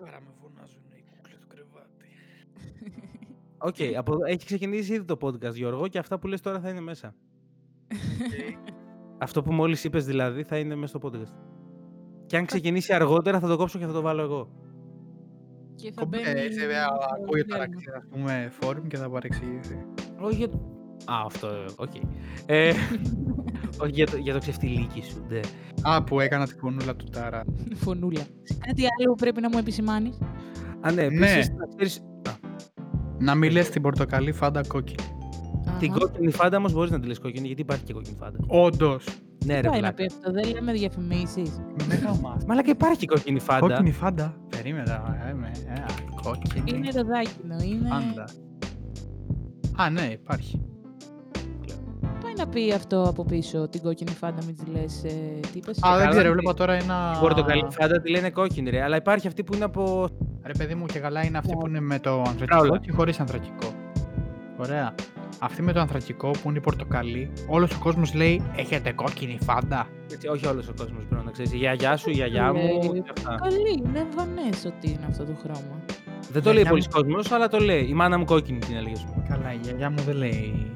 Τώρα με φωνάζουν οι κούκλες του κρεβάτι. Οκ, από εδώ- έχει ξεκινήσει ήδη το podcast, Γιώργο, και αυτά που λες τώρα θα είναι μέσα. Αυτό που μόλις είπες δηλαδή θα είναι μέσα στο podcast. Και αν ξεκινήσει αργότερα θα το κόψω και θα το βάλω εγώ. Και θα Κομπ- μπαίνει. ε, σε- ε, στο Ακούει τέρμα. παραξία, ας πούμε, φόρουμ και θα παρεξηγηθεί. Όχι για το... Α, αυτό, ε, οκ. Ε, όχι για το, για το ξεφτιλίκι σου, ναι. Α, που έκανα την φωνούλα του Τάρα. Φωνούλα. Κάτι άλλο που πρέπει να μου επισημάνεις; Α, ναι, Ναι. επίσης, να ξέρεις, α, Να μην λες την πορτοκαλί φάντα κόκκινη. την κόκκινη φάντα όμως μπορείς να τη λες κόκκινη, γιατί υπάρχει και κόκκινη φάντα. Όντως. Ναι, ρε, Τι πάει να βλάκα. πει αυτό, δεν λέμε διαφημίσεις. Με γαμάς. Μαλάκα υπάρχει κόκκινη φάντα. Κόκκινη φάντα. Περίμενα. Ε, με, ε, κόκκινη Είναι το δάκινο, είναι. φάντα. Α, ναι, υπάρχει. Πάει να πει αυτό από πίσω, την κόκκινη φάντα, μην τη λες. Ε, τι είπες; Α, δεν καλά, ξέρω, τι- βλέπω τώρα ένα... Η πορτοκαλί φάντα τη λένε κόκκινη, ρε. Αλλά υπάρχει αυτή που είναι από. Ρε παιδί μου και καλά είναι αυτή Ναι. που είναι με το Φράουλα. ανθρακικό και χωρίς ανθρακικό. Ωραία. Αυτή με το ανθρακικό που είναι η πορτοκαλί, όλος ο κόσμος λέει έχετε κόκκινη φάντα. Έτσι, όχι όλος ο κόσμος πρέπει να ξέρει. Η γιαγιά σου, η γιαγιά μου. Λέει, και αυτά. Καλή, είναι εμφανές ότι είναι αυτό το χρώμα. Δεν το λέει γιαγιά πολλοί μου- κόσμος, αλλά το λέει. Η μάνα μου κόκκινη την έλεγε. ας πούμε. Καλά, η γιαγιά μου δεν λέει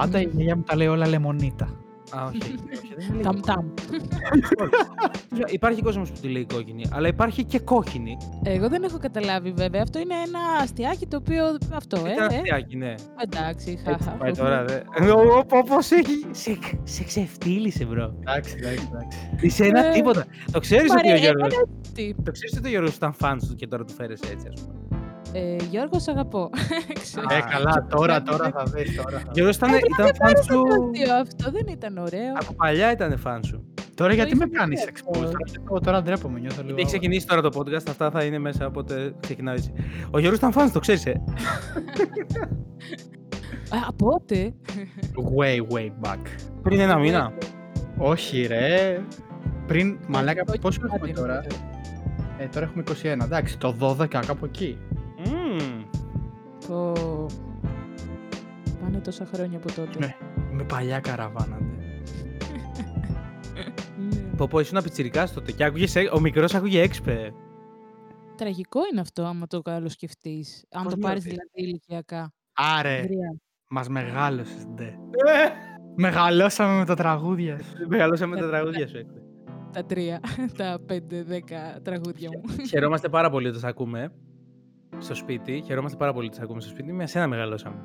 φάντα, η Μμμ. γιαγιά μου τα λέει όλα λεμονίτα. Α, όχι. όχι, δεν λέει Ταμ κόκκινη. ταμ. Υπάρχει κόσμος που τη λέει κόκκινη, αλλά υπάρχει και κόκκινη. Εγώ δεν έχω καταλάβει βέβαια. Αυτό είναι ένα αστιάκι το οποίο. Αυτό, ε. Ήταν ε. αστιάκι, ναι. Εντάξει, Έτσι χαχα. πάει τώρα, δε. Όπω έχει. Σε, σε ξεφτύλισε, μπρο. Εντάξει, εντάξει, εντάξει. Είσαι ένα Ε, τίποτα. Το ξέρεις ότι ο Μαρία, Γιώργο. εμένα τι. Το ξέρεις ότι ο Γιώργος ήταν φαν του και τώρα του φέρεσαι έτσι, ας πούμε. Ε, Γιώργο, σ' αγαπώ. Ξέρω. Ε, Α, καλά, τώρα, τώρα θα δεις, τώρα θα Ο Γιώργο ήταν, Ε, ήταν φαν σου. αστείο αυτό δεν ήταν ωραίο. Από παλιά ήταν φαν σου. Τώρα Το γιατί με είχα κάνεις πει expose, αυτό. τώρα, τώρα ντρέπομαι, νιώθω λίγο. Έχει ξεκινήσει τώρα το podcast, αυτά θα είναι μέσα, οπότε ξεκινάει έτσι. Ο Γιώργος ήταν φαν, το ξέρεις, ε. Α, πότε. Way, way back. Πριν ένα μήνα. Όχι ρε, πριν, μαλάκα, Όχι, πόσο κάτι έχουμε είναι τώρα; αυτό. Ε, τώρα έχουμε 21, εντάξει, το 12 κάπου εκεί. Μμμ. Το... Πάνε τόσα χρόνια από τότε. Ναι. Με παλιά καραβάνα. ναι. Ναι. Πω πω, ήσουν πιτσιρικάς τότε και άκουγες, ε, ο μικρός άκουγε έξπε. Τραγικό είναι αυτό, άμα το καλό σκεφτείς. Αν Πώς το ναι, πάρεις ρε. δηλαδή ηλικιακά. Άρε, Ανδρέα, μας μεγάλωσες, ντε. Μεγαλώσαμε με τα τραγούδια σου. Μεγαλώσαμε τα Ε, τραγούδια σου έξπε. Τα τρία, τα πέντε, δέκα τραγούδια μου. Χαιρόμαστε πάρα πολύ ότι τα ακούμε στο σπίτι. Χαιρόμαστε πάρα πολύ ότι τα ακούμε στο σπίτι. Με εσένα μεγαλώσαμε.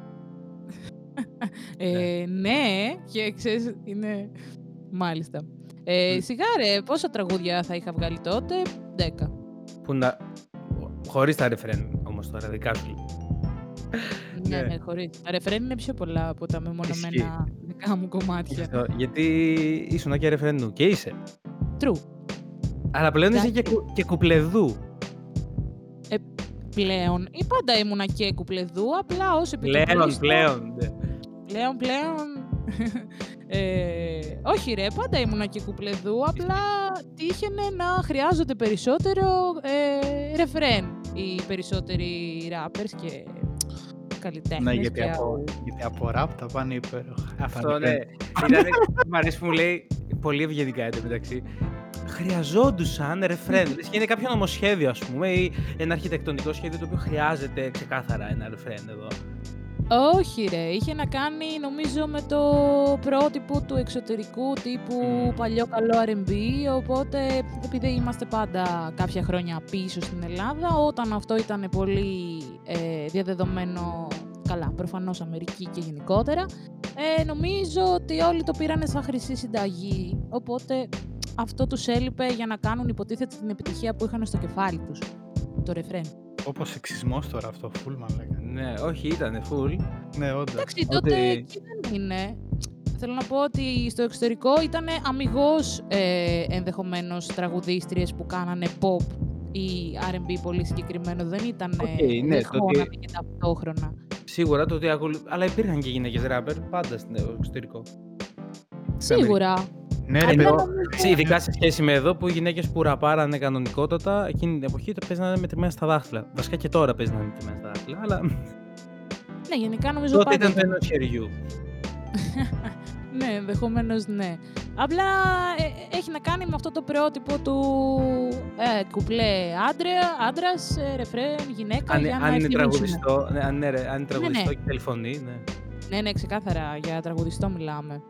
Ε, ναι, και ξέρεις, είναι... Μάλιστα. Ε, Μμ. σιγά ρε, πόσα τραγούδια θα είχα βγάλει τότε, δέκα. Που να... Χωρίς τα ρεφρέν όμως τώρα, δικά σου. Ναι, Ναι. ναι, χωρίς. Τα ρεφρέν είναι πιο πολλά από τα μεμονωμένα δικά μου κομμάτια. Αυτό, Γιατί ήσουν και ρεφρένου και είσαι. True. Αλλά πλέον είσαι και, Εντάξει. κου- και κουπλεδού. Πλέον, ή πάντα ήμουνα και κουπλεδού, απλά ως επιτοπλίστων. Πλέον, πλέον. ναι. Πλέον, πλέον. ε, όχι ρε, πάντα ήμουνα και κουπλεδού, απλά τύχαινε να χρειάζονται περισσότερο ε, ρεφρέν οι περισσότεροι rappers και καλλιτέχνες. Ναι, γιατί και από, γιατί από ραπ τα πάνε υπέροχα. Αυτό ναι. Ήτανε, μ' αρέσει που μου λέει πολύ ευγενικά εντωμεταξύ. Χρειαζόντουσαν ρεφρέν. Λες και είναι κάποιο νομοσχέδιο, ας πούμε, ή ένα αρχιτεκτονικό σχέδιο το οποίο χρειάζεται ξεκάθαρα ένα ρεφρέν εδώ. Όχι ρε, είχε να κάνει νομίζω με το πρότυπο του εξωτερικού τύπου Μμμ. παλιό καλό R&B, οπότε επειδή είμαστε πάντα κάποια χρόνια πίσω στην Ελλάδα, όταν αυτό ήταν πολύ ε, διαδεδομένο, καλά, προφανώς Αμερική και γενικότερα, ε, νομίζω ότι όλοι το πήρανε σαν χρυσή συνταγή, οπότε αυτό τους έλειπε για να κάνουν υποτίθεται την επιτυχία που είχαν στο κεφάλι τους, το ρεφρέν. Όπως σεξισμός τώρα αυτό, full μαλάκα. Ναι, όχι, ήταν full. Ναι, όντως. Εντάξει, Ότι- τότε εκεί δεν είναι. Θέλω να πω ότι στο εξωτερικό ήταν αμυγός ε, ενδεχομένως τραγουδίστριες που κάνανε pop ή R&B πολύ συγκεκριμένο. Δεν ήταν Οκ, okay, ναι, το ότι- και ταυτόχρονα. Σίγουρα το ότι ακολου... Αλλά υπήρχαν και γυναίκες ράπερ πάντα στο εξωτερικό. Στην Αμερική. Σίγουρα. Ναι, ρε, Αλλά παιδί, νομίζω- Σε- Ειδικά σε σχέση με εδώ που οι γυναίκες που ραπάρανε κανονικότατα εκείνη την εποχή το παίζανε μετρημένα στα δάχτυλα. Βασικά και τώρα παίζανε μετρημένα στα δάχτυλα, αλλά Ναι, γενικά νομίζω τότε πάντα ήταν το ενός χεριού. Ναι, ενδεχομένως ναι. Απλά ε, έχει να κάνει με αυτό το πρότυπο του ε, κουπλέ άντρα, άντρας, ε, ρεφρέν, γυναίκα. Αν, για να αν είναι ευθυμίσουμε. τραγουδιστό, ναι, αν, είναι, ρε, αν είναι τραγουδιστό ναι. και τηλεφωνεί, ναι. Ναι, ναι, ξεκάθαρα για τραγουδιστό μιλάμε.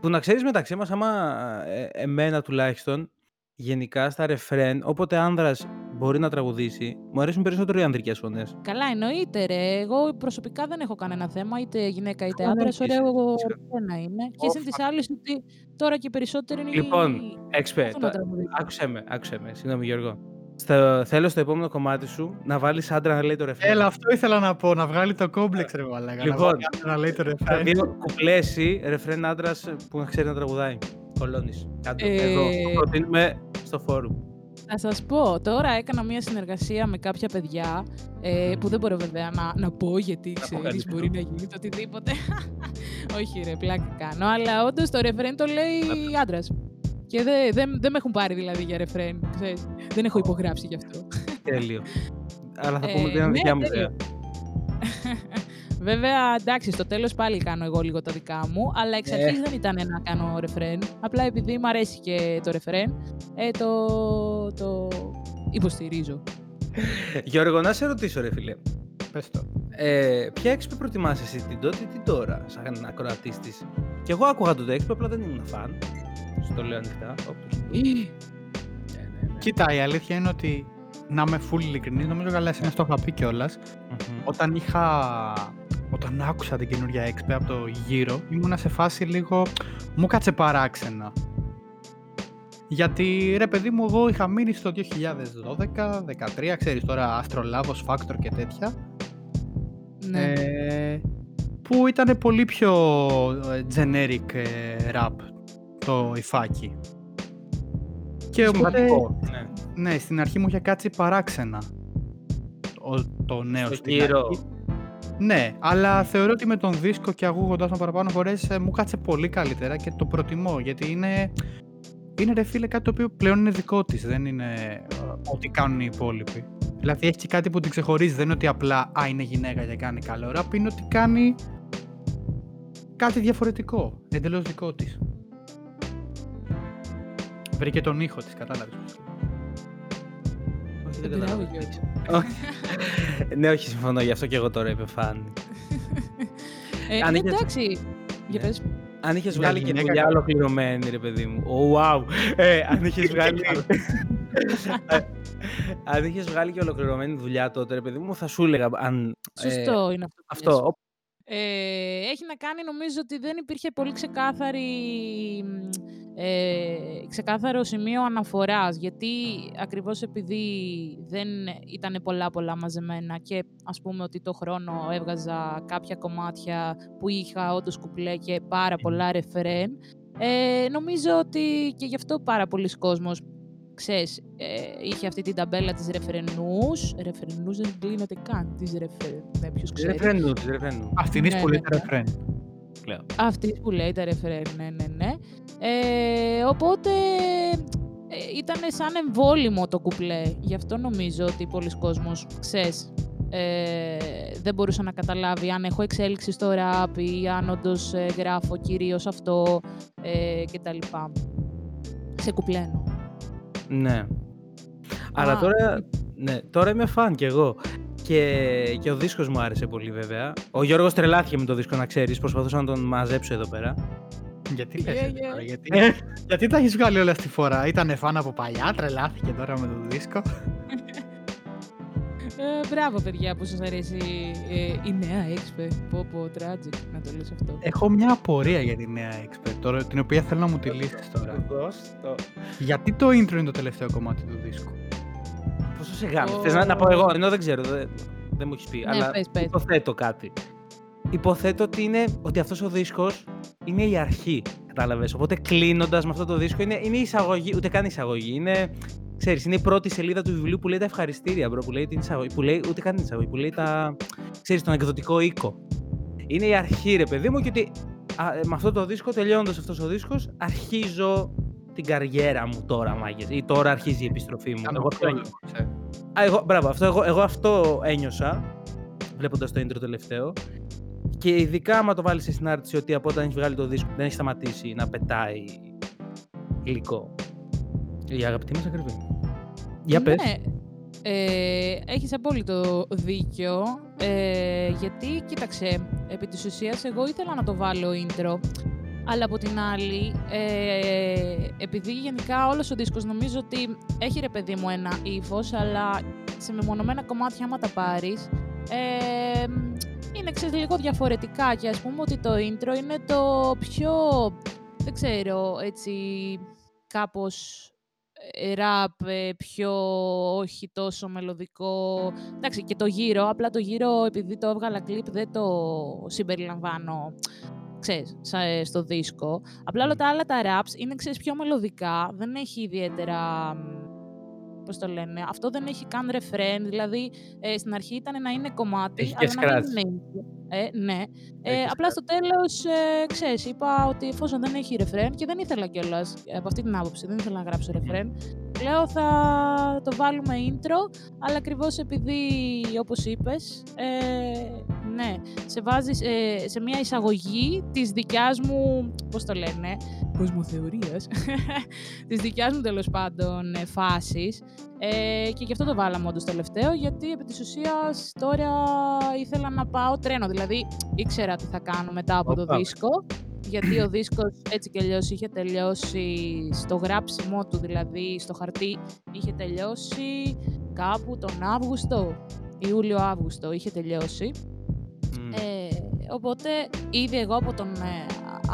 Που να ξέρεις μεταξύ μας, άμα ε, εμένα τουλάχιστον, γενικά στα ρεφρέν, όποτε άνδρας μπορεί να τραγουδήσει, μου αρέσουν περισσότερο οι ανδρικές φωνές. Καλά, εννοείται ρε. Εγώ προσωπικά δεν έχω κανένα θέμα, είτε γυναίκα είτε Καλά, άντρα. έχεις. Ωραίο Ξέρω. ρεφρένα είναι. Και Ω, εσύ τη άλλη ότι τώρα και περισσότερο είναι. Λοιπόν, Έξπε, αυτό να το- τραγουδήσει. άκουσέ με, άκουσέ με, συγγνώμη Γιώργο. Στο, θέλω στο επόμενο κομμάτι σου να βάλεις άντρα να λέει το ρεφρέν. Έλα, αυτό ήθελα να πω, να βγάλει το κόμπλεξ ρε μαλάκα. Λοιπόν, να, βγάλει να λέει το Θα ρεφρέν. δει κουπλέσει ρεφρέν άντρας που να ξέρει να τραγουδάει. Κολώνης. Κάτω, Ε, εδώ. Το προτείνουμε στο φόρουμ. Να σας πω, τώρα έκανα μια συνεργασία με κάποια παιδιά, ε, που δεν μπορώ βέβαια να, να πω γιατί ξέρεις αποκαλύψω. μπορεί να γίνει το οτιδήποτε. Όχι ρε, πλάκα κάνω, αλλά όντως το ρεφρέν το λέει άντρας. Και δεν δεν δεν με έχουν πάρει δηλαδή για ρεφρέν, ξέρεις. Δεν έχω υπογράψει γι' αυτό. Τέλειο. Αλλά θα Ε, πούμε ότι είναι ναι, δικιά μου τέλειο. ιδέα. Βέβαια, εντάξει, στο τέλος πάλι κάνω εγώ λίγο τα δικά μου, αλλά εξ Ε. αρχής δεν ήταν να κάνω ρεφρέν. Απλά επειδή μου αρέσει και το ρεφρέν, ε, το, το υποστηρίζω. Γιώργο, να σε ρωτήσω ρε φίλε. Πες το. Ε, ποια έξπε προτιμάς εσύ, την τότε ή την τώρα, σαν ακροατής της; Και εγώ άκουγα το έξπε, απλά δεν ήμουν φαν. Στο λέω ανοιχτά. Όπτως. Ναι, ναι, ναι. Κοίτα, η αλήθεια είναι ότι να είμαι full ειλικρινής, νομίζω καλά εσύ το είχα πει κιόλας. Μμμ. Όταν είχα. Όταν άκουσα την καινούργια XP από το γύρο, ήμουνα σε φάση λίγο. Μου κάτσε παράξενα. Γιατί ρε παιδί μου, εγώ είχα μείνει στο 2012-2013, ξέρεις τώρα, Astrolabos Factor και τέτοια. Ναι. Ε, που ήταν πολύ πιο ε, generic ε, rap το υφάκι. Και οπότε, Σημαντικό. Ναι. ναι, στην αρχή μου είχε κάτσει παράξενα το, το νέο Στο στην γύρο. αρχή. Ναι, αλλά θεωρώ ότι με τον δίσκο και ακούγοντας τον παραπάνω φορές ε, μου κάτσε πολύ καλύτερα και το προτιμώ γιατί είναι, είναι ρε φίλε κάτι το οποίο πλέον είναι δικό της, δεν είναι ε, ό,τι κάνουν οι υπόλοιποι. Δηλαδή έχει και κάτι που την ξεχωρίζει, δεν είναι ότι απλά α, είναι γυναίκα και κάνει καλό ραπ, είναι ότι κάνει κάτι διαφορετικό, εντελώς δικό της. Βρήκε τον ήχο της, κατάλαβες. πώς λέω. Όχι, δεν Ε, Μπράβο, κατάλαβα. Γιώργο. Όχι. Ναι, όχι, συμφωνώ. Γι' αυτό και εγώ τώρα είπε φαν. Ε, αν ναι, είχες- εντάξει. Για Ναι. πες. Αν είχες Για βγάλει και γυναίκα δουλειά καλά. ολοκληρωμένη, ρε παιδί μου. Oh, wow. Ε, αν είχες βγάλει. Ε, αν είχες βγάλει και ολοκληρωμένη δουλειά τότε, ρε παιδί μου, θα σου έλεγα. Αν, ε, Σωστό είναι αυτό. που λες. αυτό. Ε, έχει να κάνει νομίζω ότι δεν υπήρχε πολύ ξεκάθαρη, μ, ε, ξεκάθαρο σημείο αναφοράς γιατί ακριβώς επειδή δεν ήταν πολλά πολλά μαζεμένα και ας πούμε ότι το χρόνο έβγαζα κάποια κομμάτια που είχα όντως κουπλέ και πάρα πολλά ρεφρέν ε, νομίζω ότι και γι' αυτό πάρα πολλοί κόσμος ξέρεις, ε, είχε αυτή την ταμπέλα της ρεφρενούς. Ρεφρενούς δεν κλείνεται καν της ρεφρεν. Ναι, ποιος ξέρεις. Ρεφρένου, της ρεφρένου. Αυτήν Ναι, που λέει ναι, τα ναι. ρεφρέν. Πλέον. Αυτή που λέει τα ρεφρέν, ναι, ναι, ναι. Ε, οπότε ε, ήταν σαν εμβόλυμο το κουπλέ. Γι' αυτό νομίζω ότι πολλοί κόσμος, ξέρεις, ε, δεν μπορούσε να καταλάβει αν έχω εξέλιξη στο ραπ ή αν όντως ε, γράφω κυρίως αυτό ε, κτλ. Σε κουπλένο. Ναι. Αλλά Α. τώρα, ναι, τώρα είμαι φαν κι εγώ. Και, και ο δίσκος μου άρεσε πολύ βέβαια. Ο Γιώργος τρελάθηκε με το δίσκο να ξέρεις. Προσπαθούσα να τον μαζέψω εδώ πέρα. Γιατί λες Yeah, έτσι yeah. τώρα, γιατί, Ε, γιατί τα έχεις βγάλει όλα αυτή τη φορά; Ήτανε φαν από παλιά, τρελάθηκε τώρα με το δίσκο. Ε, μπράβο, παιδιά, που σας αρέσει ε, η νέα έξπε. Πω, πω, tragic να το λες αυτό. Έχω μια απορία για τη νέα Expert, τώρα, την οποία θέλω να μου τη λύσεις τώρα. Δώσ' το. Γιατί το intro είναι το τελευταίο κομμάτι του δίσκου; Πόσο σε γάμι. Ο- Θες να, να πω εγώ, ενώ δεν ξέρω, δεν, δεν μου έχεις πει. Ναι, αλλά πες, πες. υποθέτω κάτι. Υποθέτω ότι, είναι, ότι αυτός ο δίσκος είναι η αρχή. Κατάλαβες. Οπότε κλείνοντας με αυτό το δίσκο είναι, είναι η εισαγωγή, ούτε καν η εισαγωγή. Είναι, ξέρεις, είναι η πρώτη σελίδα του βιβλίου που λέει τα ευχαριστήρια, bro, που λέει την εισαγωγή. Που λέει, ούτε καν την εισαγωγή, που λέει τα, ξέρεις, τον εκδοτικό οίκο. Είναι η αρχή, ρε παιδί μου, και ότι α, ε, με αυτό το δίσκο, τελειώνοντας αυτός ο δίσκος, αρχίζω την καριέρα μου τώρα, μάγκες. Ή τώρα αρχίζει η επιστροφή μου. Κάνω Εγώ αυτό πρόλογο, ξέρεις. Α, εγώ, μπράβο, αυτό, εγώ, εγώ αυτό ένιωσα βλέποντας το intro τελευταίο. Και ειδικά άμα το βάλεις σε συνάρτηση ότι από όταν έχεις βγάλει το δίσκο δεν έχει σταματήσει να πετάει υλικό. Η αγαπητή μας ακριβή. Για πες. Ναι, ε, έχεις απόλυτο δίκιο, ε, γιατί, κοίταξε, επί της ουσίας εγώ ήθελα να το βάλω intro, αλλά από την άλλη, ε, επειδή γενικά όλος ο δίσκος νομίζω ότι έχει ρε παιδί μου ένα ύφος, αλλά σε μεμονωμένα κομμάτια άμα τα πάρεις, ε, είναι ξέρεις, λίγο διαφορετικά και ας πούμε ότι το intro είναι το πιο, δεν ξέρω, έτσι κάπως ραπ, πιο όχι τόσο μελωδικό. Εντάξει, και το γύρο, απλά το γύρο επειδή το έβγαλα κλιπ δεν το συμπεριλαμβάνω ξέρεις, ε, στο δίσκο. Απλά όλα τα άλλα τα raps είναι ξέρεις, πιο μελωδικά, δεν έχει ιδιαίτερα πώς το λένε, αυτό δεν έχει καν ρεφρέν, δηλαδή ε, στην αρχή ήταν να είναι κομμάτι, Έχει αλλά και να scratch. μην είναι ε, ναι. Ε, Έχεις απλά στο τέλος, ε, ξέρεις, είπα ότι εφόσον δεν έχει ρεφρέν και δεν ήθελα κιόλας από αυτή την άποψη, δεν ήθελα να γράψω ρεφρέν, λέω θα το βάλουμε intro, αλλά ακριβώς επειδή, όπως είπες, ε, ναι, σε βάζεις ε, σε μια εισαγωγή της δικιάς μου, πώς το λένε, κοσμοθεωρίας, της δικιάς μου τέλος πάντων ε, φάσης. Ε, και γι' αυτό το βάλαμε όντως τελευταίο, γιατί επί της ουσίας τώρα ήθελα να πάω τρένο. Δηλαδή ήξερα τι θα κάνω μετά από το Οπα. δίσκο, γιατί ο δίσκος έτσι κι αλλιώς είχε τελειώσει στο γράψιμό του, δηλαδή στο χαρτί είχε τελειώσει κάπου τον Αύγουστο, Ιούλιο-Αύγουστο είχε τελειώσει. Μμ. Ε, οπότε ήδη εγώ από τον ε,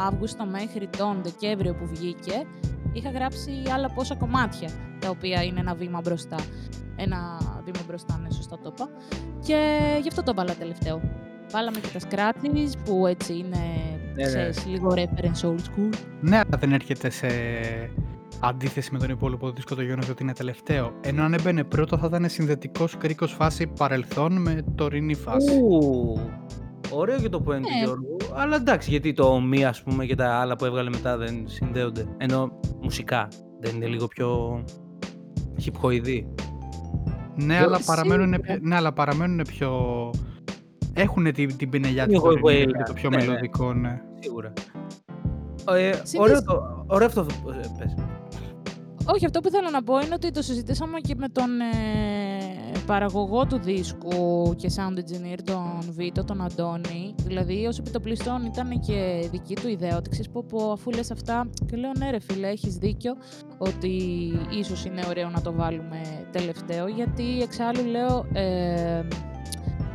Αύγουστο μέχρι τον Δεκέμβριο που βγήκε είχα γράψει άλλα πόσα κομμάτια τα οποία είναι ένα βήμα μπροστά. Ένα βήμα μπροστά, ναι, σωστά το είπα. Και γι' αυτό το βάλα τελευταίο. Βάλαμε και τα scratches που έτσι είναι, ναι. ξέρεις, λίγο reference old school. Ναι, αλλά δεν έρχεται σε αντίθεση με τον υπόλοιπο δίσκο το γεγονός ότι είναι τελευταίο. Ενώ αν έμπαινε πρώτο θα ήταν συνδετικός κρίκος φάση παρελθόν με τωρινή φάση. Ου, Ωραίο και το point του Ναι. Γιώργου. Αλλά εντάξει, γιατί το μία ας πούμε και τα άλλα που έβγαλε μετά δεν συνδέονται. Ενώ μουσικά δεν είναι λίγο πιο χυπχοειδή. Ναι, Yo- αλλά παραμένουν, σίγουρα. ναι, αλλά παραμένουν πιο. Έχουν την, την πινελιά Είναι τους εγώ τωρινή Wayland, και το πιο ναι, ναι. μελωδικό, ναι. Σίγουρα. Ε, Συνήθως- ωραίο, το, ωραίο αυτό. ε, πες. Όχι, αυτό που θέλω να πω είναι ότι το συζητήσαμε και με τον ε, παραγωγό του δίσκου και sound engineer, τον Βίτο, τον Αντώνη. Δηλαδή, ως επιτοπλιστών ήταν και δική του ιδέα, ότι ξέρεις πω, πω αφού λες αυτά, και λέω ναι ρε φίλε, έχεις δίκιο, ότι ίσως είναι ωραίο να το βάλουμε τελευταίο, γιατί εξάλλου λέω... Ε,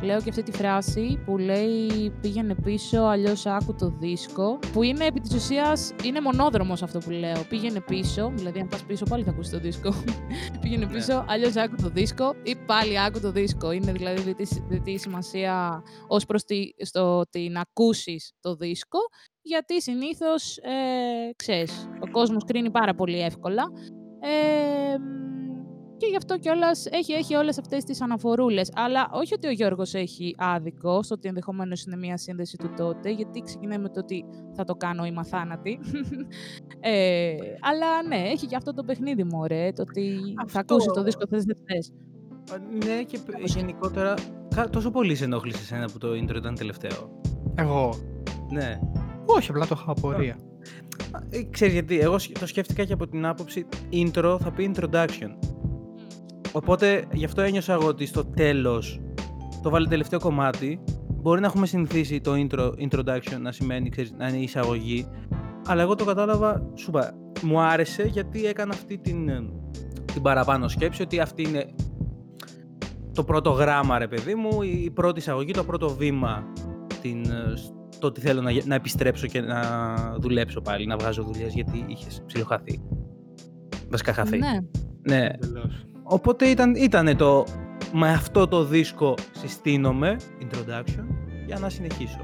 Λέω και αυτή τη φράση που λέει πήγαινε πίσω, αλλιώς άκου το δίσκο, που είναι επί της ουσίας, είναι μονόδρομος αυτό που λέω. Πήγαινε πίσω, δηλαδή αν πας πίσω πάλι θα ακούσεις το δίσκο. πήγαινε Ναι. πίσω, αλλιώς άκου το δίσκο ή πάλι άκου το δίσκο. Είναι δηλαδή διτή, διτή σημασία ως προς τη, στο ότι να ακούσεις το δίσκο, γιατί συνήθως, ε, ξέρεις, ο κόσμος κρίνει πάρα πολύ εύκολα. Ε, μ, και γι' αυτό κιόλας έχει, έχει όλες αυτές τις αναφορούλες. Αλλά όχι ότι ο Γιώργος έχει άδικο στο ότι ενδεχομένως είναι μια σύνδεση του τότε, γιατί ξεκινάει με το ότι θα το κάνω είμαι αθάνατη. ε, αλλά ναι, έχει και αυτό το παιχνίδι μου, ρε. Το ότι θα Αυτό- ακούσει το δίσκο θες δεν θες. Α, Ναι, και π- γενικότερα κα- τόσο πολύ σε ενόχλησε εσένα που το intro ήταν τελευταίο. Εγώ; Ναι. Όχι, απλά το είχα απορία. Α, ε, Ξέρεις γιατί, εγώ σκ- το σκέφτηκα και από την άποψη intro θα πει introduction. Οπότε γι' αυτό ένιωσα εγώ ότι στο τέλος το βάλει τελευταίο κομμάτι. Μπορεί να έχουμε συνηθίσει το intro, introduction να σημαίνει, ξέρεις, να είναι η εισαγωγή. Αλλά εγώ το κατάλαβα, σου είπα, μου άρεσε γιατί έκανα αυτή την, ε, την παραπάνω σκέψη ότι αυτή είναι το πρώτο γράμμα ρε παιδί μου, η η πρώτη εισαγωγή, το πρώτο βήμα την, ε, στο ότι θέλω να, γε- να επιστρέψω και να δουλέψω πάλι, να βγάζω δουλειές γιατί είχες ψιλοχαθεί. Βασικά χαθεί. Ναι. ναι. Εντελώς. Οπότε ήταν, ήτανε το με αυτό το δίσκο συστήνομαι, introduction, για να συνεχίσω.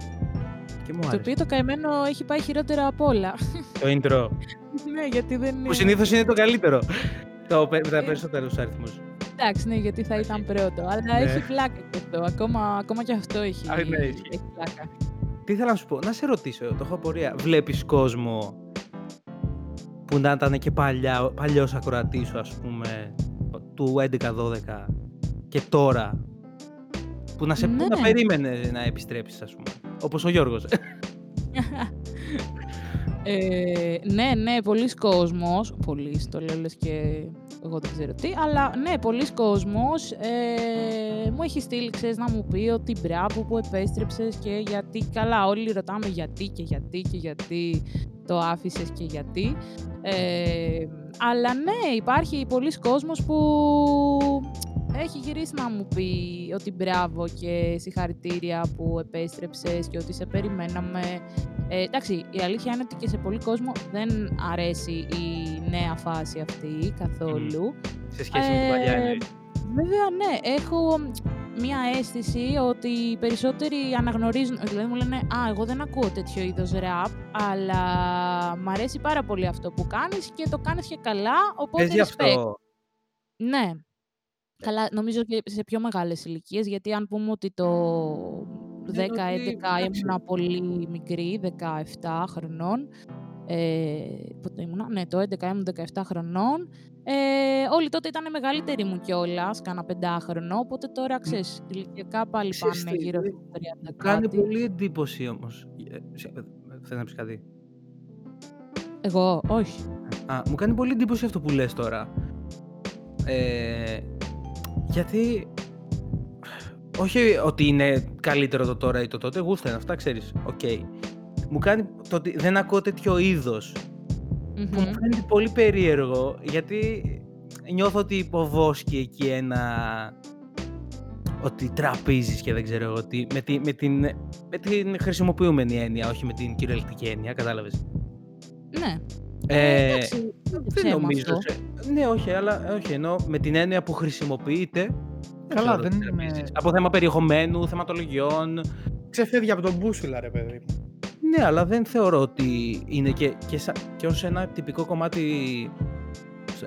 Και μου Το άρεσε. οποίο το καημένο έχει πάει χειρότερα από όλα. Το intro. ναι, γιατί δεν είναι. που συνήθως είναι το καλύτερο. το, πε- με τα Ε. περισσότερους αριθμούς. Εντάξει, ναι, γιατί θα ήταν πρώτο. Αλλά Ναι. έχει πλάκα και αυτό. Ακόμα, ακόμα και αυτό έχει, Α, ναι, ισχύει. έχει πλάκα. Τι ήθελα να σου πω, να σε ρωτήσω, το έχω απορία. Βλέπεις κόσμο που να ήταν και παλιά, παλιός ακροατής σου, ας πούμε, του 11-12 και τώρα, που να σε που να Ναι. περίμενε να επιστρέψεις, ας πούμε. Όπως ο Γιώργος. Ε, ναι, ναι, πολλοί κόσμος, πολλοί το λέω λες και εγώ δεν ξέρω τι, αλλά ναι, πολλοί κόσμος ε, μου έχει στείλει, ξέρεις, να μου πει ότι μπράβο που επέστρεψες και γιατί, καλά, όλοι ρωτάμε γιατί και γιατί και γιατί το άφησες και γιατί. Ε, αλλά ναι, υπάρχει πολλοί κόσμος που έχει γυρίσει να μου πει ότι μπράβο και συγχαρητήρια που επέστρεψες και ότι σε περιμέναμε. Ε, εντάξει, η αλήθεια είναι ότι και σε πολύ κόσμο δεν αρέσει η νέα φάση αυτή καθόλου. Σε σχέση με την παλιά Ε, εννοείς. Βέβαια, ναι. Έχω μία αίσθηση ότι οι περισσότεροι αναγνωρίζουν, δηλαδή μου λένε «Α, εγώ δεν ακούω τέτοιο είδος ραπ, αλλά μ' αρέσει πάρα πολύ αυτό που κάνεις και το κάνεις και καλά, οπότε Πες γι' respect». αυτό. Ναι. Καλά, νομίζω και σε πιο μεγάλες ηλικίες, γιατί αν πούμε ότι το 10-11 Ναι, ότι, εντάξει. ήμουνα πολύ μικρή, 17 χρονών, ε, πότε ήμουνα, ναι, το 11 ήμουν 17 χρονών, ε, όλοι τότε ήταν μεγαλύτεροι μου κιόλας, κάνα πεντάχρονο, οπότε τώρα ξέρεις, ηλικιακά πάλι Ξέρεις πάνε τι, γύρω δηλαδή, στα 30 Μου κάνει κάτι. πολύ εντύπωση όμως. Ε, σε- ε, Θες να πεις κάτι; Εγώ, όχι. Α, μου κάνει πολύ εντύπωση αυτό που λες τώρα. Ε, γιατί όχι ότι είναι καλύτερο το τώρα ή το τότε, γούστα είναι αυτά, ξέρεις. Οκ. Μου κάνει το ότι δεν ακούω τέτοιο είδος που μου Μμμ. φαίνεται πολύ περίεργο γιατί νιώθω ότι υποβόσκει εκεί ένα ότι τραπίζεις και δεν ξέρω εγώ τι με, τη, με, την, με την χρησιμοποιούμενη έννοια, όχι με την κυριολεκτική έννοια, κατάλαβες. Ναι. Ε, εντάξει, δεν είναι δεν ψέμα νομίζω. αυτό. σε- Ναι, όχι, αλλά όχι, ενώ με την έννοια που χρησιμοποιείται. Καλά, θεωρώ ότι δεν είναι- τραπίζεις. Από θέμα περιεχομένου, θεματολογιών. Ξεφεύγει από τον μπούσουλα, ρε παιδί μου. Ναι, αλλά δεν θεωρώ ότι είναι και, και, σα, και ως ένα τυπικό κομμάτι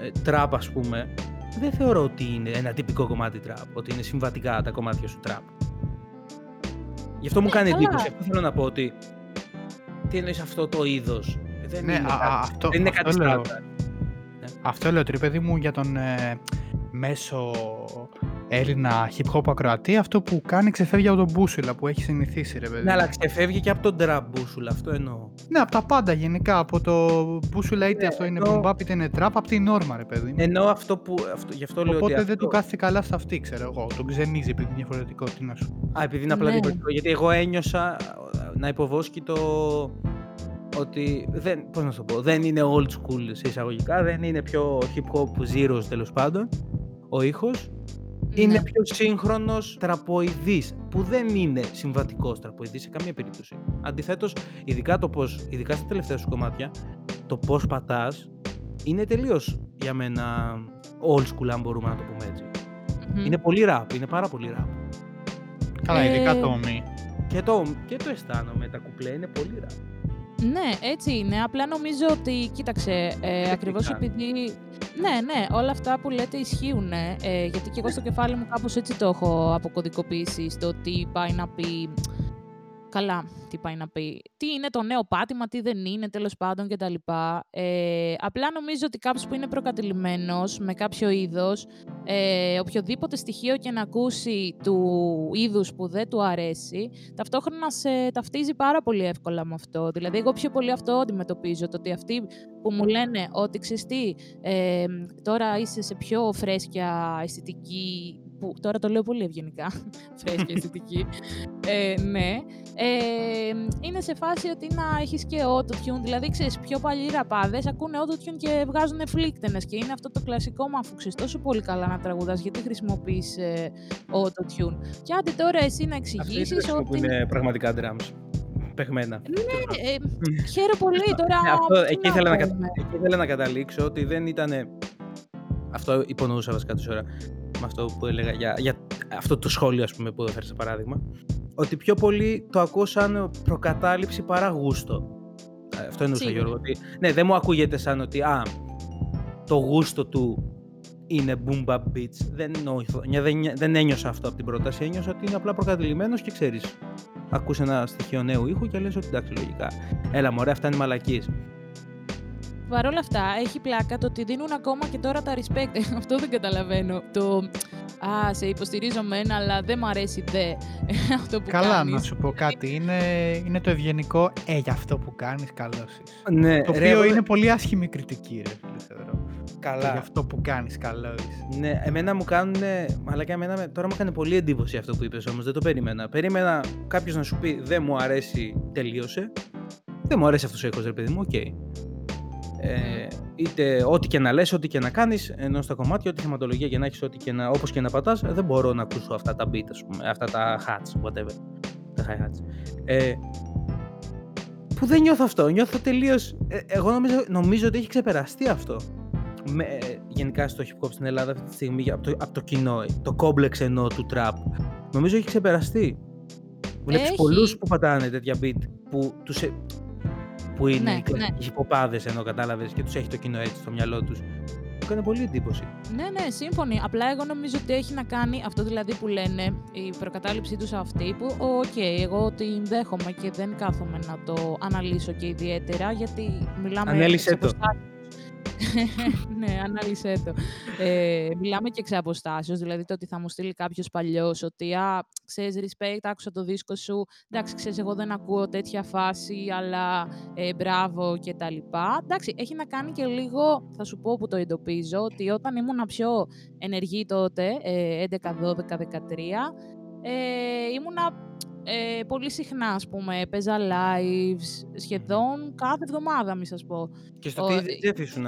ε, τραπ, ας πούμε. Δεν θεωρώ ότι είναι ένα τυπικό κομμάτι τραπ, ότι είναι συμβατικά τα κομμάτια σου τραπ. Γι' αυτό μου Ναι, κάνει καλά. εντύπωση. Αυτό θέλω να πω ότι. Τι εννοείς αυτό το είδος; Δεν Ναι, είναι α, κάτι, α, αυτό- δεν είναι αυτό κάτι λέω. στάνταρ. Αυτό λέω, τρί παιδί μου, για τον ε, μέσο Έλληνα hip hop ακροατή, αυτό που κάνει ξεφεύγει από τον μπούσουλα που έχει συνηθίσει, ρε παιδί. Ναι, μου. αλλά ξεφεύγει και από τον τραπ μπούσουλα, αυτό εννοώ. Ναι, από τα πάντα γενικά. Από το μπούσουλα είτε Ναι, αυτό είναι ενώ- boom bap είτε είναι trap, από την νόρμα, ρε παιδί. μου. Εννοώ αυτό που. Αυτό, γι' αυτό λέω ότι. Οπότε αυτό... δεν του κάθεται καλά στα αυτή, ξέρω εγώ. Τον ξενίζει επειδή είναι διαφορετικό. Τι να σου. Α, επειδή είναι απλά Ναι. διαφορετικό. Γιατί εγώ ένιωσα ε, να υποβόσκει το. Ότι δεν, πώς να σου το πω, δεν είναι old school σε εισαγωγικά, δεν είναι πιο hip hop zeros τέλος πάντων ο ήχος. Είναι Ναι. πιο σύγχρονος τραποειδής, που δεν είναι συμβατικός τραποειδής σε καμία περίπτωση. Αντιθέτως, ειδικά, το πώς, ειδικά στα τελευταία σου κομμάτια, το πώς πατάς είναι τελείως για μένα old school, αν μπορούμε να το πούμε έτσι. Μμμ. Είναι πολύ rap, είναι πάρα πολύ rap. Καλά, ειδικά Ε, το μη. Και το, και το αισθάνομαι, τα κουπλέ είναι πολύ rap. Ναι, έτσι είναι. Απλά νομίζω ότι, κοίταξε, ε, ακριβώς κάνει. επειδή... Ναι, ναι, όλα αυτά που λέτε ισχύουν, ε, γιατί και εγώ στο κεφάλι μου κάπως έτσι το έχω αποκωδικοποιήσει στο τι πάει να πει... Καλά, τι πάει να πει. Τι είναι το νέο πάτημα, τι δεν είναι, τέλος πάντων κτλ. Ε, απλά νομίζω ότι κάποιος που είναι προκατηλημένος με κάποιο είδος, ε, οποιοδήποτε στοιχείο και να ακούσει του είδους που δεν του αρέσει, ταυτόχρονα σε ταυτίζει πάρα πολύ εύκολα με αυτό. Δηλαδή, εγώ πιο πολύ αυτό αντιμετωπίζω. Το ότι αυτοί που μου λένε ότι ξέρεις τι, ε, τώρα είσαι σε πιο φρέσκια αισθητική. Που τώρα το λέω πολύ ευγενικά. φρέσκια αισθητική. Ε, ναι. Ε, είναι σε φάση ότι να έχεις και autotune. Δηλαδή, ξέρεις, πιο παλιοί ραπάδες ακούνε autotune και βγάζουν φλίκτενες. Και είναι αυτό το κλασικό μου, αφού ξέρεις τόσο πολύ καλά να τραγουδάς, γιατί χρησιμοποιείς ε, autotune. Και άντε τώρα εσύ να Αυτή εξηγήσεις είναι ότι. που είναι πραγματικά drums. Παιγμένα. Ναι, ε, χαίρομαι πολύ τώρα. Ναι, αυτό, τι εκεί, ήθελα να, κατα- πούμε. εκεί ήθελα να καταλήξω ότι δεν ήταν. Αυτό υπονοούσα βασικά τόση ώρα με αυτό που έλεγα για, για αυτό το σχόλιο ας πούμε, που έφερε σαν παράδειγμα. Ότι πιο πολύ το ακούω σαν προκατάληψη παρά γούστο. Ε, Αυτό εννοούσα Σίγουρα. Γιώργο. Ότι, ναι, δεν μου ακούγεται σαν ότι α, το γούστο του είναι boom bap beats. Δεν, νιώθω- νιά- δεν, νιά- δεν ένιωσα αυτό από την πρόταση. Ένιωσα ότι είναι απλά προκατηλημένος και ξέρεις. Ακούς ένα στοιχείο νέου ήχου και λες ότι εντάξει λογικά. Έλα μωρέ αυτά είναι μαλακίες. Παρ' όλα αυτά, έχει πλάκα το ότι δίνουν ακόμα και τώρα τα respect. Αυτό δεν καταλαβαίνω. Το, Α, σε υποστηρίζω μεν, αλλά δεν μ' αρέσει δε αυτό που Καλά, κάνεις. να σου πω κάτι. Είναι, είναι το ευγενικό «Ε, για αυτό που κάνεις, καλός είσαι». Ναι, Το ρε, οποίο εγώ- είναι πολύ άσχημη κριτική, ρε φίλε, θεωρώ. Το Καλά. Για αυτό που κάνεις, καλός είσαι. Ναι, εμένα μου κάνουν. Αλλά και εμένα με- τώρα μου έκανε πολύ εντύπωση αυτό που είπες όμως. Δεν το περίμενα. Περίμενα κάποιος να σου πει Δεν μου αρέσει, τελείωσε. Δεν μου αρέσει αυτός ο ήχος, ρε παιδί μου, οκ. Ε, είτε ό,τι και να λες, ό,τι και να κάνεις, ενώ στα κομμάτια, ό,τι θεματολογία και να έχεις, ό,τι και να, όπως και να πατάς, δεν μπορώ να ακούσω αυτά τα beat, ας πούμε, αυτά τα hats, whatever, τα hi-hats. Ε, που δεν νιώθω αυτό, νιώθω τελείως, ε, εγώ νομίζω, νομίζω ότι έχει ξεπεραστεί αυτό. Με, ε, γενικά στο hip hop στην Ελλάδα αυτή τη στιγμή από το, από το κοινό, ε, το κόμπλεξ ενώ του trap, νομίζω έχει ξεπεραστεί. Βλέπεις Έχει. πολλούς που πατάνε τέτοια beat που τους, ε- που είναι Ναι, οι κλασικοί hip-hop άδες ενώ κατάλαβες και τους έχει το κοινό έτσι στο μυαλό τους. Μου έκανε πολύ εντύπωση. Ναι, ναι, σύμφωνοι. Απλά εγώ νομίζω ότι έχει να κάνει αυτό δηλαδή που λένε, η προκατάληψή τους αυτή, που οκ, εγώ την δέχομαι και δεν κάθομαι να το αναλύσω και ιδιαίτερα, γιατί μιλάμε... Ανέλυσέ εξ το. αποστάσεως. ναι, ανάλυσέ το. Ε, μιλάμε και εξ αποστάσεως, δηλαδή το ότι θα μου στείλει κάποιος παλιός ότι «Α, ξέρεις, respect, άκουσα το δίσκο σου, εντάξει, ξέρεις, εγώ δεν ακούω τέτοια φάση, αλλά ε, μπράβο και τα λοιπά. Εντάξει, έχει να κάνει και λίγο, θα σου πω που το εντοπίζω, ότι όταν ήμουν πιο ενεργή τότε, ε, 11, 12, 13, ε, ήμουνα ε, πολύ συχνά, ας πούμε, έπαιζα lives σχεδόν κάθε εβδομάδα, μη σας πω. Και στο Ο- TDF ήσουν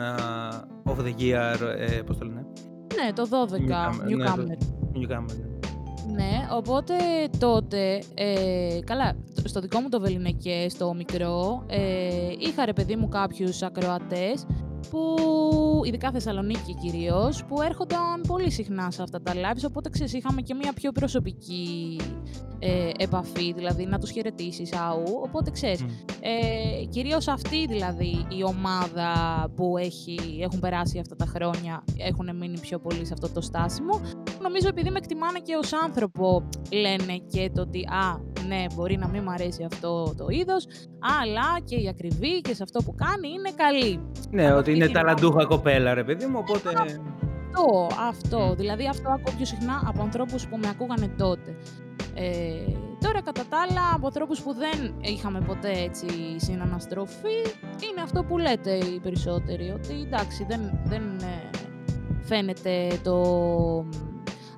off the gear, ε, πώς το λένε, Ναι, το 12, Newcomer, ναι, το- Newcomer. Newcomer. ναι. Ναι, οπότε τότε, ε, καλά, το- στο δικό μου το Βελινεκέ, στο μικρό, ε, είχα ρε παιδί μου κάποιους ακροατές που, ειδικά Θεσσαλονίκη κυρίως, που έρχονταν πολύ συχνά σε αυτά τα lives, οπότε ξέρεις, είχαμε και μια πιο προσωπική ε, επαφή, δηλαδή να τους χαιρετήσεις αού, οπότε ξέρεις, Μμ. ε, κυρίως αυτή δηλαδή η ομάδα που έχει, έχουν περάσει αυτά τα χρόνια έχουν μείνει πιο πολύ σε αυτό το στάσιμο. Νομίζω επειδή με εκτιμάνε και ως άνθρωπο λένε και το ότι α, ναι, μπορεί να μην μου αρέσει αυτό το είδος, αλλά και η ακριβή και σε αυτό που κάνει είναι καλή. Ναι, Από ότι αυτή είναι την ταλαντούχα κοπέλα, ρε παιδί μου, οπότε... Αυτό, αυτό. Μμ. Δηλαδή αυτό ακούω πιο συχνά από ανθρώπους που με ακούγανε τότε. Ε, τώρα κατά τα άλλα από ανθρώπους που δεν είχαμε ποτέ έτσι συναναστροφή είναι αυτό που λέτε οι περισσότεροι ότι εντάξει δεν, δεν ε, φαίνεται το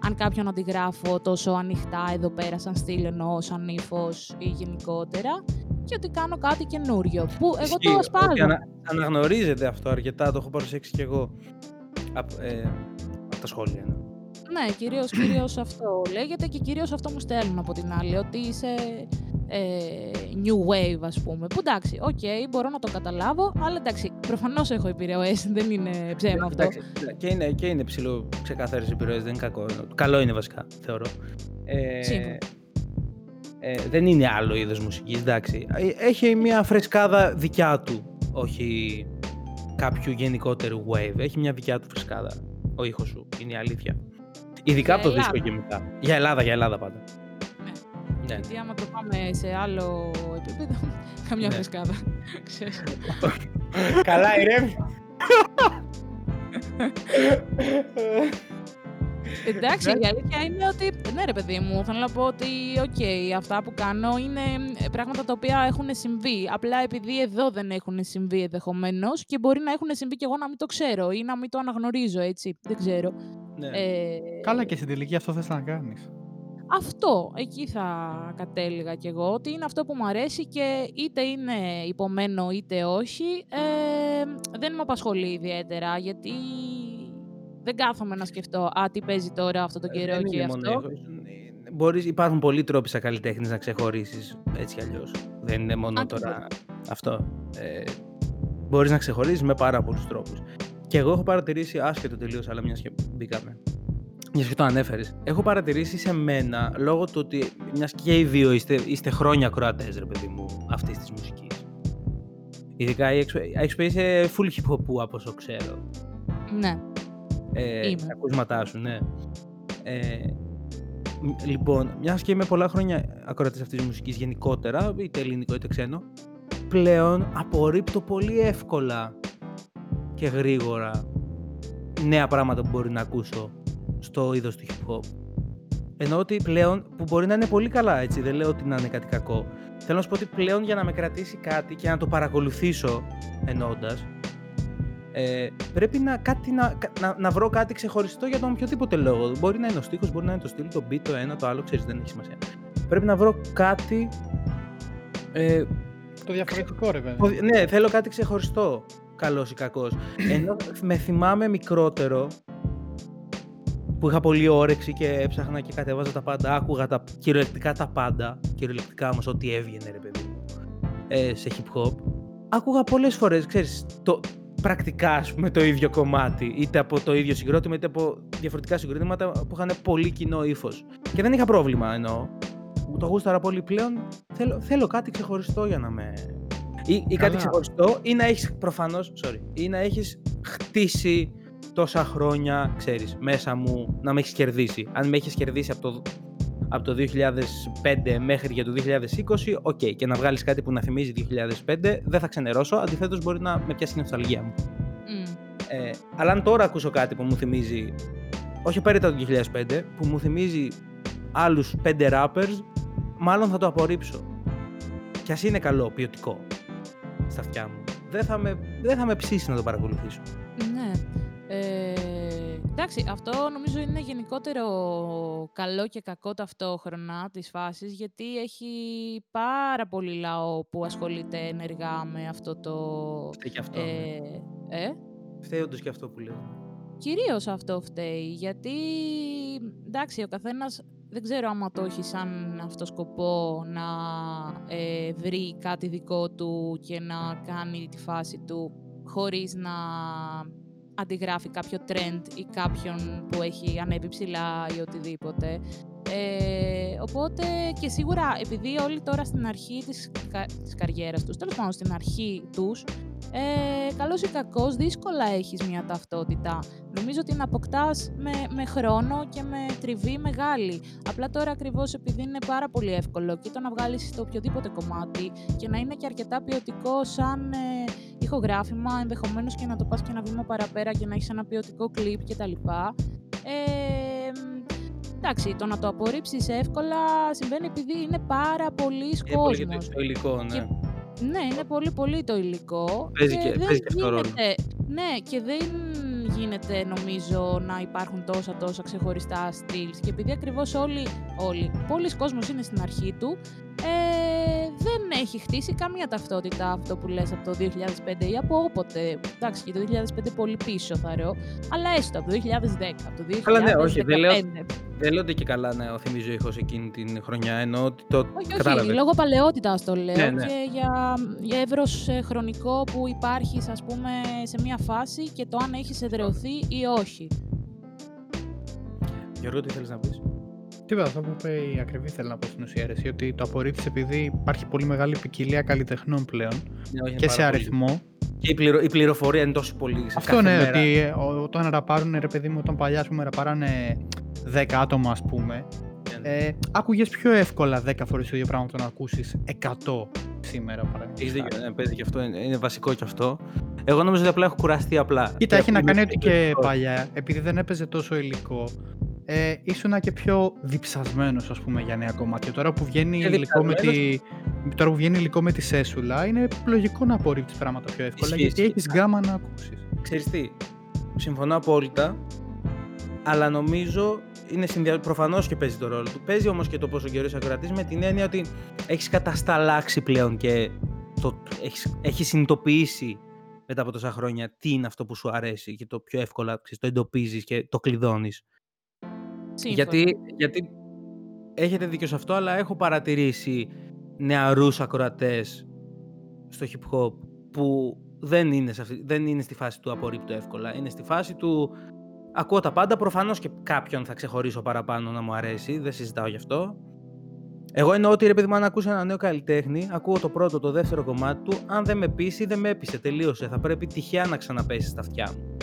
αν κάποιον αντιγράφω τόσο ανοιχτά εδώ πέρα σαν στυλ εννοώ σαν ύφος ή γενικότερα και ότι κάνω κάτι καινούριο που εγώ Ισχύει, το ότι ασπάζω. ανα- αναγνωρίζεται αυτό αρκετά, το έχω παρουσιάξει κι εγώ. Από, ε, από τα σχόλια. ναι. Ναι, κυρίως, κυρίως αυτό λέγεται και κυρίως αυτό μου στέλνουν από την άλλη, ότι είσαι ε, new wave ας πούμε. Που εντάξει, οκ, μπορώ να το καταλάβω, αλλά εντάξει, προφανώς έχω επιρροές, δεν είναι ψέμα αυτό. Εντάξει, και είναι, και είναι ψιλοξεκάθαρες επιρροές, δεν είναι κακό. Καλό είναι βασικά, θεωρώ. Ε, Σύμφωνοι. Ε, δεν είναι άλλο είδος μουσικής, εντάξει. Ε, Έχει μια φρεσκάδα δικιά του, όχι κάποιου γενικότερου wave. Έχει μια δικιά του φρεσκάδα. Ο ήχος σου, είναι η αλήθεια. Ειδικά Για από το δίσκο Ελλάδα. και μετά. Για Ελλάδα, για Ελλάδα πάντα. Ναι. Ναι. Γιατί άμα το πάμε σε άλλο επίπεδο, καμιά Ναι. φρεσκάδα. Ξέρεις. Καλά, ηρέμησε. Εντάξει, η αλήθεια είναι ότι, ναι ρε παιδί μου, θέλω να πω ότι, οκ, αυτά που κάνω είναι ε, πράγματα τα οποία έχουν συμβεί. Απλά επειδή εδώ δεν έχουν συμβεί ενδεχομένως και μπορεί να έχουν συμβεί και εγώ να μην το ξέρω ή να μην το αναγνωρίζω, έτσι. Δεν ξέρω. Ναι. Ε, Καλά και στην τελική αυτό θες να κάνεις. Αυτό, εκεί θα κατέληγα κι εγώ, ότι είναι αυτό που μου αρέσει και είτε είναι υπομένο είτε όχι, ε, δεν με απασχολεί ιδιαίτερα, γιατί δεν κάθομαι να σκεφτώ «Α, τι παίζει τώρα αυτό το καιρό Ε, Δεν και είναι μόνο αυτό». ήχος. Ε, Μπορείς, υπάρχουν πολλοί τρόποι σαν καλλιτέχνης να ξεχωρίσεις έτσι κι αλλιώς. Δεν είναι μόνο Ακριβώς. τώρα αυτό. Ε, Μπορείς να ξεχωρίσει με πάρα πολλούς τρόπους. Και εγώ έχω παρατηρήσει, άσχετο τελείως, αλλά μιας και μπήκαμε. Μιας και το ανέφερες. Έχω παρατηρήσει σε μένα, λόγω του ότι μιας και οι δύο είστε, είστε χρόνια ακροατέ, ρε παιδί μου, αυτής της μουσικής. Ειδικά η XP είσαι full hip hop από όσο ξέρω Ναι, ε, Είμαι. τα ακούσματά σου, ναι. Ε, μ- λοιπόν, μιας και είμαι πολλά χρόνια ακροατής αυτής της μουσικής γενικότερα, είτε ελληνικό είτε ξένο, πλέον απορρίπτω πολύ εύκολα και γρήγορα νέα πράγματα που μπορεί να ακούσω στο είδος του hip hop. Ενώ ότι πλέον, που μπορεί να είναι πολύ καλά έτσι, δεν λέω ότι να είναι κάτι κακό. Θέλω να σου πω ότι πλέον για να με κρατήσει κάτι και να το παρακολουθήσω εννοώντας, ε, πρέπει να, κάτι, να, να, να βρω κάτι ξεχωριστό για τον οποιοδήποτε λόγο. Μπορεί να είναι ο στίχος, μπορεί να είναι το στυλ, το beat, το ένα, το άλλο, ξέρεις, δεν έχει σημασία. Πρέπει να βρω κάτι... Ε, το διαφορετικό ρε βέβαια. Ναι, θέλω κάτι ξεχωριστό, καλός ή κακός. Ενώ με θυμάμαι μικρότερο, που είχα πολύ όρεξη και έψαχνα και κατέβαζα τα πάντα, άκουγα τα, κυριολεκτικά τα πάντα, κυριολεκτικά όμως ό,τι έβγαινε ρε παιδί μου, ε, σε hip hop. Άκουγα πολλές φορές, ξέρεις, το, πρακτικά ας πούμε, το ίδιο κομμάτι, είτε από το ίδιο συγκρότημα, είτε από διαφορετικά συγκροτήματα που είχαν πολύ κοινό ύφος. Και δεν είχα πρόβλημα εννοώ. Το γούσταρα πολύ πλέον. Θέλω, θέλω κάτι ξεχωριστό για να με. Ή, ή κάτι ξεχωριστό, ή να έχεις προφανώς. Sorry. Ή να έχεις χτίσει τόσα χρόνια, ξέρεις, μέσα μου να με έχεις κερδίσει. Αν με έχεις κερδίσει από το, από το 2005 μέχρι για το 2020, οκ, okay, και να βγάλεις κάτι που να θυμίζει 2005, δεν θα ξενερώσω, αντιθέτως μπορεί να με πιάσει η νοσταλγία μου. Mm. Ε, αλλά αν τώρα ακούσω κάτι που μου θυμίζει, όχι απαραίτητα το 2005, που μου θυμίζει άλλους 5 rappers, μάλλον θα το απορρίψω. Κι ας είναι καλό, ποιοτικό, στα αυτιά μου. Δεν θα με, δεν θα με ψήσει να το παρακολουθήσω. Ναι. Ε, εντάξει, αυτό νομίζω είναι γενικότερο καλό και κακό ταυτόχρονα της φάσης, γιατί έχει πάρα πολύ λαό που ασχολείται ενεργά με αυτό το... Φταίει και αυτό. Ε, ναι. ε; Φταίει όντως και αυτό που λέω. Κυρίως αυτό φταίει, γιατί εντάξει, ο καθένας δεν ξέρω άμα το έχει σαν αυτό σκοπό να ε, βρει κάτι δικό του και να κάνει τη φάση του χωρίς να αντιγράφει κάποιο trend ή κάποιον που έχει ανέβει ψηλά ή οτιδήποτε. Ε, οπότε και σίγουρα επειδή όλοι τώρα στην αρχή της, κα, της καριέρας τους, τέλος πάντων στην αρχή τους, ε, καλός ή κακός, δύσκολα έχεις μια ταυτότητα. Νομίζω ότι την αποκτάς με, με χρόνο και με τριβή μεγάλη. Απλά τώρα ακριβώς επειδή είναι πάρα πολύ εύκολο και το να βγάλεις το οποιοδήποτε κομμάτι και να είναι και αρκετά ποιοτικό σαν ε, ηχογράφημα, ενδεχομένως και να το πας και ένα βήμα παραπέρα και να έχεις ένα ποιοτικό κλιπ κτλ. Ε, εντάξει, το να το απορρίψεις εύκολα συμβαίνει επειδή είναι πάρα πολύ κόσμος. Είναι πολύ το υλικό, ναι. ναι, είναι πολύ πολύ το υλικό. Παίζει και, και, παίζει και αυτό ρόλο. Ναι, και δεν γίνεται νομίζω να υπάρχουν τόσα τόσα ξεχωριστά στυλ. Και επειδή ακριβώς όλοι, όλοι, πολλοί κόσμος είναι στην αρχή του, ε, δεν έχει χτίσει καμία ταυτότητα αυτό που λες από το 2005 ή από όποτε. Εντάξει, και το 2005 πολύ πίσω θα ρεώ, αλλά έστω από το 2010, από το 2015. Αλλά ναι, όχι, δεν λέω, δεν λέω ότι και καλά ναι, ο θυμίζω ήχος εκείνη την χρονιά, ενώ ότι το όχι, όχι, λόγω παλαιότητας το λέω ναι, ναι. και για, για εύρος ε, χρονικό που υπάρχεις ας πούμε σε μια φάση και το αν έχεις εδρεωθεί ή όχι. Γιώργο, τι θέλεις να πεις; Τίποτα, αυτό που είπε η ακριβή θέλει να πω στην ουσία, αρέσει, ότι το απορρίφθησε επειδή υπάρχει πολύ μεγάλη ποικιλία καλλιτεχνών πλέον ναι, και σε αριθμό. Και η, πληρο, η, πληροφορία είναι τόσο πολύ σε Αυτό ναι, ότι ε, όταν ραπάρουν, ρε παιδί μου, όταν παλιά, ας πούμε, ραπάρανε 10 άτομα, ας πούμε, ναι, ναι. ε, άκουγες πιο εύκολα 10 φορές το ίδιο πράγμα το να ακούσεις 100 σήμερα παραδείγματος. Έχεις δίκιο, ναι, παίζει και αυτό, είναι βασικό και αυτό. Εγώ νομίζω ότι απλά έχω κουραστεί απλά. Κοίτα, έχει να κάνει ότι και παλιά, επειδή δεν έπαιζε τόσο υλικό, ε, ήσουν και πιο διψασμένος ας πούμε για νέα κομμάτια. Τώρα που βγαίνει, υλικό με, τη, τώρα που βγαίνει υλικό με τη σέσουλα είναι λογικό να απορρίψεις πράγματα πιο εύκολα γιατί έχεις γκάμα να ακούσεις. Ξέρεις τι, συμφωνώ απόλυτα, αλλά νομίζω είναι συνδυα... προφανώς και παίζει το ρόλο του. Παίζει όμως και το πόσο καιρός είσαι ακροατή με την έννοια ότι έχεις κατασταλάξει πλέον και το... έχεις έχεις συνειδητοποιήσει μετά από τόσα χρόνια τι είναι αυτό που σου αρέσει και το πιο εύκολα ξέρεις, το εντοπίζεις και το κλειδώνεις. Γιατί, γιατί έχετε δίκιο σε αυτό, αλλά έχω παρατηρήσει νεαρούς ακροατές στο hip hop που δεν είναι, σε αυτή, δεν είναι στη φάση του απορρίπτω εύκολα. Είναι στη φάση του ακούω τα πάντα. Προφανώς και κάποιον θα ξεχωρίσω παραπάνω να μου αρέσει. Δεν συζητάω γι' αυτό. Εγώ εννοώ ότι επειδή μου αν ακούσω ένα νέο καλλιτέχνη, ακούω το πρώτο, το δεύτερο κομμάτι του. Αν δεν με πείσει, δεν με έπεισε. Τελείωσε. Θα πρέπει τυχαία να ξαναπέσει στα αυτιά μου.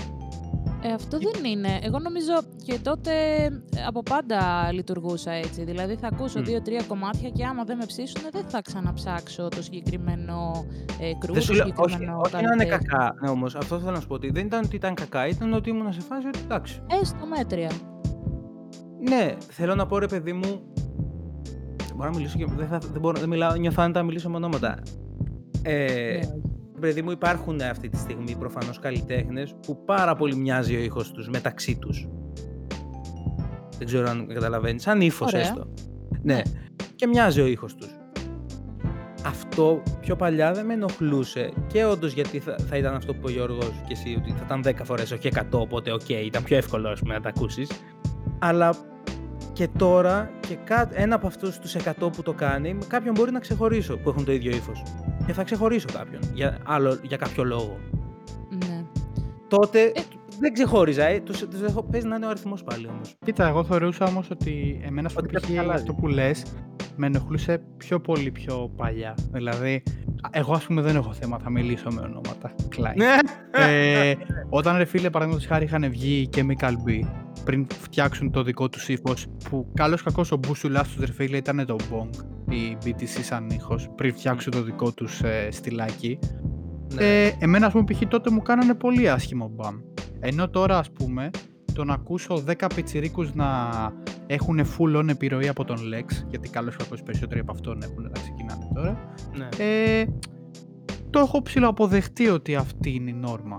Ε, αυτό δεν είναι. Εγώ νομίζω και τότε ε, από πάντα λειτουργούσα έτσι. Δηλαδή θα ακούσω δύο-τρία κομμάτια και άμα δεν με ψήσουν δεν θα ξαναψάξω το συγκεκριμένο ε, κρού, το συγκεκριμένο Όχι, όχι να είναι κακά ναι, όμως. Αυτό θέλω να σου πω ότι δεν ήταν ότι ήταν κακά, ήταν ότι ήμουν σε φάση ότι εντάξει. Έστω μέτρια. Ναι, θέλω να πω ρε παιδί μου. Μπορώ να μιλήσω και. Δεν, θα, δεν, μπορώ, δεν μιλάω, νιώθω άνετα να μιλήσω με ονόματα. Ε, Ναι, παιδί μου, υπάρχουν αυτή τη στιγμή προφανώς καλλιτέχνες που πάρα πολύ μοιάζει ο ήχος τους μεταξύ τους. Δεν ξέρω αν καταλαβαίνεις. Σαν ύφος Ωραία. έστω. Ναι. Ναι. Και μοιάζει ο ήχος τους. Αυτό πιο παλιά δεν με ενοχλούσε και όντως γιατί θα, θα ήταν αυτό που είπε ο Γιώργος και εσύ, ότι θα ήταν 10 φορές, όχι 100, οπότε οκ, ήταν πιο εύκολο ας πούμε, να τα ακούσεις. Αλλά και τώρα και κά- ένα από αυτούς τους 100 που το κάνει, με κάποιον μπορεί να ξεχωρίσω που έχουν το ίδιο ύφος. Και θα ξεχωρίσω κάποιον για, άλλο, για κάποιο λόγο. ναι. Τότε δεν ξεχώριζα, ε, τους, τους έχω, παίζει να είναι ο αριθμός πάλι όμως. Κοίτα, εγώ θεωρούσα όμως ότι εμένα στο Ότι κάτι π.χ. αλλάζει. αυτό που λες με ενοχλούσε πιο πολύ πιο παλιά. Δηλαδή, εγώ ας πούμε δεν έχω θέμα, θα μιλήσω με ονόματα. Κλάιν. Ναι. ε, όταν ρε φίλε, παραδείγματος χάρη είχαν βγει οι Chemical B πριν φτιάξουν το δικό τους ύφος, που καλό κακός ο μπούσουλάς τους ρε φίλε ήταν το Bong, η BTC σαν ήχος, πριν φτιάξουν το δικό τους ε, στυλάκι. Ναι. Ε, εμένα, ας πούμε, π.χ. τότε μου κάνανε πολύ άσχημο μπαμ. Ενώ τώρα, ας πούμε, το να ακούσω 10 πιτσιρίκους να έχουν full on επιρροή από τον Lex, γιατί καλώς ή κακώς περισσότεροι από αυτόν έχουν να ξεκινάνε τώρα, ναι. ε, το έχω ψιλοαποδεχτεί ότι αυτή είναι η νόρμα.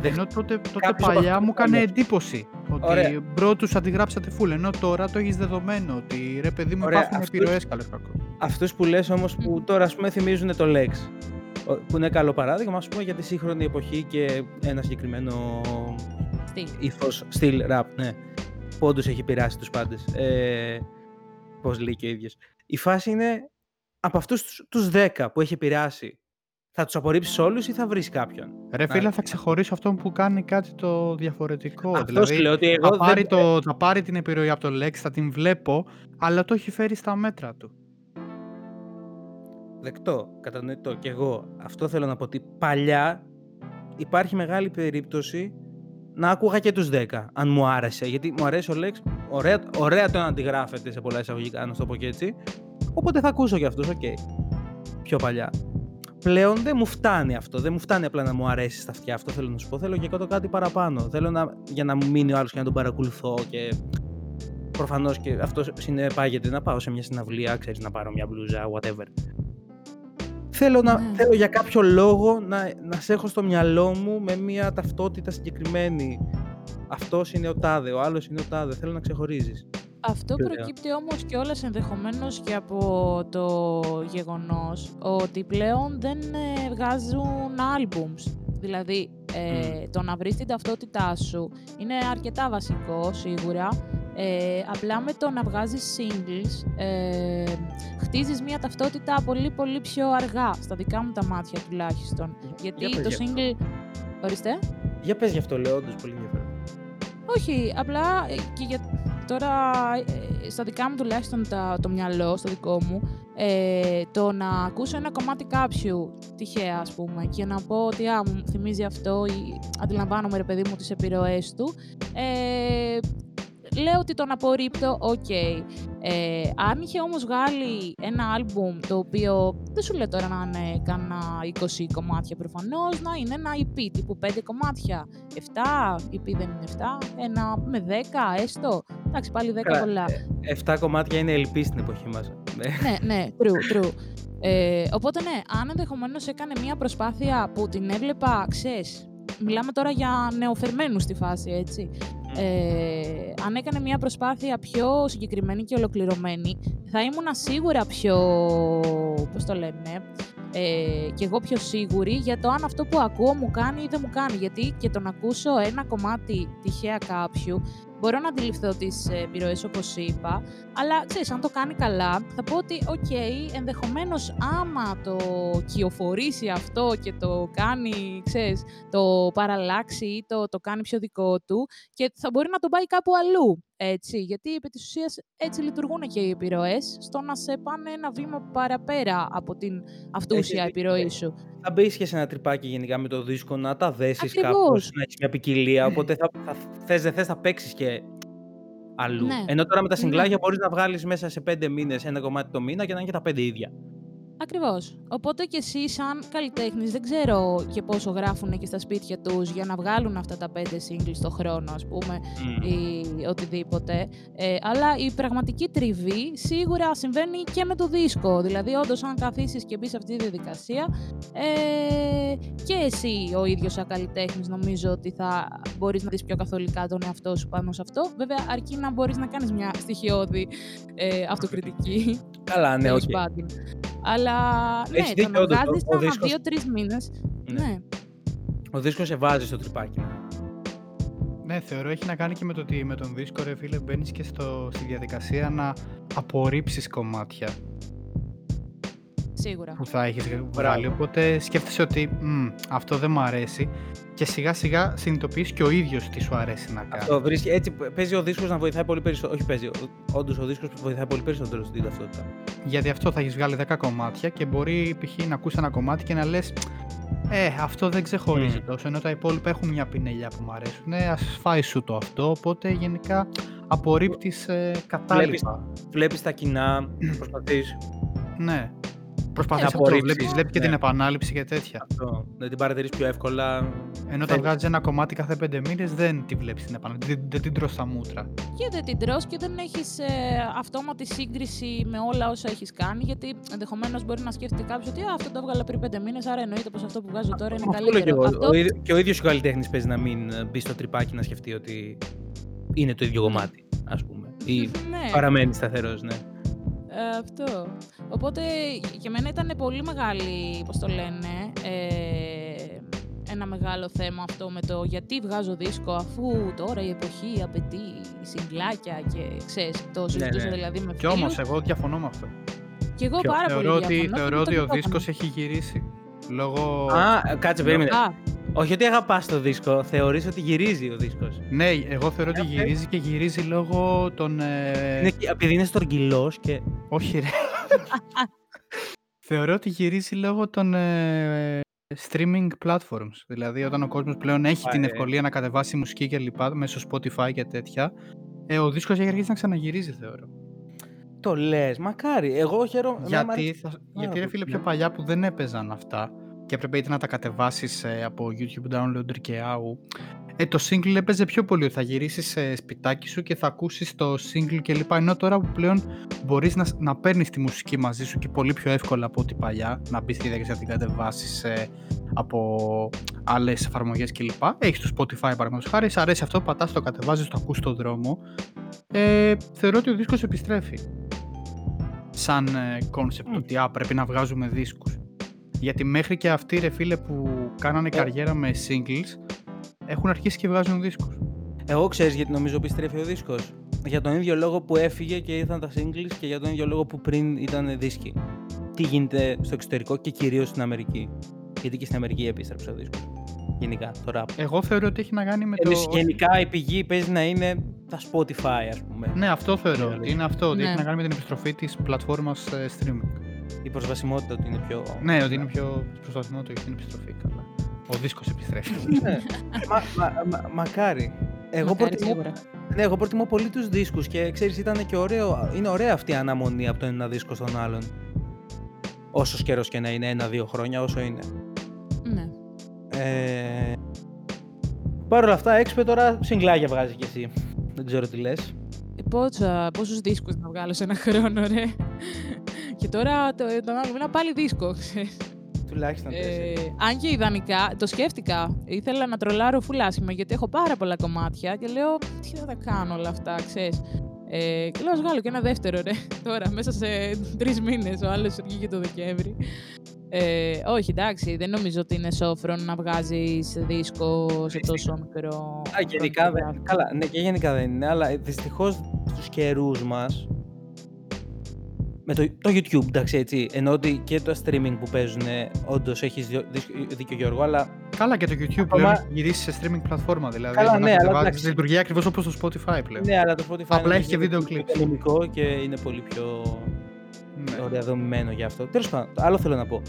Δεχ- Ενώ τότε, τότε Κάποιος από παλιά αυτούς μου το έκανε έλεγε. εντύπωση ότι Ωραία. bro τους αντιγράψατε full, ενώ τώρα το έχεις δεδομένο ότι ρε παιδί μου Ωραία, υπάρχουν αυτούς- επιρροές καλώς ή κακώς. Αυτούς που λες όμως που Μμμ. τώρα ας πούμε θυμίζουν το Lex. Ο- Που είναι καλό παράδειγμα ας πούμε για τη σύγχρονη εποχή και ένα συγκεκριμένο Στυλ. ύφος, στυλ rap, ναι. Που όντως έχει πειράσει τους πάντες. Ε, πώς λέει και ο ίδιος. Η φάση είναι από αυτούς τους, τους 10 που έχει επηρεάσει. Θα τους απορρίψεις όλους ή θα βρεις κάποιον; Ρε φίλε, Να- θα ξεχωρίσω αυτόν που κάνει κάτι το διαφορετικό. Αυτός δηλαδή, σου λέω ότι εγώ θα, πάρει δεν... το, θα πάρει την επιρροή από το Lex, θα την βλέπω, αλλά το έχει φέρει στα μέτρα του. Δεκτό, κατανοητό και εγώ. Αυτό θέλω να πω ότι παλιά υπάρχει μεγάλη περίπτωση να άκουγα και τους 10, αν μου άρεσε. Γιατί μου αρέσει ο Lex, ωραία, ωραία το να αντιγράφεται σε πολλά εισαγωγικά, να το πω και έτσι. Οπότε θα ακούσω και αυτούς, οκ. Πιο παλιά. Πλέον δεν μου φτάνει αυτό. Δεν μου φτάνει απλά να μου αρέσει στα αυτιά. Αυτό θέλω να σου πω. Θέλω και κάτω κάτι παραπάνω. Θέλω να, για να μου μείνει ο άλλος και να τον παρακολουθώ και προφανώς και αυτό συνεπάγεται να πάω σε μια συναυλία, ξέρεις, να πάρω μια μπλούζα, whatever. Θέλω, να, Ναι. θέλω για κάποιο λόγο να, να σε έχω στο μυαλό μου με μια ταυτότητα συγκεκριμένη. Αυτός είναι ο τάδε, ο άλλος είναι ο τάδε. Θέλω να ξεχωρίζεις. Αυτό Ωραία. προκύπτει όμως κιόλας ενδεχομένως και από το γεγονός ότι πλέον δεν ε, βγάζουν albums. Δηλαδή, ε, το να βρεις την ταυτότητά σου είναι αρκετά βασικό σίγουρα. Ε, απλά με το να βγάζεις singles ε, χτίζεις μια ταυτότητα πολύ πολύ πιο αργά, στα δικά μου τα μάτια τουλάχιστον. Γιατί πες το γι' αυτό. single... Ορίστε. Για πες γι' αυτό, λέω, όντως πολύ ενδιαφέρον. Όχι, απλά ε, και για τώρα ε, στα δικά μου τουλάχιστον τα, το μυαλό, στο δικό μου, ε, το να ακούσω ένα κομμάτι κάποιου τυχαία ας πούμε και να πω ότι α, μου θυμίζει αυτό ή αντιλαμβάνομαι ρε παιδί μου τις επιρροές του, ε, λέω ότι τον απορρίπτω, οκ. Ε, αν είχε όμως βγάλει ένα άλμπουμ το οποίο δεν σου λέω τώρα να είναι κάνα 20 κομμάτια προφανώς, να είναι ένα EP τύπου 5 κομμάτια, 7, EP δεν είναι 7, ένα με 10 έστω, εντάξει πάλι 10 Καλά, πολλά. 7 κομμάτια είναι LP στην εποχή μας. ναι, ναι, true, true. Ε, οπότε ναι, αν ενδεχομένως έκανε μια προσπάθεια που την έβλεπα, ξέρεις, μιλάμε τώρα για νεοφερμένους στη φάση, έτσι. Ε, αν έκανε μια προσπάθεια πιο συγκεκριμένη και ολοκληρωμένη, θα ήμουνα σίγουρα πιο, πώς το λένε, ε, και εγώ πιο σίγουρη για το αν αυτό που ακούω μου κάνει ή δεν μου κάνει. Γιατί και το να ακούσω ένα κομμάτι τυχαία κάποιου, μπορώ να αντιληφθώ τις ε, επιρροές όπως είπα, αλλά ξέρεις, αν το κάνει καλά, θα πω ότι, οκ, ενδεχομένως άμα το κυοφορήσει αυτό και το κάνει, ξέρεις, το παραλλάξει ή το, το κάνει πιο δικό του και θα μπορεί να τον πάει κάπου αλλού, έτσι. Γιατί επί της ουσίας έτσι λειτουργούν και οι επιρροές, στο να σε πάνε ένα βήμα παραπέρα από την αυτούσια δίκιο, επιρροή ε. σου. Θα μπει και σε ένα τρυπάκι γενικά με το δίσκο να τα δέσεις Ακριβώς. κάπω, να έχεις μια ποικιλία. Οπότε θα, θα θες δεν θες, θα παίξεις και αλλού. Ναι. Ενώ τώρα με τα Ναι. συγκλάγια μπορείς να βγάλεις μέσα σε πέντε μήνες ένα κομμάτι το μήνα και να είναι και τα πέντε ίδια. Ακριβώς. Οπότε και εσύ σαν καλλιτέχνης, δεν ξέρω και πόσο γράφουν και στα σπίτια τους για να βγάλουν αυτά τα πέντε singles το χρόνο, ας πούμε, Μμ. ή οτιδήποτε. Ε, αλλά η πραγματική τριβή σίγουρα συμβαίνει και με το δίσκο. Δηλαδή, όντως, αν καθίσεις και μπεις σε αυτή τη διαδικασία, ε, και εσύ ο ίδιος σαν καλλιτέχνης νομίζω ότι θα μπορείς να δεις πιο καθολικά τον εαυτό σου πάνω σε αυτό. Βέβαια, αρκεί να μπορείς να κάνεις μια στοιχειώδη ε, αυτοκριτική. Καλά, ναι, τέλος οκ. πάντων. Αλλά ναι, Έχεις το δίκιο, να όντως, βγάζεις ο- ο ανά δίσκος- δύο-τρεις μήνες. Ναι. Ναι. Ο δίσκος σε βάζει στο τριπάκι. Ναι, θεωρώ έχει να κάνει και με το ότι με τον δίσκο, ρε φίλε, μπαίνεις και στο, στη διαδικασία να απορρίψεις κομμάτια Σίγουρα. που θα έχεις βγάλει. Οπότε σκέφτεσαι ότι «Μμ, αυτό δεν μου αρέσει και σιγά σιγά συνειδητοποιείς και ο ίδιος τι σου αρέσει να κάνει. Αυτό βρίσκει, έτσι παίζει ο δίσκος να βοηθάει πολύ περισσότερο. Όχι παίζει, όντως ο δίσκος βοηθάει πολύ περισσότερο στην ταυτότητα. Γιατί αυτό θα έχεις βγάλει 10 κομμάτια και μπορεί π.χ. να ακούς ένα κομμάτι και να λες «Ε, αυτό δεν ξεχωρίζει Μμ. τόσο, ενώ τα υπόλοιπα έχουν μια πινελιά που μου αρέσουν. Ε, ας φάει σου το αυτό, οπότε γενικά απορρίπτεις ε, κατάλοιπα. Βλέπεις τα κοινά, προσπαθείς. Ναι. Προσπαθείς Να αυτό, απορρίψεις, βλέπεις, βλέπει και ναι. την επανάληψη και τέτοια. Αυτό. Να την παρατηρείς πιο εύκολα. Ενώ όταν Θέλεις. βγάζει ένα κομμάτι κάθε πέντε μήνες, δεν τη βλέπεις την επανάληψη. Δεν, δεν την τρως στα μούτρα. Και δεν την τρως και δεν έχεις ε, αυτόματη σύγκριση με όλα όσα έχεις κάνει, γιατί ενδεχομένως μπορεί να σκέφτεται κάποιος ότι «Α, αυτό το έβγαλα πριν πέντε μήνες, άρα εννοείται πως αυτό που βγάζω τώρα είναι Αυτό λέω κι καλύτερο. εγώ. Αυτό Ο ίδιο- και ο ίδιος ο καλλιτέχνης παίζει να μην ε, μπει στο τρυπάκι να σκεφτεί ότι είναι το ίδιο κομμάτι, ας πούμε. Ή ναι. παραμένει σταθερός, ναι. Ε, αυτό. Οπότε για μένα ήταν πολύ μεγάλη, πώς το λένε, ε, ένα μεγάλο θέμα αυτό με το γιατί βγάζω δίσκο αφού τώρα η εποχή απαιτεί συγκλάκια και ξέρεις, το συζητούσα ναι. δηλαδή με Κι όμως, φίλους. εγώ διαφωνώ με αυτό. Και εγώ Ποιο; πάρα θεωρώ πολύ ότι, διαφωνώ και θεωρώ με ότι το ο μικρόφωνο. δίσκος έχει γυρίσει. Λόγω. Α, κάτσε, περίμενε. Α, Όχι ότι αγαπάς το δίσκο, θεωρείς ότι γυρίζει ο δίσκος. Ναι, εγώ θεωρώ ότι Ε, γυρίζει και γυρίζει λόγω των. ε, Είναι, και- επειδή είναι στρογγυλό και. Όχι, ρε. θεωρώ ότι γυρίζει λόγω των ε, streaming platforms. Δηλαδή, όταν ο κόσμος πλέον έχει την Ε. ευκολία να κατεβάσει μουσική και λοιπά μέσω Spotify και τέτοια, ε, ο δίσκος έχει αρχίσει να ξαναγυρίζει, θεωρώ. Το λες, μακάρι. Εγώ χαίρομαι. εμένα μ' Γιατί, αρέσει θα, πάρα γιατί ρε πολύ. φίλε πιο παλιά που δεν έπαιζαν αυτά και έπρεπε είτε να τα κατεβάσεις ε, από YouTube Downloader και AU ε, το single έπαιζε πιο πολύ. Ότι θα γυρίσεις σε σπιτάκι σου και θα ακούσεις το single και λοιπά. Ενώ τώρα που πλέον μπορείς να, να παίρνεις τη μουσική μαζί σου και πολύ πιο εύκολα από ό,τι παλιά να μπεις στη διαδικασία να την κατεβάσεις ε, από άλλες εφαρμογές και λοιπά. Έχεις το Spotify παραδείγματος χάρη, σ' αρέσει αυτό, πατάς το κατεβάζεις, το ακούς στον δρόμο. Ε, θεωρώ ότι ο δίσκος επιστρέφει σαν concept Μμ. ότι α, πρέπει να βγάζουμε δίσκους. Γιατί μέχρι και αυτοί ρε φίλε που κάνανε Ε. καριέρα με singles έχουν αρχίσει και βγάζουν δίσκους. Εγώ ξέρεις γιατί νομίζω επιστρέφει ο δίσκος. Για τον ίδιο λόγο που έφυγε και ήρθαν τα singles και για τον ίδιο λόγο που πριν ήταν δίσκοι. Τι γίνεται στο εξωτερικό και κυρίως στην Αμερική. Γιατί και στην Αμερική επίστρεψε ο δίσκος. Γενικά, το rap. Εγώ θεωρώ ότι έχει να κάνει με Εμείς το... γενικά η πηγή παίζει να είναι τα Spotify, ας πούμε. Ναι, αυτό θεωρώ. Ναι, ότι είναι αυτό, ότι Ναι. έχει να κάνει με την επιστροφή της πλατφόρμας ε, streaming. Η προσβασιμότητα ότι είναι πιο. Ναι, ότι είναι πιο προσπαθημένο το την επιστροφή. Καλά. Ο δίσκος επιστρέφει. Ναι. μα, μα, μα- μακάρι. Εγώ μακάρι προτιμώ, σίγουρα. ναι, εγώ προτιμώ πολύ τους δίσκους και ξέρεις ήταν και ωραίο, είναι ωραία αυτή η αναμονή από το ένα δίσκο στον άλλον. Όσο καιρός και να είναι, ένα-δύο χρόνια, όσο είναι. Ναι. Ε, Παρ' όλα αυτά, έξυπε τώρα συγκλάκια βγάζει κι εσύ. Δεν ξέρω τι λες. Πόσα, πόσους δίσκους να βγάλω σε ένα χρόνο, ρε. Και τώρα το, τον άλλο μήνα πάλι δίσκο, ξέρεις. Τουλάχιστον Ε, τέσσερι. αν και ιδανικά, το σκέφτηκα. Ήθελα να τρολάρω φουλάσιμα γιατί έχω πάρα πολλά κομμάτια και λέω τι θα τα κάνω όλα αυτά, ξέρεις. Ε, και λέω ας βγάλω και ένα δεύτερο ρε. Τώρα, μέσα σε τρεις μήνες, ο άλλος βγήκε το Δεκέμβρη. Ε, όχι, εντάξει, δεν νομίζω ότι είναι σόφρον να βγάζεις δίσκο σε τόσο μικρό. Α, γενικά χρονικό δεν, καλά, ναι, και γενικά δεν είναι, αλλά δυστυχώς στου καιρούς μας. Με το, το YouTube, εντάξει έτσι. Ενώ ότι και το streaming που παίζουν, όντως έχεις δίκιο Γιώργο, αλλά Καλά και το YouTube Ακόμα- πλέον έχει γυρίσει σε streaming πλατφόρμα. Δηλαδή, Καλά, το να ναι, αλλά κατεβάζεις εντάξει. λειτουργεί ακριβώς όπως το Spotify πλέον. ναι, αλλά το Spotify Απλά νομίζω έχει και είναι βίντεο πολύ clips. πιο οικονομικό και είναι πολύ πιο Ναι. ωραία δομημένο γι' αυτό. Τέλος πάντων, το άλλο θέλω να πω.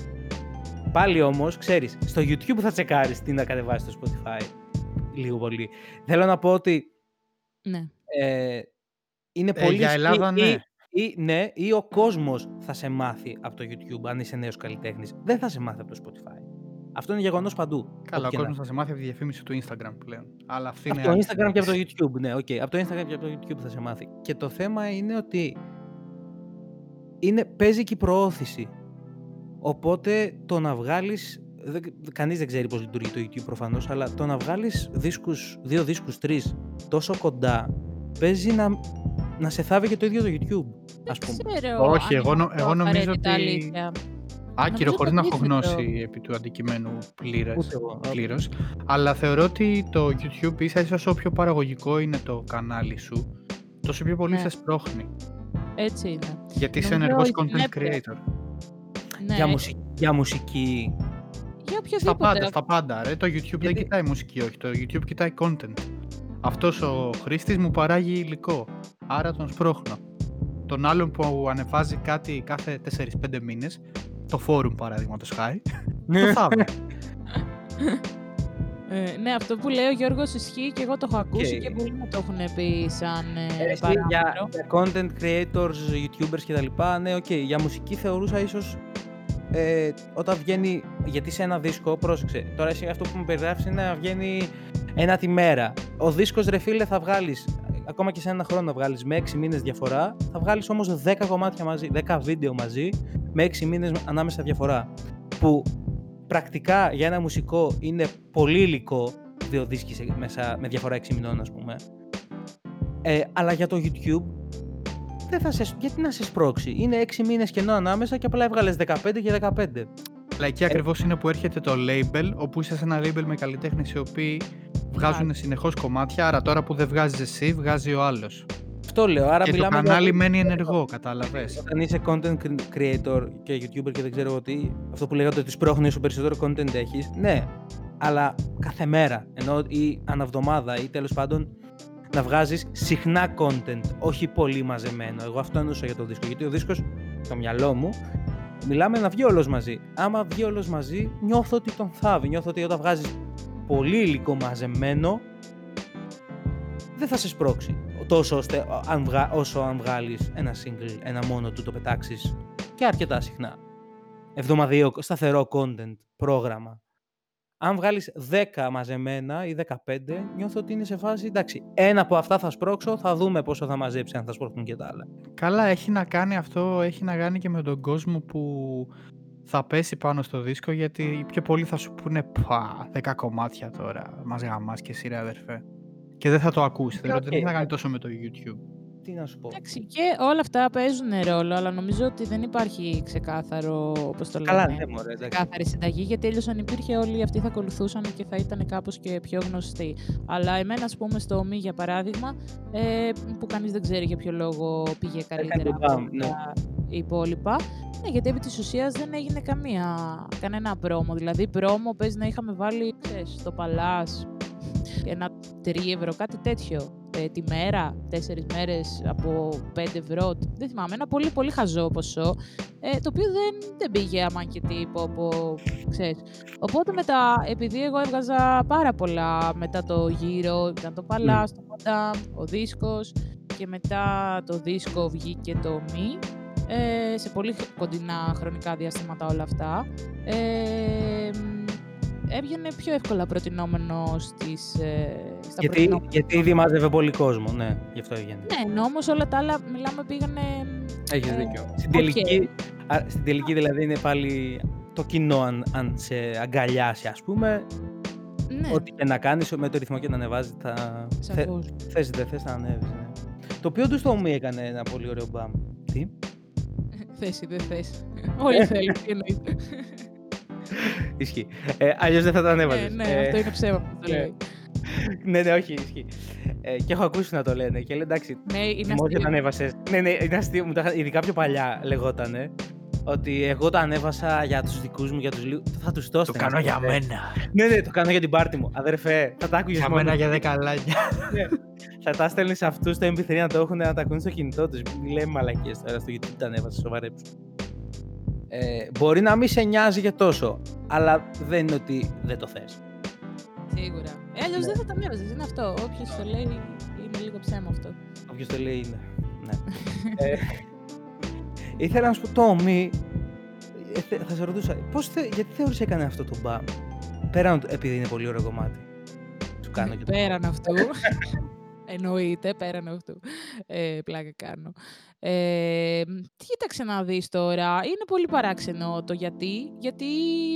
Πάλι όμως, ξέρεις, στο YouTube θα τσεκάρεις τι να κατεβάσεις στο Spotify. Λίγο πολύ. Θέλω να πω ότι Ναι. ε, είναι Ε, πολύ για ισχύ Ελλάδα, ή- ναι. Ή, ναι, ή ο κόσμος θα σε μάθει από το YouTube αν είσαι νέος καλλιτέχνης. Δεν θα σε μάθει από το Spotify. Αυτό είναι γεγονός παντού. Καλά, ο όπου και να κόσμος θα σε μάθει από τη διαφήμιση του Instagram πλέον. Αλλά αυτή Από είναι. το άλλη Instagram και από το συζήτηση. YouTube, ναι, οκ. Από το Instagram και από το YouTube θα σε μάθει. Και το θέμα είναι ότι είναι, παίζει και η προώθηση. Οπότε το να βγάλεις. Κανείς δεν ξέρει πώς λειτουργεί το YouTube προφανώς, αλλά το να βγάλεις δίσκους, δύο δίσκους, τρεις τόσο κοντά, παίζει να, να σε θάβει και το ίδιο το YouTube. Ας πούμε. Ξέρω Όχι, αν εγώ είναι νο- αυτό εγώ νομίζω απαραίτητα ότι- αλήθεια. Άκυρο, Νομίζω χωρίς το να έχω αντίθετο. γνώση επί του αντικειμένου πλήρες, Ούτε εγώ. πλήρως. Αλλά θεωρώ ότι το YouTube ίσα ίσα όσο πιο παραγωγικό είναι το κανάλι σου, τόσο πιο πολύ Ναι. σε σπρώχνει. Έτσι είναι. Γιατί είσαι Νομίζω ενεργός η content συνέπεια. creator. Ναι, Για, μουσική, για μουσική. για Στα οποιοδήποτε. πάντα, στα πάντα. Ρε. Το YouTube δεν Γιατί- κοιτάει μουσική, όχι. Το YouTube κοιτάει content. Αυτός ο χρήστης μου παράγει υλικό. Άρα τον σπρώχνω. Τον άλλον που ανεβάζει κάτι κάθε 4-5 μήνες, το forum παραδείγματος χάρη, το θάβει. Ε, ναι, αυτό που λέει ο Γιώργος ισχύει και εγώ το έχω ακούσει Οκ. και πολλοί μου το έχουν πει σαν ε, Ε, εσύ, παράμετρο. για, για content creators, youtubers κτλ. Ναι, οκ. Για μουσική θεωρούσα ίσως ε, όταν βγαίνει. Γιατί σε ένα δίσκο, πρόσεξε. Τώρα εσύ αυτό που μου περιγράφεις είναι να βγαίνει ένα τη μέρα. Ο δίσκος ρε φίλε θα βγάλεις. Ακόμα και σε ένα χρόνο να βγάλεις με 6 μήνες διαφορά, θα βγάλεις όμως 10 κομμάτια μαζί, 10 βίντεο μαζί, με 6 μήνες ανάμεσα διαφορά. Που πρακτικά για ένα μουσικό είναι πολύ υλικό, δύο δίσκοι σε- μέσα με διαφορά 6 μηνών, ας πούμε. Ε, αλλά για το YouTube δεν θα σε, γιατί να σε σπρώξει; Είναι 6 μήνες κενό ανάμεσα και απλά έβγαλες 15 και 15. Αλλά εκεί ακριβώς είναι που έρχεται το label, όπου είσαι σε ένα label με καλλιτέχνες οι οποίοι βγάζουν συνεχώς κομμάτια, άρα τώρα που δεν βγάζεις εσύ, βγάζει ο άλλος. Αυτό λέω. Άρα Και το μιλάμε κανάλι για... μένει ενεργό, κατάλαβες. Όταν είσαι content creator και YouTuber και δεν ξέρω εγώ τι, αυτό που λέγατε ότι σπρώχνεις όσο περισσότερο content έχεις, ναι, αλλά κάθε μέρα, ενώ ή αναβδομάδα ή τέλος πάντων να βγάζεις συχνά content, όχι πολύ μαζεμένο. Εγώ αυτό εννοούσα για το δίσκο, γιατί ο δίσκος, στο μυαλό μου, μιλάμε να βγει όλος μαζί. Άμα βγει όλος μαζί, νιώθω ότι τον θάβει. Νιώθω ότι όταν βγάζεις πολύ υλικό μαζεμένο, δεν θα σε σπρώξει τόσο ώστε αν βγα... όσο αν βγάλεις ένα single, ένα μόνο του το πετάξεις και αρκετά συχνά. Εβδομαδιαίο σταθερό content, πρόγραμμα. Αν βγάλεις 10 μαζεμένα ή 15, νιώθω ότι είναι σε φάση, εντάξει, ένα από αυτά θα σπρώξω, θα δούμε πόσο θα μαζέψει, αν θα σπρώχνουν και τα άλλα. Καλά, έχει να κάνει αυτό, έχει να κάνει και με τον κόσμο που θα πέσει πάνω στο δίσκο, γιατί οι πιο πολλοί θα σου πούνε «Πα, 10 κομμάτια τώρα, μας γαμάς και εσύ ρε αδερφέ». Και δεν θα το ακούσεις, δηλαδή δεν οκ. έχει να κάνει τόσο με το YouTube. Τι να σου πω. Εντάξει, και όλα αυτά παίζουν ρόλο, αλλά νομίζω ότι δεν υπάρχει ξεκάθαρο, όπως το Καλά, λέμε, ναι, μωρέ, εντάξει. ξεκάθαρη συνταγή, γιατί αλλιώς αν υπήρχε όλοι αυτοί θα ακολουθούσαν και θα ήταν κάπως και πιο γνωστοί. Αλλά εμένα, ας πούμε, στο Μη, για παράδειγμα, ε, που κανείς δεν ξέρει για ποιο λόγο πήγε καλύτερα το από μπαμ, ναι. τα υπόλοιπα. Ναι, γιατί επί της ουσίας δεν έγινε καμία, κανένα πρόμο. Δηλαδή, πρόμο παίζει να είχαμε βάλει, ξέρεις, στο Παλάς, ένα 3 ευρώ, κάτι τέτοιο. Ε, τη μέρα, τέσσερις μέρες από 5 ευρώ. Δεν θυμάμαι, ένα πολύ πολύ χαζό ποσό, ε, το οποίο δεν, δεν πήγε αμάν και τύπο από, ξέρεις. Οπότε μετά, επειδή εγώ έβγαζα πάρα πολλά μετά το γύρο, ήταν το Παλάς, το Μαντάμ, ο δίσκος και μετά το δίσκο βγήκε το Μη, ε, σε πολύ κοντινά χρονικά διαστήματα όλα αυτά. Ε, μ, έβγαινε πιο εύκολα προτινόμενο στις, ε, στα Γιατί, προτινόμενα. γιατί ήδη μάζευε πολύ κόσμο, ναι, γι' αυτό έβγαινε. Ναι, ενώ όμως όλα τα άλλα, μιλάμε, πήγανε... Έχεις ε, δίκιο. Στην οκ. τελική, α, στην τελική δηλαδή είναι πάλι το κοινό αν, αν σε αγκαλιάσει ας πούμε. Ναι, Ό,τι και να κάνεις με το ρυθμό και να ανεβάζει θα... Θε, σαφώς. θες δεν θες θα ανέβεις. Ναι. Το οποίο του στο Μη έκανε ένα πολύ ωραίο μπαμ. Τι; Θες ή δεν θες. Όλοι θέλουν, τι εννοείται. Ισχύει. Ε, Αλλιώς δεν θα το ναι, ανέβαζες. ναι, Ε, αυτό είναι ψέμα που το ναι. λέει. ναι, ναι, όχι, ισχύει. Ε, και έχω ακούσει να το λένε και λέει εντάξει, Ναι, είναι δημόσια το αστείο. ανέβασες. Ναι, ναι, είναι αστείο. Μου το είχα- ειδικά πιο παλιά λεγότανε. Ότι εγώ το ανέβασα για τους δικούς μου, για τους λίγους. Θα τους το Το έστελνα, κάνω για αδερφέ. μένα. Ναι, ναι, το κάνω για την πάρτη μου. Αδερφέ, θα τα άκουγες Για μόνος. μένα για 10 λάγια. Θα τα στέλνεις σε αυτούς στο MP3 να το έχουν να τα ακούν στο κινητό τους. Μην λέμε μαλακίες τώρα στο YouTube τα ανέβασα, σοβαρέψου. Ε, μπορεί να μην σε νοιάζει για τόσο, αλλά δεν είναι ότι δεν το θες. Σίγουρα. Ε, αλλιώς Ναι. δεν θα τα μοιάζεις, είναι αυτό. Όποιος το λέει, είναι λίγο ψέμα αυτό. Όποιος το λέει είναι. Ναι. ε, ήθελα να σου πω, Τόμι, ε, θε- θα σε ρωτούσα, πώς θε, γιατί θεωρείς έκανε αυτό το μπαμ, πέραν του- επειδή είναι πολύ ωραίο κομμάτι. Σου κάνω και το Πέραν αυτού. Εννοείται, πέραν αυτού. Ε, πλάκα κάνω. Ε, κοίταξε να δεις τώρα. Είναι πολύ παράξενο το γιατί. Γιατί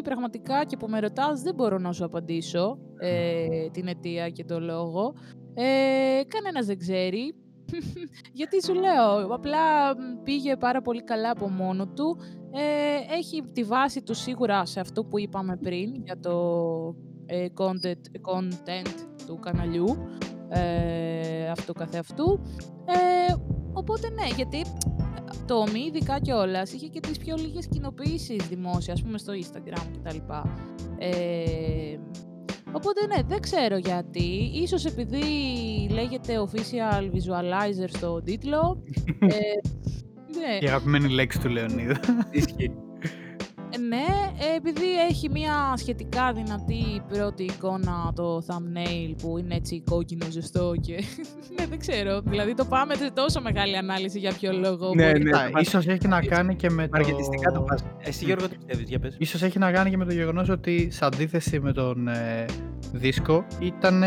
πραγματικά και που με ρωτάς δεν μπορώ να σου απαντήσω ε, την αιτία και το λόγο. Ε, κανένας δεν ξέρει. γιατί σου λέω, απλά μ, πήγε πάρα πολύ καλά από μόνο του. Ε, έχει τη βάση του σίγουρα σε αυτό που είπαμε πριν για το ε, content, content του καναλιού ε, αυτού καθεαυτού. Ε, οπότε ναι, γιατί το Μη ειδικά κιόλας είχε και τις πιο λίγες κοινοποιήσεις δημόσια, ας πούμε στο Instagram κτλ. Ε, οπότε ναι, δεν ξέρω γιατί. Ίσως επειδή λέγεται official visualizer στο τίτλο. ε, ναι, Η αγαπημένη λέξη του Λεωνίδα. Ισχύει. Ναι, ε, επειδή έχει μια σχετικά δυνατή πρώτη εικόνα το thumbnail που είναι έτσι κόκκινο ζεστό και ναι, δεν ξέρω. Δηλαδή το πάμε σε τόσο μεγάλη ανάλυση για ποιο λόγο. Ναι, μπορεί ναι. να- Α, ίσως έχει να κάνει και με το... Μαρκετιστικά το πας. Εσύ Γιώργο τι πιστεύεις, για πες. Ίσως έχει να κάνει και με το γεγονός ότι σε αντίθεση με τον ε, δίσκο ήταν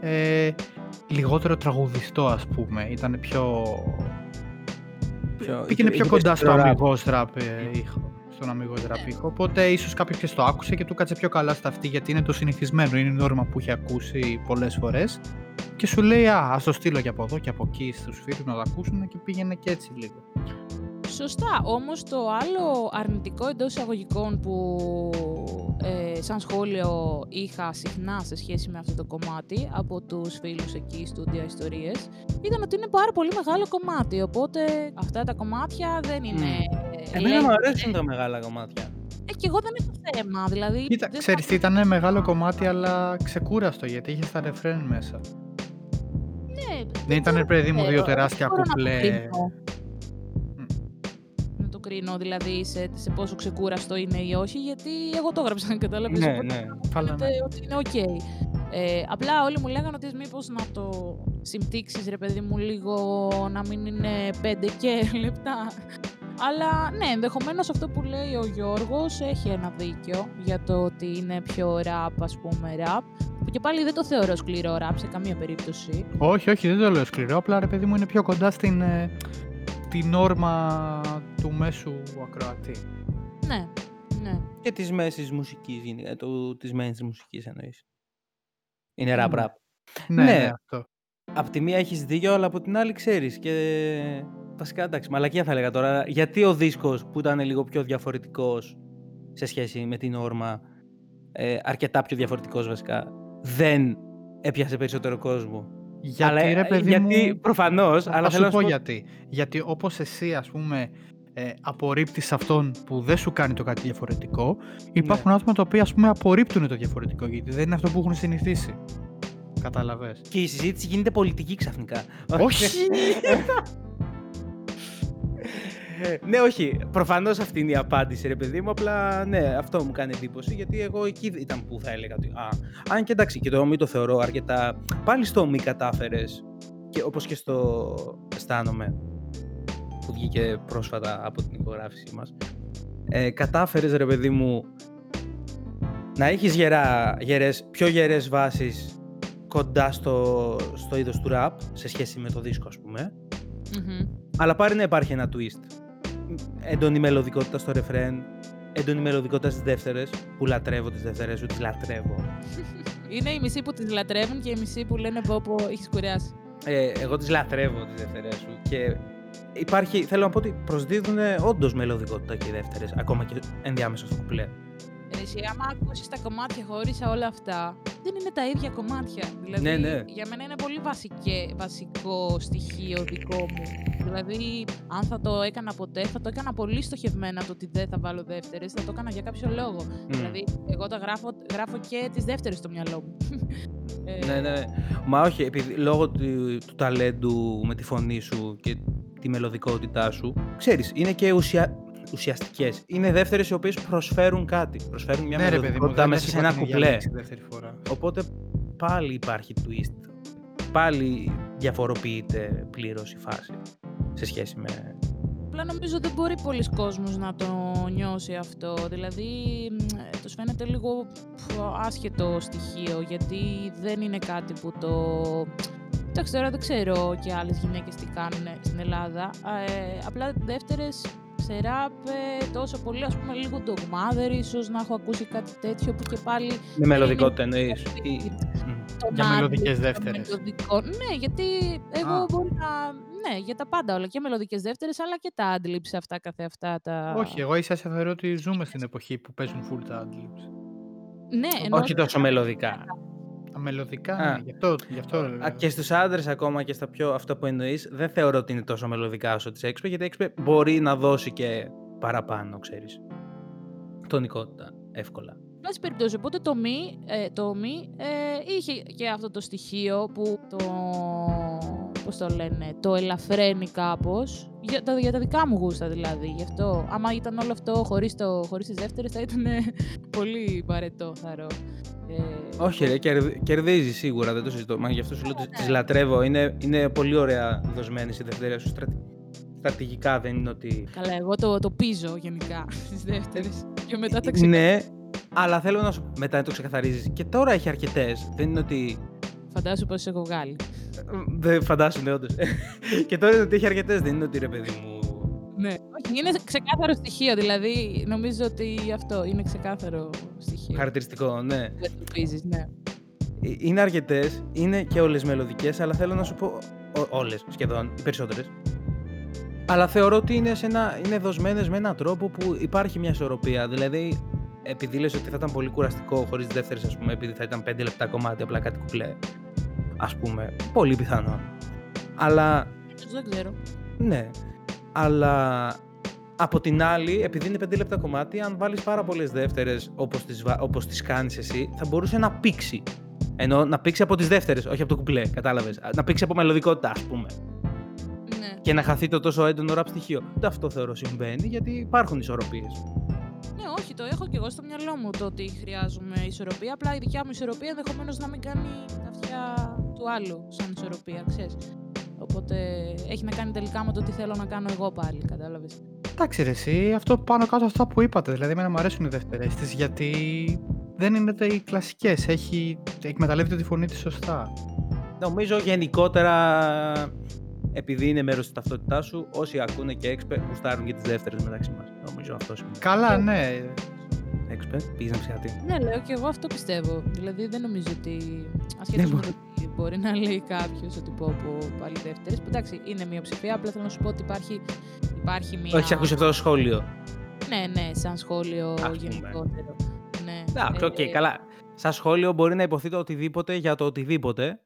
ε, λιγότερο τραγουδιστό ας πούμε. Ήταν πιο... Πιο- Πήγαινε είχε πιο κοντά στο περισσότερο rap. αμυγός ραπ ε, ήχο. Στον αμυγός ραπ ήχο. Οπότε ίσως κάποιος και το άκουσε και του κάτσε πιο καλά στα αυτή γιατί είναι το συνηθισμένο. Είναι η νόρμα που έχει ακούσει πολλές φορές. Και σου λέει, α, ας το στείλω και από εδώ και από εκεί στους φίλους να το ακούσουν και πήγαινε και έτσι λίγο. Σωστά. Όμως το άλλο αρνητικό εντός εισαγωγικών που ε, σαν σχόλιο είχα συχνά σε σχέση με αυτό το κομμάτι από τους φίλους εκεί στούντια ιστορίες ήταν ότι είναι πάρα πολύ μεγάλο κομμάτι. Οπότε αυτά τα κομμάτια δεν είναι... ε, Εμένα μου length. αρέσουν τα μεγάλα κομμάτια. Ε, και εγώ δεν έχω θέμα. Δηλαδή, Κοίτα, δεν ξέρεις θα- τι ήταν μεγάλο κομμάτι αλλά ξεκούραστο γιατί είχες στα ρεφρέν μέσα. Ναι, Δεν ήταν ρε παιδί μου ξέρω, δύο δεν τεράστια μπορώ να το κουπλέ. Κρίνω. Να το κρίνω δηλαδή σε, σε πόσο ξεκούραστο είναι ή όχι, γιατί εγώ το έγραψα, κατάλαβες. Ναι, οπότε ναι. Καλά, φαίνεται ναι. ότι είναι οκ. Ε, απλά όλοι μου λέγανε ότι μήπως να το συμπτύξεις ρε παιδί μου λίγο να μην είναι πέντε και λεπτά. Αλλά ναι, ενδεχομένως αυτό που λέει ο Γιώργος έχει ένα δίκιο για το ότι είναι πιο ραπ, ας πούμε, ραπ. Που και πάλι δεν το θεωρώ σκληρό ραπ σε καμία περίπτωση. Όχι, όχι, δεν το λέω σκληρό. Απλά ρε παιδί μου είναι πιο κοντά στην ε, την όρμα του μέσου ακροατή. Ναι, ναι. Και της μέσης μουσικής, γενικά, το, της mainstream μουσικής εννοείς. Είναι rap Ναι. rap. Ναι, Ναι. ναι, αυτό. Απ' τη μία έχεις δίκιο, αλλά από την άλλη ξέρεις. Και βασικά εντάξει, μαλακία θα έλεγα τώρα. Γιατί ο δίσκος που ήταν λίγο πιο διαφορετικός σε σχέση με την όρμα, ε, αρκετά πιο διαφορετικός βασικά, δεν έπιασε περισσότερο κόσμο. Γιατί αλλά, ρε ε, παιδί γιατί μου, προφανώς, θα αλλά σου θέλω να πω σου πω... γιατί. Γιατί όπως εσύ ας πούμε ε, απορρίπτεις αυτόν που δεν σου κάνει το κάτι διαφορετικό, υπάρχουν άτομα τα οποία ας πούμε απορρίπτουν το διαφορετικό γιατί δεν είναι αυτό που έχουν συνηθίσει. Καταλαβες. Και η συζήτηση γίνεται πολιτική ξαφνικά. Όχι! ναι, όχι. Προφανώς αυτή είναι η απάντηση, ρε παιδί μου. Απλά ναι, αυτό μου κάνει εντύπωση. Γιατί εγώ εκεί ήταν που θα έλεγα ότι. Α, αν και εντάξει, και το μη το θεωρώ αρκετά. Πάλι στο μη κατάφερες. Και όπως και στο αισθάνομαι. Που βγήκε πρόσφατα από την ηχογράφησή μας. Ε, κατάφερες, ρε παιδί μου, να έχεις γερά, γερές, πιο γερές βάσεις κοντά στο, στο είδος του rap σε σχέση με το δίσκο, ας πούμε. Μμμ. Αλλά πάρει να υπάρχει ένα twist. Έντονη μελωδικότητα στο ρεφρέν, έντονη μελωδικότητα στις δεύτερες, που λατρεύω τις δεύτερες σου, τις λατρεύω. Είναι οι μισοί που τις λατρεύουν και οι μισοί που λένε πω πω έχεις κουράσει. Ε, εγώ τις λατρεύω τις δεύτερες σου. Και υπάρχει, θέλω να πω ότι προσδίδουν όντως μελωδικότητα και οι δεύτερες, ακόμα και ενδιάμεσα στο κουπλέ. Ρε, Εσύ, άμα ακούσεις τα κομμάτια χωρίς όλα αυτά, δεν είναι τα ίδια κομμάτια. Δηλαδή, Ναι, ναι. για μένα είναι πολύ βασικέ, βασικό στοιχείο δικό μου. Δηλαδή, αν θα το έκανα ποτέ, θα το έκανα πολύ στοχευμένα το ότι δεν θα βάλω δεύτερες. Θα το έκανα για κάποιο λόγο. Δηλαδή, εγώ τα γράφω, γράφω και τις δεύτερες στο μυαλό μου. Ε, Ναι, ναι. Μα όχι, επειδή, λόγω του, του ταλέντου με τη φωνή σου και τη μελωδικότητά σου, ξέρεις, είναι και ουσια... ουσιαστικές. Είναι δεύτερες οι οποίες προσφέρουν κάτι. Προσφέρουν μια ναι, ρε παιδί μου, μελωδικότητα δεν μέσα έχει σε ένα την ίδια κουπλέ. λέξη δεύτερη φορά. Οπότε πάλι υπάρχει twist. Πάλι διαφοροποιείται πλήρως η φάση σε σχέση με... Απλά νομίζω δεν μπορεί πολλοί κόσμος να το νιώσει αυτό. Δηλαδή, μ, ε, τους φαίνεται λίγο πφ, άσχετο στοιχείο, γιατί δεν είναι κάτι που το... Εντάξει, τώρα δεν ξέρω και άλλες γυναίκες τι κάνουν στην Ελλάδα. Ε, απλά δεύτερες σε ράπ ε, τόσο πολύ, ας πούμε, λίγο ντογμάδερ, ίσως να έχω ακούσει κάτι τέτοιο που και πάλι... Με δεν μελωδικότητα είναι εννοείς. πολύ Ή- Μμ. τον Για ad-lib, μελωδικές το δεύτερες. μελωδικό. Ναι, γιατί εγώ Α. μπορεί να... Ναι, για τα πάντα όλα. Και μελωδικές δεύτερες, αλλά και τα ad-libs αυτά καθεαυτά. Τα... Όχι, εγώ ίσα σε θεωρώ ότι ζούμε στην εποχή που παίζουν full τα adlibs. Ναι, εννοώ Όχι τόσο μελωδικά. Τα μελωδικά, Α. ναι, γι' αυτό, γι' αυτό Α, λέω. Και στους άντρες ακόμα και στα πιο αυτό που εννοείς, δεν θεωρώ ότι είναι τόσο μελωδικά όσο της Έξπε, γιατί η Έξπε μπορεί να δώσει και παραπάνω, ξέρεις. Τονικότητα, εύκολα. Εν πάση περιπτώσει, οπότε το μη, ε, το μη ε, είχε και αυτό το στοιχείο που το, πώς το λένε, το ελαφραίνει κάπως, για τα, για τα δικά μου γούστα δηλαδή, γι' αυτό. Άμα ήταν όλο αυτό χωρίς, το, χωρίς τις δεύτερες θα ήταν πολύ βαρετό, θαρώ. Ε, Όχι ρε, κερδ- κερδίζει σίγουρα, δεν το συζητώ. Μα γι' αυτό σου λέω ότι ναι. τις λατρεύω. Είναι, είναι πολύ ωραία δοσμένες οι δευτερές σου. Στρατη... Στρατηγικά δεν είναι ότι... Καλά, εγώ το, το πίζω γενικά στις δεύτερες και μετά τα ξεκαθαρίζω. Ναι, αλλά θέλω να σου... Μετά το ξεκαθαρίζεις. Και τώρα έχει αρκετές. Δεν είναι ότι... Φαντάσου πως έχω βγάλει. Δεν φαντάσου, ναι, όντως. και τώρα είναι ότι έχει αρκετές. Δεν είναι ότι ρε παιδί μου... Ναι. Όχι, είναι ξεκάθαρο στοιχείο, δηλαδή νομίζω ότι αυτό είναι ξεκάθαρο στοιχείο. Χαρακτηριστικό, ναι. Δεν το πίζεις, ναι. Ε, Είναι αρκετές, είναι και όλες μελωδικές, αλλά θέλω να σου πω. Όλες σχεδόν, οι περισσότερες. Αλλά θεωρώ ότι είναι, σε ένα, είναι δοσμένες με έναν τρόπο που υπάρχει μια ισορροπία. Δηλαδή, επειδή λες ότι θα ήταν πολύ κουραστικό χωρίς δεύτερες, ας πούμε, επειδή θα ήταν 5 λεπτά κομμάτι, απλά κάτι κουκλέ. Α πούμε. Πολύ πιθανό. Αλλά Ίσως Δεν ξέρω. ναι. Αλλά από την άλλη, επειδή είναι 5 λεπτά κομμάτι, αν βάλεις πάρα πολλές δεύτερες όπως τις όπως τις κάνεις εσύ, θα μπορούσε να πήξει. Ενώ να πήξει από τις δεύτερες, όχι από το κουπλέ, κατάλαβες. Να πήξει από μελωδικότητα, ας πούμε. Ναι. Και να χαθεί το τόσο έντονο ραπ στοιχείο. Ούτε αυτό θεωρώ συμβαίνει, γιατί υπάρχουν ισορροπίες. Ναι, όχι, το έχω και εγώ στο μυαλό μου το ότι χρειάζομαι ισορροπία. Απλά η δικιά μου ισορροπία ενδεχομένως να μην κάνει τα αυτιά του άλλου σαν ισορροπία, ξέρεις. Οπότε έχει να κάνει τελικά με το τι θέλω να κάνω εγώ πάλι, κατάλαβες. Εντάξει ρε εσύ, αυτό πάνω κάτω αυτά που είπατε, δηλαδή εμένα μου αρέσουν οι δεύτερες της γιατί δεν είναι τα- οι κλασικές, έχει, εκμεταλλεύεται τη φωνή της σωστά. Νομίζω γενικότερα, επειδή είναι μέρος της ταυτότητάς σου, όσοι ακούνε και έξπε, γουστάρουν και τις δεύτερες μεταξύ μας. Νομίζω αυτό σημαίνει. Καλά, ναι. Έξπε, πήγες να ψυχατή. Ναι, λέω και εγώ αυτό πιστεύω. Δηλαδή δεν νομίζω ότι. Ασχέτω Ναι, με μπο- το τι μπορεί να λέει κάποιος ότι πω από πάλι δεύτερες. Εντάξει, είναι μειοψηφία. Απλά θέλω να σου πω ότι υπάρχει, υπάρχει μία. Όχι, ακούσει αυτό το σχόλιο. Ναι, ναι, σαν σχόλιο Ας πούμε. γενικότερο. Ναι. Εντάξει, οκ, Ε, καλά. Σαν σχόλιο μπορεί να υποθεί το οτιδήποτε για το οτιδήποτε.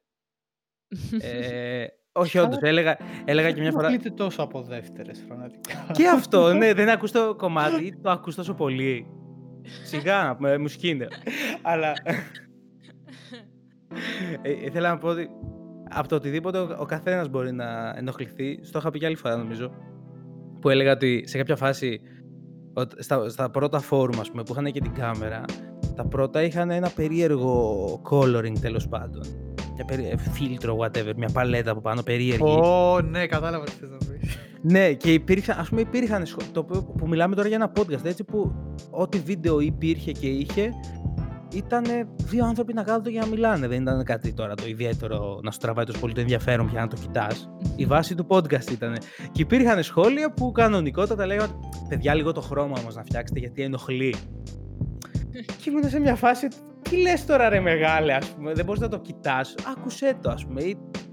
ε, όχι, όντως. Έλεγα, έλεγα και μια φορά. Δεν τόσο από δεύτερες, πραγματικά. και αυτό, ναι, δεν ακούς το κομμάτι, το ακούς τόσο πολύ. Σιγά, με μουσική είναι. Αλλά. ε, ήθελα να πω ότι από το οτιδήποτε ο, ο καθένας μπορεί να ενοχληθεί. Στο είχα πει και άλλη φορά, νομίζω. Που έλεγα ότι σε κάποια φάση. ότι Στα, στα πρώτα φόρουμ, ας πούμε, που είχαν και την κάμερα, τα πρώτα είχαν ένα περίεργο coloring τέλος πάντων. Μια περί... ε, φίλτρο, whatever, μια παλέτα από πάνω περίεργη. Ω, ναι, κατάλαβα τι θες να πεις. Ναι, και υπήρξαν, ας πούμε, υπήρχαν σχο- το οποίο που μιλάμε τώρα για ένα podcast, έτσι που ό,τι βίντεο υπήρχε και είχε, ήταν δύο άνθρωποι να κάθονται για να μιλάνε. Δεν ήταν κάτι τώρα το ιδιαίτερο να σου τραβάει τόσο πολύ το ενδιαφέρον πια να το κοιτάς. Η βάση του podcast ήταν. Και υπήρχαν σχόλια που κανονικότατα λέγανε Παιδιά, λίγο το χρώμα όμως να φτιάξετε γιατί ενοχλεί. και ήμουν σε μια φάση. Τι λες τώρα, ρε μεγάλε, ας πούμε. Δεν μπορείς να το κοιτάς. Άκουσέ το, ας πούμε. Ή, τι, τι...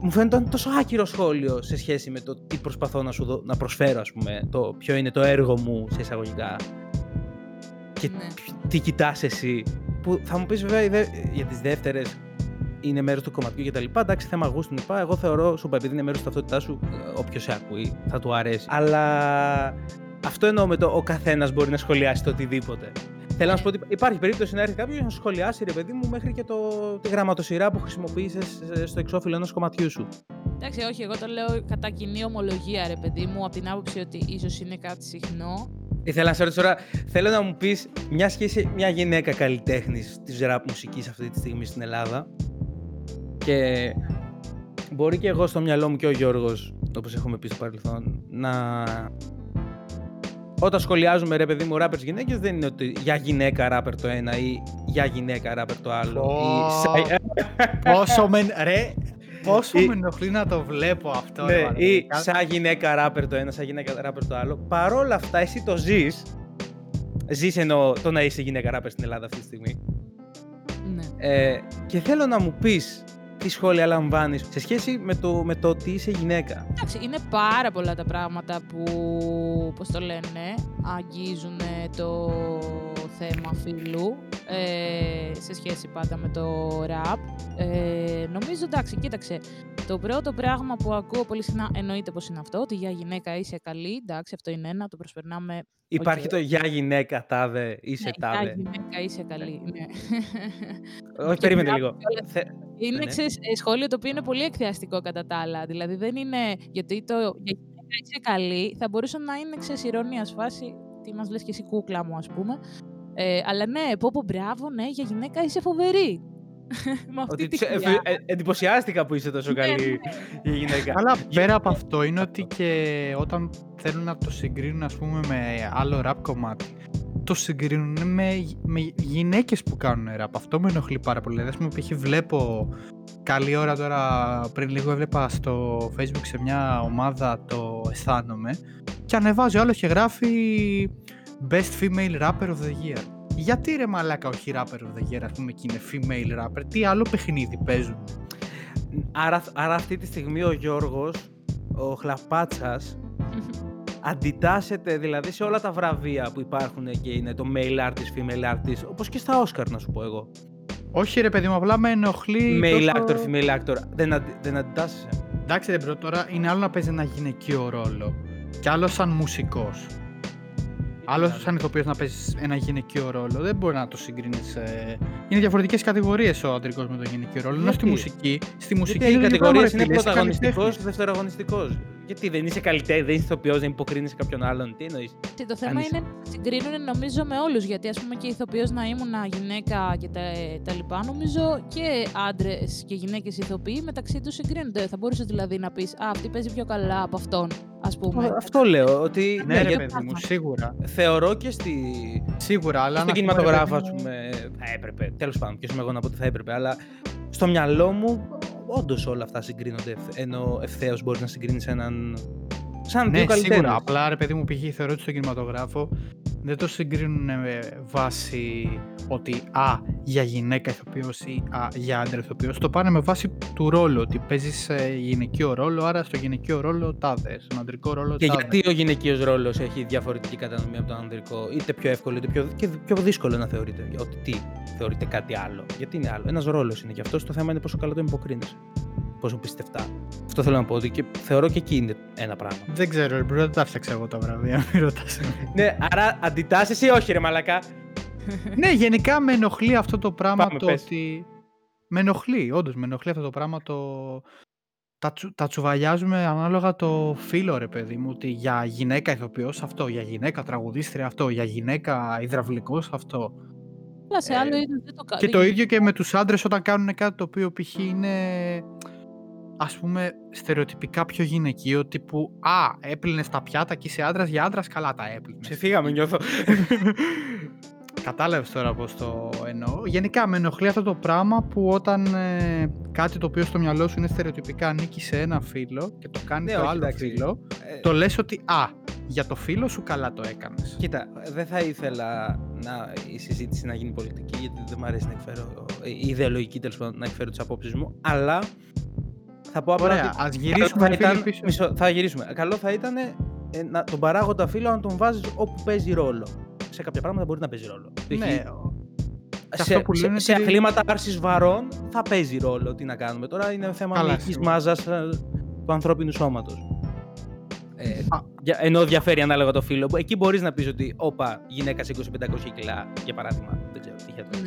Μου φαίνεται τόσο άκυρο σχόλιο σε σχέση με το τι προσπαθώ να σου δω, να προσφέρω, ας πούμε. Το ποιο είναι το έργο μου σε εισαγωγικά. Και Ναι. τι κοιτάς εσύ. Που θα μου πεις βέβαια οι δε- για τις δεύτερες είναι μέρος του κομματιού κτλ. Εντάξει, θέμα γούστου λοιπά. Εγώ θεωρώ, σου είπα, επειδή είναι μέρος τη ταυτότητάς σου, όποιος σε ακούει θα του αρέσει. Αλλά αυτό εννοώ με το ο καθένας μπορεί να σχολιάσει το οτιδήποτε. Θέλω να σου πω ότι υπάρχει περίπτωση να έρθει κάποιος να σχολιάσει, ρε παιδί μου, μέχρι και το, τη γραμματοσυρά που χρησιμοποίησες στο εξώφυλλο ενός κομματιού σου. Εντάξει, όχι, εγώ το λέω κατά κοινή ομολογία, ρε παιδί μου, από την άποψη ότι ίσως είναι κάτι συχνό. Ήθελα να σε ρωτήσω τώρα, θέλω να μου πεις μια σχέση, μια γυναίκα καλλιτέχνης της ραπ μουσικής αυτή τη στιγμή στην Ελλάδα. Και μπορεί και εγώ στο μυαλό μου και ο Γιώργος όπως έχουμε πει στο παρελθόν, να... Όταν σχολιάζουμε ρε παιδί μου rappers γυναίκες δεν είναι ότι για γυναίκα rapper το ένα ή για γυναίκα rapper το άλλο. Πω. Ή... σα- Πόσο με, ρε, πόσο Ή- με ενοχλεί να το βλέπω αυτό. Ναι, ρε, ή μαλάκα. σαν γυναίκα rapper το ένα, σαν γυναίκα rapper το άλλο. Παρόλα αυτά, εσύ το ζεις. Ζεις εννοώ το να είσαι γυναίκα rapper στην Ελλάδα αυτή τη στιγμή. Ναι. Ε, και θέλω να μου πεις τι σχόλια λαμβάνεις σε σχέση με το, με το ότι είσαι γυναίκα; Εντάξει, είναι πάρα πολλά τα πράγματα που, πώς το λένε, αγγίζουν το θέμα φίλου ε, σε σχέση πάντα με το ραπ. Ε, νομίζω, εντάξει, κοίταξε, το πρώτο πράγμα που ακούω πολύ συχνά εννοείται πως είναι αυτό, ότι για γυναίκα είσαι καλή, εντάξει, αυτό είναι ένα, το προσπερνάμε. Υπάρχει Οκ. το για γυναίκα τάδε, είσαι ναι, τάδε. για γυναίκα είσαι καλή, ναι. Όχι, Και περίμενε μπράβο λίγο. κιόλας. Θε... Είναι Ναι. ξέρεις, ε, σχόλιο το οποίο είναι πολύ εκθειαστικό κατά τα άλλα. Δηλαδή δεν είναι γιατί το για γυναίκα είσαι καλή, θα μπορούσε να είναι ξέρεις, ειρωνεία φάση. Τι μας λες και εσύ κούκλα μου, ας πούμε. Ε, αλλά ναι, πω πω μπράβο, ναι, για γυναίκα είσαι φοβερή. Με αυτή Ότι τη τσε- χρειά. ε, ε, εντυπωσιάστηκα που είσαι τόσο Ναι, καλή η γυναίκα. Αλλά πέρα από αυτό είναι ότι και όταν θέλουν να το συγκρίνουν ας πούμε με άλλο rap κομμάτι το συγκρίνουν με, με γυναίκες που κάνουν rap. Αυτό με ενοχλεί πάρα πολύ. Δηλαδή, ας πούμε, π.χ. βλέπω καλή ώρα τώρα, πριν λίγο έβλεπα στο facebook σε μια ομάδα το αισθάνομαι και ανεβάζει ο άλλος και γράφει Best Female Rapper of the Year. Γιατί ρε μαλάκα όχι Rapper of the Year, ας πούμε, και είναι Female Rapper. Τι άλλο παιχνίδι παίζουν; Άρα, άρα αυτή τη στιγμή ο Γιώργος, ο Χλαπάτσας, αντιτάσσεται δηλαδή σε όλα τα βραβεία που υπάρχουν και είναι το male artist, female artist, όπως και στα Oscar να σου πω εγώ. Όχι ρε παιδί μου, απλά με ενοχλεί. Male τόσο- actor, female actor. Δεν, αντι, δεν αντιτάσσεσαι. Εντάξει ρε bro, τώρα είναι άλλο να παίζει ένα γυναικείο ρόλο και άλλο σαν μουσικός. Άλλο σαν ηθοποιός να παίζεις ένα γυναικείο ρόλο. Δεν μπορεί να το συγκρίνεις. Είναι διαφορετικές κατηγορίες ο αντρικό με τον γυναικείο ρόλο. Ενώ στη Γιατί; μουσική. Στη μουσική Γιατί οι το ίδιο πράγμα, κατηγορίες ρε είναι φίλε, είσαι πρωταγωνιστικός, καλλιτέχνης. δευτεραγωνιστικός. Γιατί δεν είσαι καλλιτέχνη, δεν είσαι ηθοποιός, δεν υποκρίνεις κάποιον άλλον. Τι εννοείς; Και το θέμα είσαι- είναι να συγκρίνουν νομίζω με όλους, γιατί ας πούμε και ηθοποιός να ήμουν γυναίκα και τα, τα λοιπά, νομίζω και άντρες και γυναίκες ηθοποιοί μεταξύ τους συγκρίνονται. Θα μπορούσες δηλαδή να πεις «Α, αυτή παίζει πιο καλά από αυτόν», ας πούμε. Αυτό λέω, ότι Ναι, ναι, ρε γιατί παιδί μου, σίγουρα. θεωρώ και στη, Σίγουρα, αλλά. στον να πούμε, ρε κινηματογράφο, παιδί ας μου, πούμε. Θα έπρεπε. Τέλος πάντων, ποιος είμαι εγώ να πω ότι θα έπρεπε. Αλλά στο μυαλό μου, όντως όλα αυτά συγκρίνονται. ευθ- Ενώ ευθέως μπορείς να συγκρίνεις έναν. Σαν Ναι, δύο καλλιτέχνες. σίγουρα. Απλά ρε παιδί μου, π.χ. θεωρώ ότι στον κινηματογράφο δεν το συγκρίνουν με βάση ότι α, για γυναίκα ηθοποιός ή α, για άντρα ηθοποιός. Το πάνε με βάση του ρόλου. Ότι παίζεις γυναικείο ρόλο, άρα στο γυναικείο ρόλο τάδε. Στον αντρικό ρόλο Και τάδε. γιατί ο γυναικείος ρόλος έχει διαφορετική κατανομή από τον ανδρικό, είτε πιο εύκολο είτε πιο, και πιο δύσκολο να θεωρείται. Ότι τι, θεωρείται κάτι άλλο. Γιατί είναι άλλο. Ένας ρόλος είναι και αυτό. Το θέμα είναι πόσο καλά το υποκρίνεσαι. Πόσο πιστευτά. Αυτό θέλω να πω ότι και θεωρώ και εκεί είναι ένα πράγμα. Δεν ξέρω, ρε, μπορεί να τα φτιάξα εγώ τα βραβεία. Μην ρωτάς. ναι, άρα αντιτάσσεσαι ή όχι, ρε Μαλακά; ναι, γενικά με ενοχλεί αυτό το πράγμα Πάμε, το πες. ότι. Με ενοχλεί, όντως με ενοχλεί αυτό το πράγμα το. Τα, τσου... τα τσουβαλιάζουμε ανάλογα το φίλο, ρε παιδί μου. Ότι για γυναίκα ηθοποιός αυτό, για γυναίκα τραγουδίστρια αυτό, για γυναίκα υδραυλικός αυτό. Αλλά σε ε, άλλο είδος δεν το κάνει. Και το ίδιο και με τους άντρες όταν κάνουν κάτι το οποίο π.χ. είναι ας πούμε στερεοτυπικά πιο γυναικείο τύπου «Α, έπλυνες τα πιάτα και είσαι άντρας, για άντρας καλά τα έπλυνες». Ξεφύγαμε, νιώθω. Κατάλαβες τώρα πώς το εννοώ. Γενικά με ενοχλεί αυτό το πράγμα που όταν ε, κάτι το οποίο στο μυαλό σου είναι στερεοτυπικά ανήκει σε ένα φίλο και το κάνει Ναι, το όχι, άλλο εντάξει. φίλο, Ε, το λες ότι «Α, για το φίλο σου καλά το έκανες». Κοίτα, δεν θα ήθελα να, η συζήτηση να γίνει πολιτική, γιατί δεν μου αρέσει να εκφέρω, ε, η ιδεολογική τέλος πάντων, να εκφέρω τις απόψεις μου, αλλά θα πω απλά Ωραία, ότι ας καλό γυρίσουμε θα ρε φίλε ήταν, πίσω. μισό, θα γυρίσουμε. Καλό θα ήταν ε, να, τον παράγοντα φίλο να τον βάζεις όπου παίζει ρόλο. Σε κάποια πράγματα μπορεί να παίζει ρόλο. Π.χ. Ναι, σε, αυτό που σε- λένε σε ότι- αθλήματα άρσης βαρών θα παίζει ρόλο. Τι να κάνουμε τώρα, είναι θέμα Καλά, μυϊκής σίγουρα. μάζας ε, του ανθρώπινου σώματος. Ε, Α. για- ενώ διαφέρει ανάλογα το φύλλο. Εκεί μπορείς να πεις ότι, όπα, γυναίκα σε 2500 κιλά, για παράδειγμα. Δεν ξέρω, τυχαία τώρα.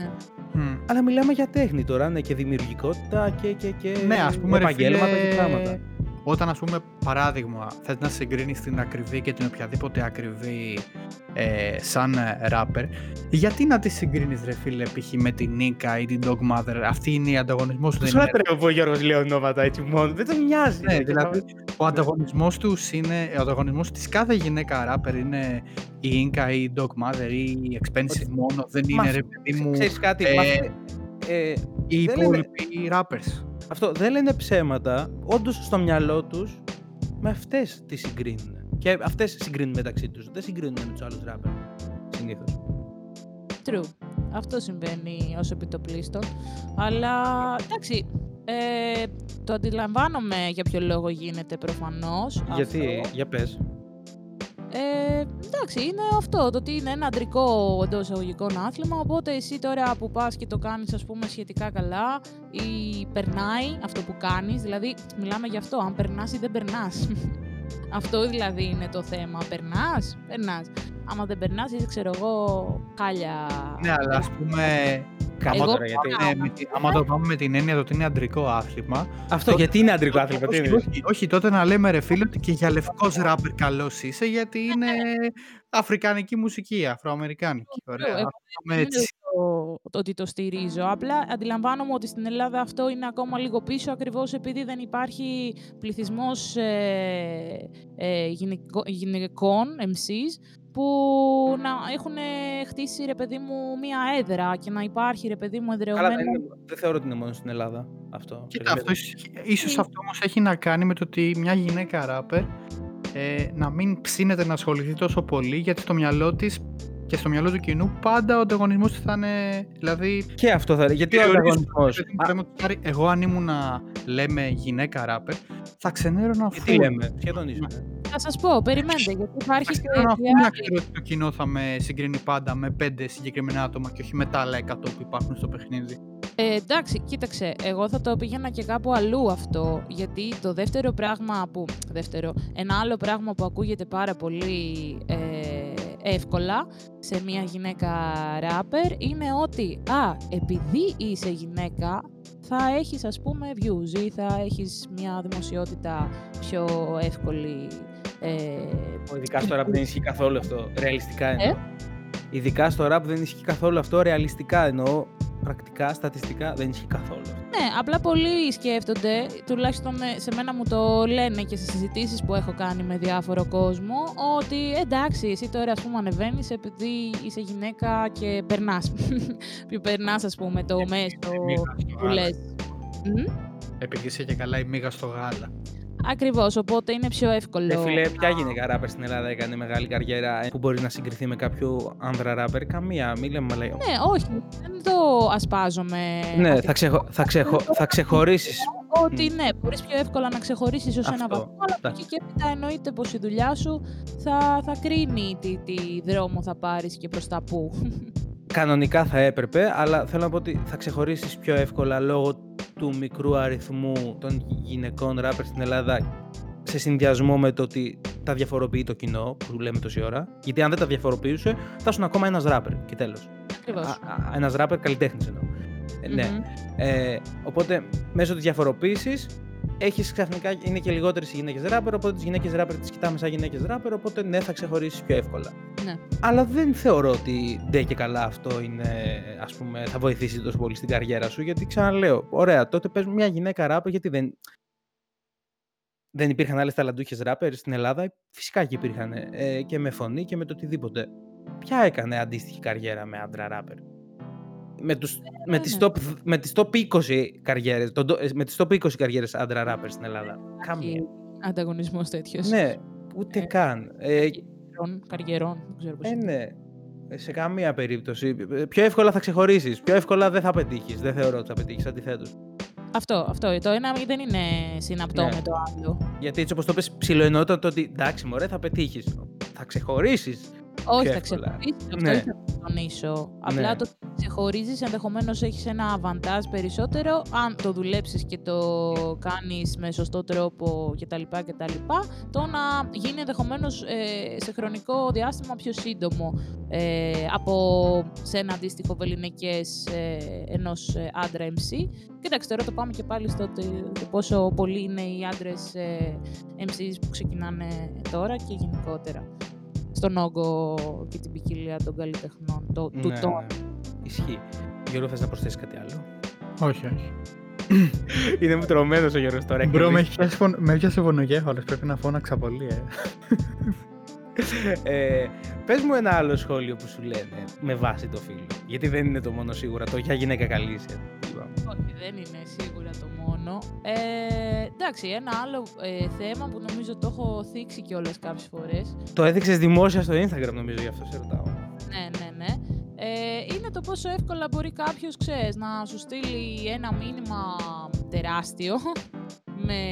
Ναι. μ. Αλλά μιλάμε για τέχνη τώρα, ναι, και δημιουργικότητα και, και, και Ναι, ας πούμε, ρε επαγγέλματα φίλε, και πράγματα. Όταν ας πούμε παράδειγμα θες να συγκρίνεις την ακριβή και την οποιαδήποτε ακριβή ε, σαν rapper γιατί να τη συγκρίνεις ρε φίλε π.χ. με την Νίκα ή την Dog Mother; Αυτή είναι η ανταγωνισμός του Πώς λατρεύω που ο Γιώργος λέει ονόματα έτσι μόνο, δεν τον νοιάζει. ναι, δηλαδή ο ανταγωνισμός τους είναι, ο ανταγωνισμός της κάθε γυναίκα rapper είναι η Inca ή η Dog Mother ή η Expensive μόνο, δεν Μα είναι ρε παιδί μου Ξέρεις κάτι, ε, μα αυτό- ε, οι δεν υπόλοιποι rappers. Αυτό δεν λένε ψέματα, όντως στο μυαλό τους με αυτές τις συγκρίνουν. Και αυτές συγκρίνουν μεταξύ τους, δεν συγκρίνουν με τους άλλους rapper, συνήθως. True. Αυτό συμβαίνει ως επιτοπλίστων. Αλλά εντάξει, ε, το αντιλαμβάνομαι για ποιο λόγο γίνεται προφανώς. Γιατί, αυτό. για πες. Ε, εντάξει, είναι αυτό. Το ότι είναι ένα αντρικό εντός εισαγωγικών άθλημα. Οπότε εσύ τώρα που πας και το κάνεις, ας πούμε, σχετικά καλά ή περνάει αυτό που κάνεις. Δηλαδή, μιλάμε γι' αυτό. Αν περνάς ή δεν περνάς. Αυτό δηλαδή είναι το θέμα. Περνάς, περνάς. Άμα δεν περνάς, είσαι, ξέρω εγώ, κάλια. Ναι, αλλά ας πούμε, Καμώ Εγώ τώρα, γιατί... πάω. ναι, με τη- άμα το πάμε με την έννοια ότι είναι αντρικό άθλημα, Αυτό, γιατί είναι αντρικό άθλημα, τι όχι, είναι. όχι, όχι, τότε να λέμε ρε φίλε ότι και για λευκός ράπερ καλός είσαι γιατί είναι αφρικανική μουσική, αφροαμερικάνικη. Ωραία, εγώ να το πούμε δεν έτσι. Είναι το, το ότι το στηρίζω. Απλά αντιλαμβάνομαι ότι στην Ελλάδα αυτό είναι ακόμα λίγο πίσω ακριβώς επειδή δεν υπάρχει πληθυσμός ε, ε, γυναικο- γυναικών, MCs, που να έχουν χτίσει, ρε παιδί μου, μία έδρα και να υπάρχει, ρε παιδί μου, Καλά, εδρεωμένο... δεν, είναι, δεν θεωρώ ότι είναι μόνο στην Ελλάδα αυτό. Κοίτα, αυτός ίσως, ίσως αυτό όμως έχει να κάνει με το ότι μια γυναίκα ράπερ ε, να μην ψήνεται να ασχοληθεί τόσο πολύ γιατί στο μυαλό της και στο μυαλό του κοινού πάντα ο ανταγωνισμός της θα είναι, δηλαδή Και αυτό θα Γιατί ο Θεωρείς- ανταγωνισμός. Δηλαδή, παραδείγματος χάρη, εγώ αν ήμουν να λέμε γυναίκα ράπερ, θα ξενέρωνα αφού. Τι λέμε, σχεδόν είσαι. Θα σας πω, περιμένετε, γιατί Θα υπάρχει και... ξενέρωνα αφού και να άλλη- ξέρω ότι το κοινό θα με συγκρίνει πάντα με πέντε συγκεκριμένα άτομα και όχι με τα άλλα 100 που υπάρχουν στο παιχνίδι. Ε, εντάξει, κοίταξε, εγώ θα το πήγαινα και κάπου αλλού αυτό, γιατί το δεύτερο πράγμα που... Δεύτερο, ένα άλλο πράγμα που ακούγεται πάρα πολύ ε, εύκολα σε μια γυναίκα ράπερ είναι ότι, α, επειδή είσαι γυναίκα, θα έχεις ας πούμε views ή θα έχεις μια δημοσιότητα πιο εύκολη. Ε, Ειδικά στο rap δεν ισχύει καθόλου αυτό. Ρεαλιστικά Ε; εννοώ. Ειδικά στο rap δεν ισχύει καθόλου αυτό. Ρεαλιστικά εννοώ. Πρακτικά, στατιστικά δεν ισχύει καθόλου αυτό. Ναι, απλά πολλοί σκέφτονται, τουλάχιστον ε, σε μένα μου το λένε και σε συζητήσεις που έχω κάνει με διάφορο κόσμο, ότι εντάξει, εσύ τώρα ας πούμε ανεβαίνεις επειδή είσαι γυναίκα και περνάς. Που περνάς ας πούμε το μέσο που λες. Μμ, Επειδή είσαι και καλά η μίγα στο γάλα. Ακριβώς, οπότε είναι πιο εύκολο. Ε, φίλε, ποια γυναίκα ράπερ στην Ελλάδα έκανε μεγάλη καριέρα ε, που μπορεί να συγκριθεί με κάποιο άνδρα ράπερ; Καμία, μη λέμε μαλακία. Ναι, όχι, δεν το ασπάζομαι. Ναι, αυτή θα, ξεχω... θα, ξεχω... θα ξεχωρίσεις. Ότι ναι, μπορείς πιο εύκολα να ξεχωρίσεις ως ένα Αυτό, βαθμό, αλλά από εντάξει. εκεί και έπειτα εννοείται πως η δουλειά σου θα, θα κρίνει τι, τι δρόμο θα πάρεις και προς τα πού. Κανονικά θα έπρεπε, αλλά θέλω να πω ότι θα ξεχωρίσεις πιο εύκολα λόγω του μικρού αριθμού των γυναικών ράπερ στην Ελλάδα σε συνδυασμό με το ότι τα διαφοροποιεί το κοινό που λέμε τόση ώρα; Γιατί αν δεν τα διαφοροποιούσε, θα ήσουν ακόμα ένας ράπερ και τέλος. Ακριβώς. Α- α- Ένας ράπερ καλλιτέχνης εννοώ. Ε, ναι. Ε, οπότε μέσω της διαφοροποίησης έχεις ξαφνικά, είναι και λιγότερες οι γυναίκες ράπερ, οπότε τις γυναίκες ράπερ τις κοιτάμε σαν γυναίκες ράπερ, οπότε ναι θα ξεχωρίσεις πιο εύκολα. Ναι. Αλλά δεν θεωρώ ότι ντε και καλά αυτό είναι, ας πούμε, θα βοηθήσει τόσο πολύ στην καριέρα σου, γιατί ξαναλέω, ωραία, τότε πες μια γυναίκα ράπερ, γιατί δεν, δεν υπήρχαν άλλες ταλαντούχες ράπερ στην Ελλάδα, φυσικά και υπήρχαν ε, και με φωνή και με το οτιδήποτε. Ποια έκανε αντίστοιχη καριέρα με άντρα ράπερ; Με, τους, με, τις ναι. top, με τις top 20 καριέρες, τον, ε, με τις top 20 καριέρες άντρα ράπερ στην Ελλάδα. Καμία. Ανταγωνισμός τέτοιος. Ναι, ούτε Ε, καν. Ε, Καριερών, δεν ξέρω πώς. ε, ναι. Ε, Σε καμία περίπτωση. Ε, Πιο εύκολα θα ξεχωρίσεις. Πιο εύκολα δεν θα πετύχεις. Δεν θεωρώ ότι θα πετύχεις. Αντιθέτως. Αυτό, αυτό. Το ένα δεν είναι συναπτό Ναι. με το άλλο. Γιατί έτσι όπως το πες ψιλοεννοούταν το ότι εντάξει, μωρέ, θα πετύχεις. Θα ξεχωρίσεις. Όχι, πιο θα εύκολα. ξεχωρίσεις. Αυτό Ναι. ήθελα να τονίσω. Απλά Ναι. το ξεχωρίζει ενδεχομένως έχεις ένα αβαντάζ περισσότερο αν το δουλέψεις και το κάνεις με σωστό τρόπο κτλ. κτλ το να γίνει ενδεχομένως σε χρονικό διάστημα πιο σύντομο ε, από σε ένα αντίστοιχο βεληνικές ε, ενός άντρα MC. Κοίταξε, τώρα το πάμε και πάλι στο ότι- το πόσο πολλοί είναι οι άντρες ε, MCs που ξεκινάνε τώρα και γενικότερα στον όγκο και την ποικιλία των καλλιτεχνών, το, του Ναι, τόνου. Ναι. Ισχύει. Γιώργο, θες να προσθέσεις κάτι άλλο; Όχι, όχι. Είναι τρωμένος ο Γιώργος τώρα. Μπρο, με κερδίζει. έχεις πιάσει φων- με έπιασε βονογέφαλος, πρέπει να φώναξα πολύ, ε. ε, πες μου ένα άλλο σχόλιο που σου λένε με βάση το φίλο. Γιατί δεν είναι το μόνο σίγουρα. Το για γυναίκα καλή είσαι. Λοιπόν. Όχι, δεν είναι σίγουρα το μόνο. Ε, εντάξει, ένα άλλο ε, θέμα που νομίζω το έχω θίξει κιόλας κάποιες φορές. Το έδειξες δημόσια στο Instagram νομίζω, γι' αυτό σε ρωτάω. Ναι, ναι, ναι. Ε, είναι το πόσο εύκολα μπορεί κάποιος, ξέρεις, να σου στείλει ένα μήνυμα τεράστιο με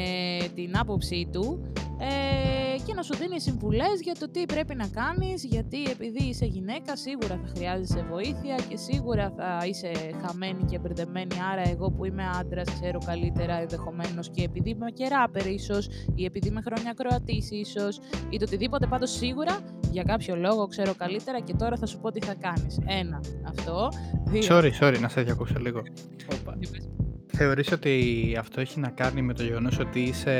την άποψή του ε, και να σου δίνει συμβουλές για το τι πρέπει να κάνεις, γιατί επειδή είσαι γυναίκα σίγουρα θα χρειάζεσαι βοήθεια και σίγουρα θα είσαι χαμένη και μπερδεμένη, άρα εγώ που είμαι άντρας ξέρω καλύτερα ενδεχομένως και επειδή είμαι και ράπερ ίσως ή επειδή είμαι χρόνια κροατής ίσως ή το οτιδήποτε πάντως σίγουρα για κάποιο λόγο ξέρω καλύτερα και τώρα θα σου πω τι θα κάνεις. Ένα, αυτό. Δύο, Sorry, sorry, να σε διακόψω λίγο. Όπα. Θεωρείς ότι αυτό έχει να κάνει με το γεγονός ότι είσαι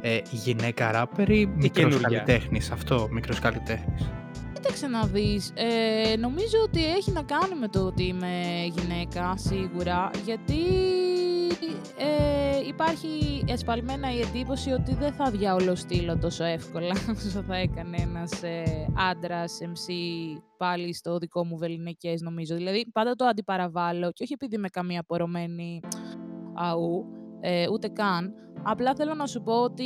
ε, γυναίκα ράπερ ή μικρός καινούργια. καλλιτέχνης, αυτό, μικρός καλλιτέχνης. Κοίταξε να δεις, ε, νομίζω ότι έχει να κάνει με το ότι είμαι γυναίκα σίγουρα, γιατί ε, υπάρχει εσπαλμένα η εντύπωση ότι δεν θα διαολοστείλω τόσο εύκολα όσο θα έκανε ένας ε, άντρας MC πάλι στο δικό μου βεληνικές νομίζω. Δηλαδή πάντα το αντιπαραβάλλω και όχι επειδή είμαι καμία απορωμένη αού, ε, ούτε καν. Απλά θέλω να σου πω ότι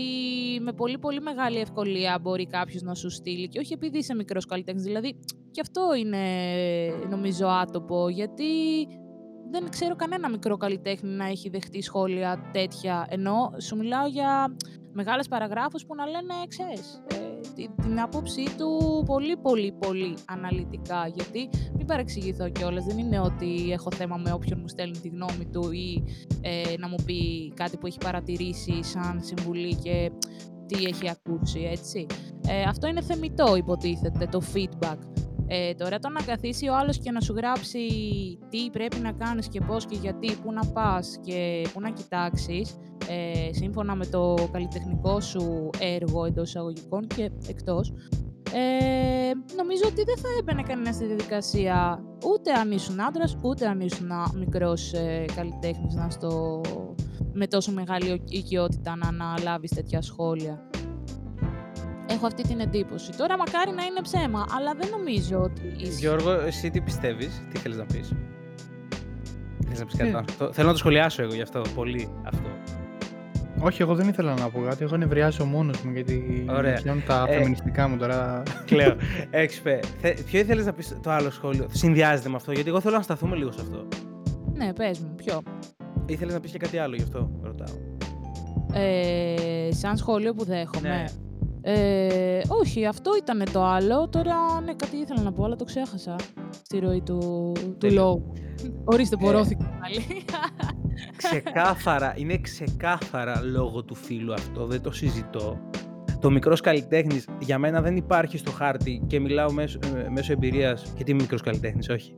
με πολύ πολύ μεγάλη ευκολία μπορεί κάποιος να σου στείλει και όχι επειδή είσαι μικρός καλλιτέχνης. Δηλαδή και αυτό είναι νομίζω άτοπο γιατί δεν ξέρω κανένα μικρό καλλιτέχνη να έχει δεχτεί σχόλια τέτοια ενώ σου μιλάω για μεγάλες παραγράφους που να λένε ξέρεις ε, τη- την άποψή του πολύ πολύ πολύ αναλυτικά γιατί μην παρεξηγηθώ κιόλας δεν είναι ότι έχω θέμα με όποιον μου στέλνει τη γνώμη του ή ε, να μου πει κάτι που έχει παρατηρήσει σαν συμβουλή και τι έχει ακούσει, έτσι. Ε, αυτό είναι θεμητό, υποτίθεται, το feedback. Ε, τώρα το να καθίσει ο άλλος και να σου γράψει τι πρέπει να κάνεις και πώς και γιατί, πού να πας και πού να κοιτάξεις, ε, σύμφωνα με το καλλιτεχνικό σου έργο εντός εισαγωγικών και εκτός, ε, νομίζω ότι δεν θα έμπαινε κανένα στη διαδικασία ούτε αν ήσουν άντρας, ούτε αν ήσουν μικρός ε, καλλιτέχνης να στο, με τόσο μεγάλη οικειότητα να αναλάβεις τέτοια σχόλια. Έχω αυτή την εντύπωση. Τώρα μακάρι να είναι ψέμα, αλλά δεν νομίζω ότι ισχύει. Γιώργο, εσύ τι πιστεύεις, τι θέλεις να πεις; Θέλεις να πεις κάτι Ε. άλλο; Το- Θέλω να το σχολιάσω εγώ γι' αυτό, πολύ αυτό. Όχι, εγώ δεν ήθελα να πω κάτι. Εγώ νευριάζω μόνος μου γιατί Ωραία. πιάνουν τα Ε, φεμινιστικά μου τώρα. Κλαίω. Έξπε. Θε- Ποιο ήθελες να πεις το άλλο σχόλιο; Συνδυάζεται με αυτό, γιατί εγώ θέλω να σταθούμε λίγο σε αυτό. Ναι, πες μου, ποιο; Ήθελες να πεις και κάτι άλλο γι' αυτό, ρωτάω. Ε, σαν σχόλιο που δέχομαι. Ναι. Ε, όχι, αυτό ήταν το άλλο. Τώρα, ναι, κάτι ήθελα να πω, αλλά το ξέχασα στη ροή του, του Τέλεια. λόγου. Ορίστε, Ε, πορώθηκα πάλι. ξεκάθαρα, είναι ξεκάθαρα λόγω του φίλου αυτό, δεν το συζητώ. Το μικρός καλλιτέχνης για μένα δεν υπάρχει στο χάρτη και μιλάω μέσω, ε, μέσω εμπειρίας. Γιατί είμαι μικρός καλλιτέχνης, όχι.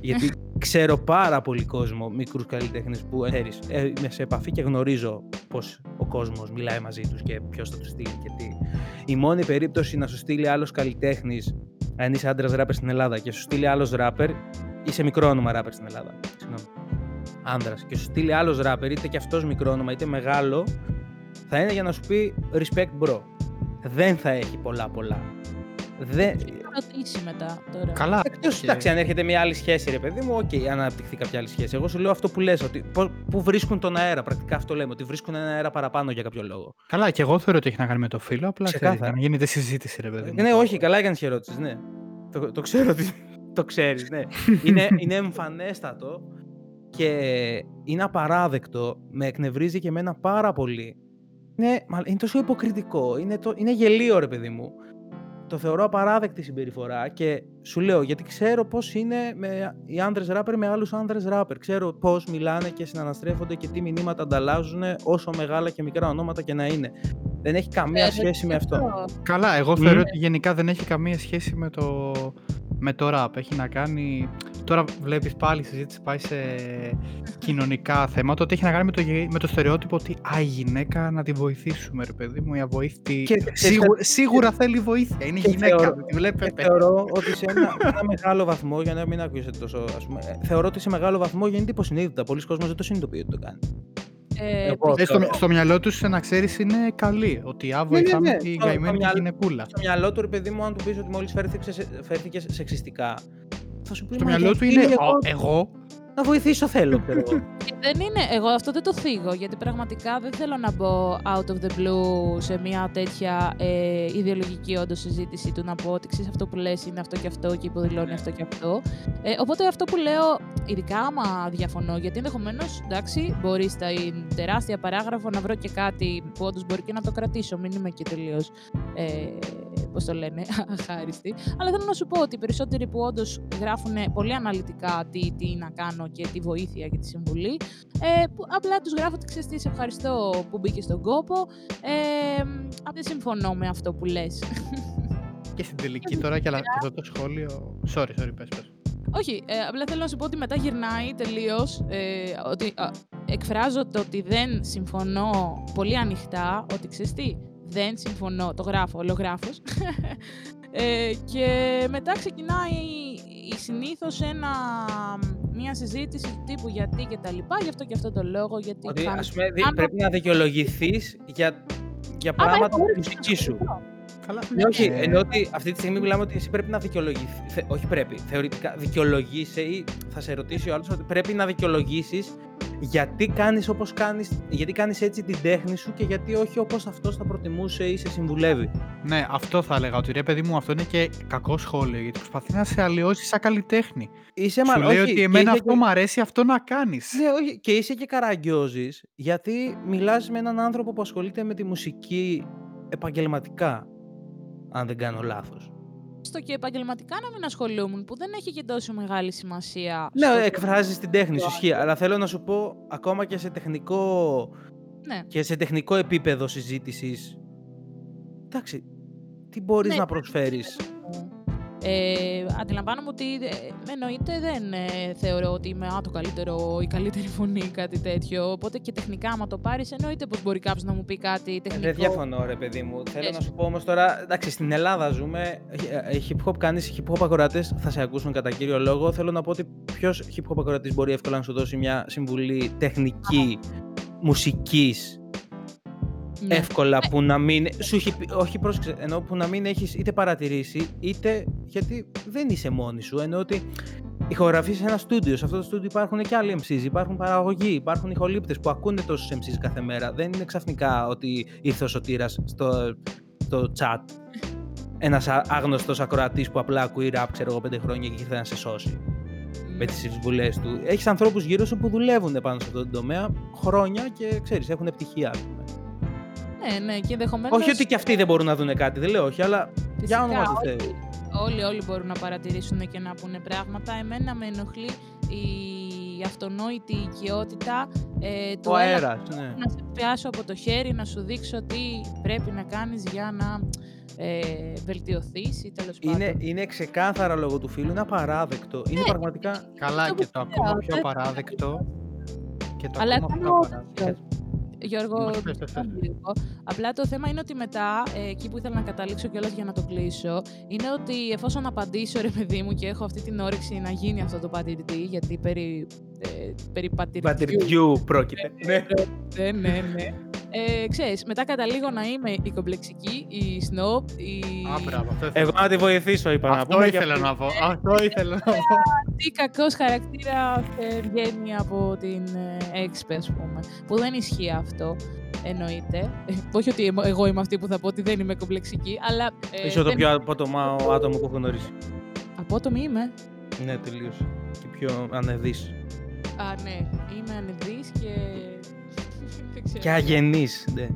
Γιατί ξέρω πάρα πολύ κόσμο μικρούς καλλιτέχνες που ξέρεις, ε, είμαι σε επαφή και γνωρίζω πώς ο κόσμος μιλάει μαζί τους και ποιος θα του στείλει και τι. Η μόνη περίπτωση να σου στείλει άλλος καλλιτέχνης, αν είσαι άντρας ράπερ στην Ελλάδα και σου στείλει άλλος ράπερ, είσαι μικρό όνομα ράπερ στην Ελλάδα. Συγγνώμη άνδρα και σου στείλει άλλος ράπερ, είτε και αυτός μικρό όνομα είτε μεγάλο, θα είναι για να σου πει respect bro. Δεν θα έχει πολλά πολλά. Δεν... Θα ρωτήσει μετά τώρα. Καλά. Εκτός, και- εντάξει, αν έρχεται μια άλλη σχέση, ρε παιδί μου, οκ, αν αναπτυχθεί κάποια άλλη σχέση. Εγώ σου λέω αυτό που λες, ότι πο- πού βρίσκουν τον αέρα. Πρακτικά αυτό λέμε, ότι βρίσκουν ένα αέρα παραπάνω για κάποιο λόγο. Καλά, και εγώ θεωρώ ότι έχει να κάνει με το φίλο. Απλά ξέρεις, Ξεκάθαρα. για να γίνεται συζήτηση, ρε παιδί μου. Ναι, όχι, καλά έκανες και ερώτηση, ναι. Το, το ξέρω ότι το ξέρεις, ναι. είναι, είναι εμφανέστατο και είναι απαράδεκτο. Με εκνευρίζει και εμένα πάρα πολύ. Είναι, μα- είναι τόσο υποκριτικό. Είναι, το, είναι γελίο, ρε παιδί μου. Το θεωρώ απαράδεκτη συμπεριφορά και σου λέω γιατί ξέρω πώς είναι με οι άντρε ράπερ με άλλους άντρε ράπερ. Ξέρω πώς μιλάνε και συναναστρέφονται και τι μηνύματα ανταλλάζουν, όσο μεγάλα και μικρά ονόματα και να είναι. Δεν έχει καμία Ε, σχέση με αυτό. Καλά, εγώ Μμ. θεωρώ ότι γενικά δεν έχει καμία σχέση με το, με το rap. Έχει να κάνει. Τώρα βλέπεις πάλι η συζήτηση πάει σε κοινωνικά θέματα, ότι έχει να κάνει με το, γε- με το στερεότυπο ότι α, η γυναίκα να τη βοηθήσουμε, ρε παιδί μου, η αβοήθητη. Και- και- Σίγουρα, σίγουρα θέλει βοήθεια. Είναι και γυναίκα. θεωρώ- τη Και βλέπετε. θεωρώ ότι σε ένα, ένα μεγάλο βαθμό, για να μην ακούσετε τόσο, ας πούμε, ε, θεωρώ ότι σε μεγάλο βαθμό γίνεται υποσυνείδητα. Πολλοί κόσμος δεν το συνειδητοποιεί ότι το κάνει. Ε, Εγώ- Ε, στο, στο μυαλό τους, να ξέρεις, είναι καλή. Ότι α, βοηθάμε ναι. τη Στο- καημένη στο τη μυαλό- γυναικούλα. Στο μυαλό του, ρε παιδί μου, αν του πεις ότι μόλις φέρθηκε, σε- φέρθηκες σεξιστικά, θα σου πει Στο «Μα μυαλό του γιατί είναι. εγώ «Α, Εγώ. Να βοηθήσω θέλω, ξέρω εγώ. Και δεν είναι, εγώ αυτό δεν το θίγω, γιατί πραγματικά δεν θέλω να μπω out of the blue σε μια τέτοια ε, ιδεολογική όντως συζήτηση του να πω ότι ξέρεις αυτό που λες είναι αυτό και αυτό και υποδηλώνει αυτό και αυτό. Ε, οπότε αυτό που λέω, ειδικά άμα διαφωνώ, γιατί ενδεχομένως, εντάξει, μπορεί στα τεράστια παράγραφο να βρω και κάτι που όντως μπορεί και να το κρατήσω, μην είμαι και τελείως. Ε, Πώς το λένε, αχάριστη. Αλλά θέλω να σου πω ότι οι περισσότεροι που όντως γράφουν πολύ αναλυτικά τι, τι να κάνω και τη βοήθεια και τη συμβουλή, ε, που απλά τους γράφω ότι ξέρεις τι, σε ευχαριστώ που μπήκες στον κόπο. Ε, απ' δεν συμφωνώ με αυτό που λες. Και στην τελική τώρα και, αλλά, και αυτό το σχόλιο. Sorry, sorry, πες, πες. Όχι, ε, απλά θέλω να σου πω ότι μετά γυρνάει τελείως. Ε, ότι α, εκφράζω το ότι δεν συμφωνώ πολύ ανοιχτά. Ότι ξέρεις τι, δεν συμφωνώ. Το γράφω, ολογράφος. ε, και μετά ξεκινάει η συνήθως ένα, μια συζήτηση του τύπου γιατί και τα λοιπά, γι' αυτό και αυτό το λόγο, γιατί Ότι κάνω- ας πούμε, δι- κάνω- πρέπει να δικαιολογηθείς για, για Άμα πράγματα είναι της πολύ μουσική σου. Καλά. Ναι, όχι, ε, ενώ ότι αυτή τη στιγμή μιλάμε ότι εσύ πρέπει να δικαιολογηθείς. θε- όχι πρέπει. Θεωρητικά δικαιολογείσαι ή θα σε ρωτήσει ο άλλος ότι πρέπει να δικαιολογήσεις γιατί κάνεις όπως κάνεις, γιατί κάνεις έτσι την τέχνη σου και γιατί όχι όπως αυτός θα προτιμούσε ή σε συμβουλεύει. Ναι, αυτό θα έλεγα. Ότι ρε παιδί μου, αυτό είναι και κακό σχόλιο. Γιατί προσπαθεί να σε αλλοιώσει σαν καλλιτέχνη. Είσαι Σου μα- λέει όχι, ότι και εμένα είσαι αυτό και- μου αρέσει, αυτό να κάνεις. Ναι, όχι, και είσαι και καραγκιόζης γιατί μιλάς με έναν άνθρωπο που ασχολείται με τη μουσική επαγγελματικά. Αν δεν κάνω λάθος. Στο και επαγγελματικά να μην ασχολούμουν, που δεν έχει και τόσο μεγάλη σημασία. Ναι, στο- εκφράζεις την τέχνη σου, ισχύει. Αλλά θέλω να σου πω, ακόμα και σε τεχνικό, Ναι. και σε τεχνικό επίπεδο συζήτησης. Εντάξει, τι μπορείς Ναι, να προσφέρεις; Ε, αντιλαμβάνομαι ότι ε, εννοείται δεν ε, θεωρώ ότι είμαι α, το καλύτερο ή καλύτερη φωνή ή κάτι τέτοιο. Οπότε και τεχνικά, άμα το πάρεις, εννοείται πως μπορεί κάποιος να μου πει κάτι τεχνικό. Δεν διαφωνώ, ρε παιδί μου. Θέλω να Έτσι. σου πω όμως τώρα, εντάξει, στην Ελλάδα ζούμε. ε, ε, Hip hop κάνεις, hip hop ακροατές θα σε ακούσουν κατά κύριο λόγο. Θέλω να πω ότι ποιος hip hop ακροατής μπορεί εύκολα να σου δώσει μια συμβουλή τεχνική, μουσικής, Ναι. εύκολα που να μην. Σου έχει πει, όχι πρόσεξε, ενώ που να μην έχεις είτε παρατηρήσει, είτε γιατί δεν είσαι μόνη σου. Ενώ ότι ηχογραφεί σε ένα στούντιο. Σε αυτό το στούντιο υπάρχουν και άλλοι MCs, υπάρχουν παραγωγοί, υπάρχουν ηχολήπτες που ακούνε τόσους MCs κάθε μέρα. Δεν είναι ξαφνικά ότι ήρθε ο σωτήρας στο, στο chat ένας άγνωστος ακροατής που απλά ακούει rap, ξέρω εγώ, πέντε χρόνια και ήρθε να σε σώσει με τις συμβουλές του. Έχεις ανθρώπους γύρω σου που δουλεύουν πάνω σε αυτό το τομέα χρόνια και ξέρεις, έχουν επιτυχία. ας πούμε. Ναι, ναι, και ενδεχομένω. Όχι ότι και αυτοί δεν μπορούν να δουν κάτι, δεν λέω όχι, αλλά για όνομα του Θεού. Όλοι, όλοι μπορούν να παρατηρήσουν και να πούνε πράγματα. Εμένα με ενοχλεί η αυτονόητη οικειότητα ε, του Ο «Έλα, αέρας, ναι. να σε πιάσω από το χέρι, να σου δείξω τι πρέπει να κάνεις για να ε, βελτιωθείς ή τέλος Είναι, πάντων. είναι ξεκάθαρα λόγω του φίλου, είναι απαράδεκτο. Είναι Ναι. πραγματικά. Καλά, Αυτό και που το λέω, ακόμα πιο δεν- απαράδεκτο. Και το Αλλά ακόμα πιο κάνω απαράδεκτο. Γιώργο, Μας πες, πες, πες. λίγο. Απλά το θέμα είναι ότι μετά, ε, εκεί που ήθελα να καταλήξω κιόλας για να το κλείσω, είναι ότι εφόσον απαντήσω ρε παιδί μου και έχω αυτή την όρεξη να γίνει αυτό το πατηρητή, γιατί περί, ε, περί πατηριτιού Πατριδιού πρόκειται. Ναι. Ναι, ναι, ναι. Ε, ξέρεις, μετά καταλήγω να είμαι η κομπλεξική, η σνόπ, η... Α, μπράβο, αυτό ήθελα. Εγώ να τη βοηθήσω, είπα να Αυτό πούμε. και ήθελα αυτή- να πω. Αυτό ήθελα να πω. τι κακός χαρακτήρα ε, βγαίνει από την ε, έξπε, ας πούμε. Που δεν ισχύει αυτό, εννοείται. Ε, όχι ότι εμ- εγώ είμαι αυτή που θα πω ότι δεν είμαι κομπλεξική, αλλά... Ε, Είσαι το δεν- πιο απότομα άτομο που έχω γνωρίσει. Απότομη είμαι. Ναι, τελείως. Και πιο ανεδής. Α, ναι. Είμαι ανεδρής και... δεν ξέρω. Και αγενή. Ναι.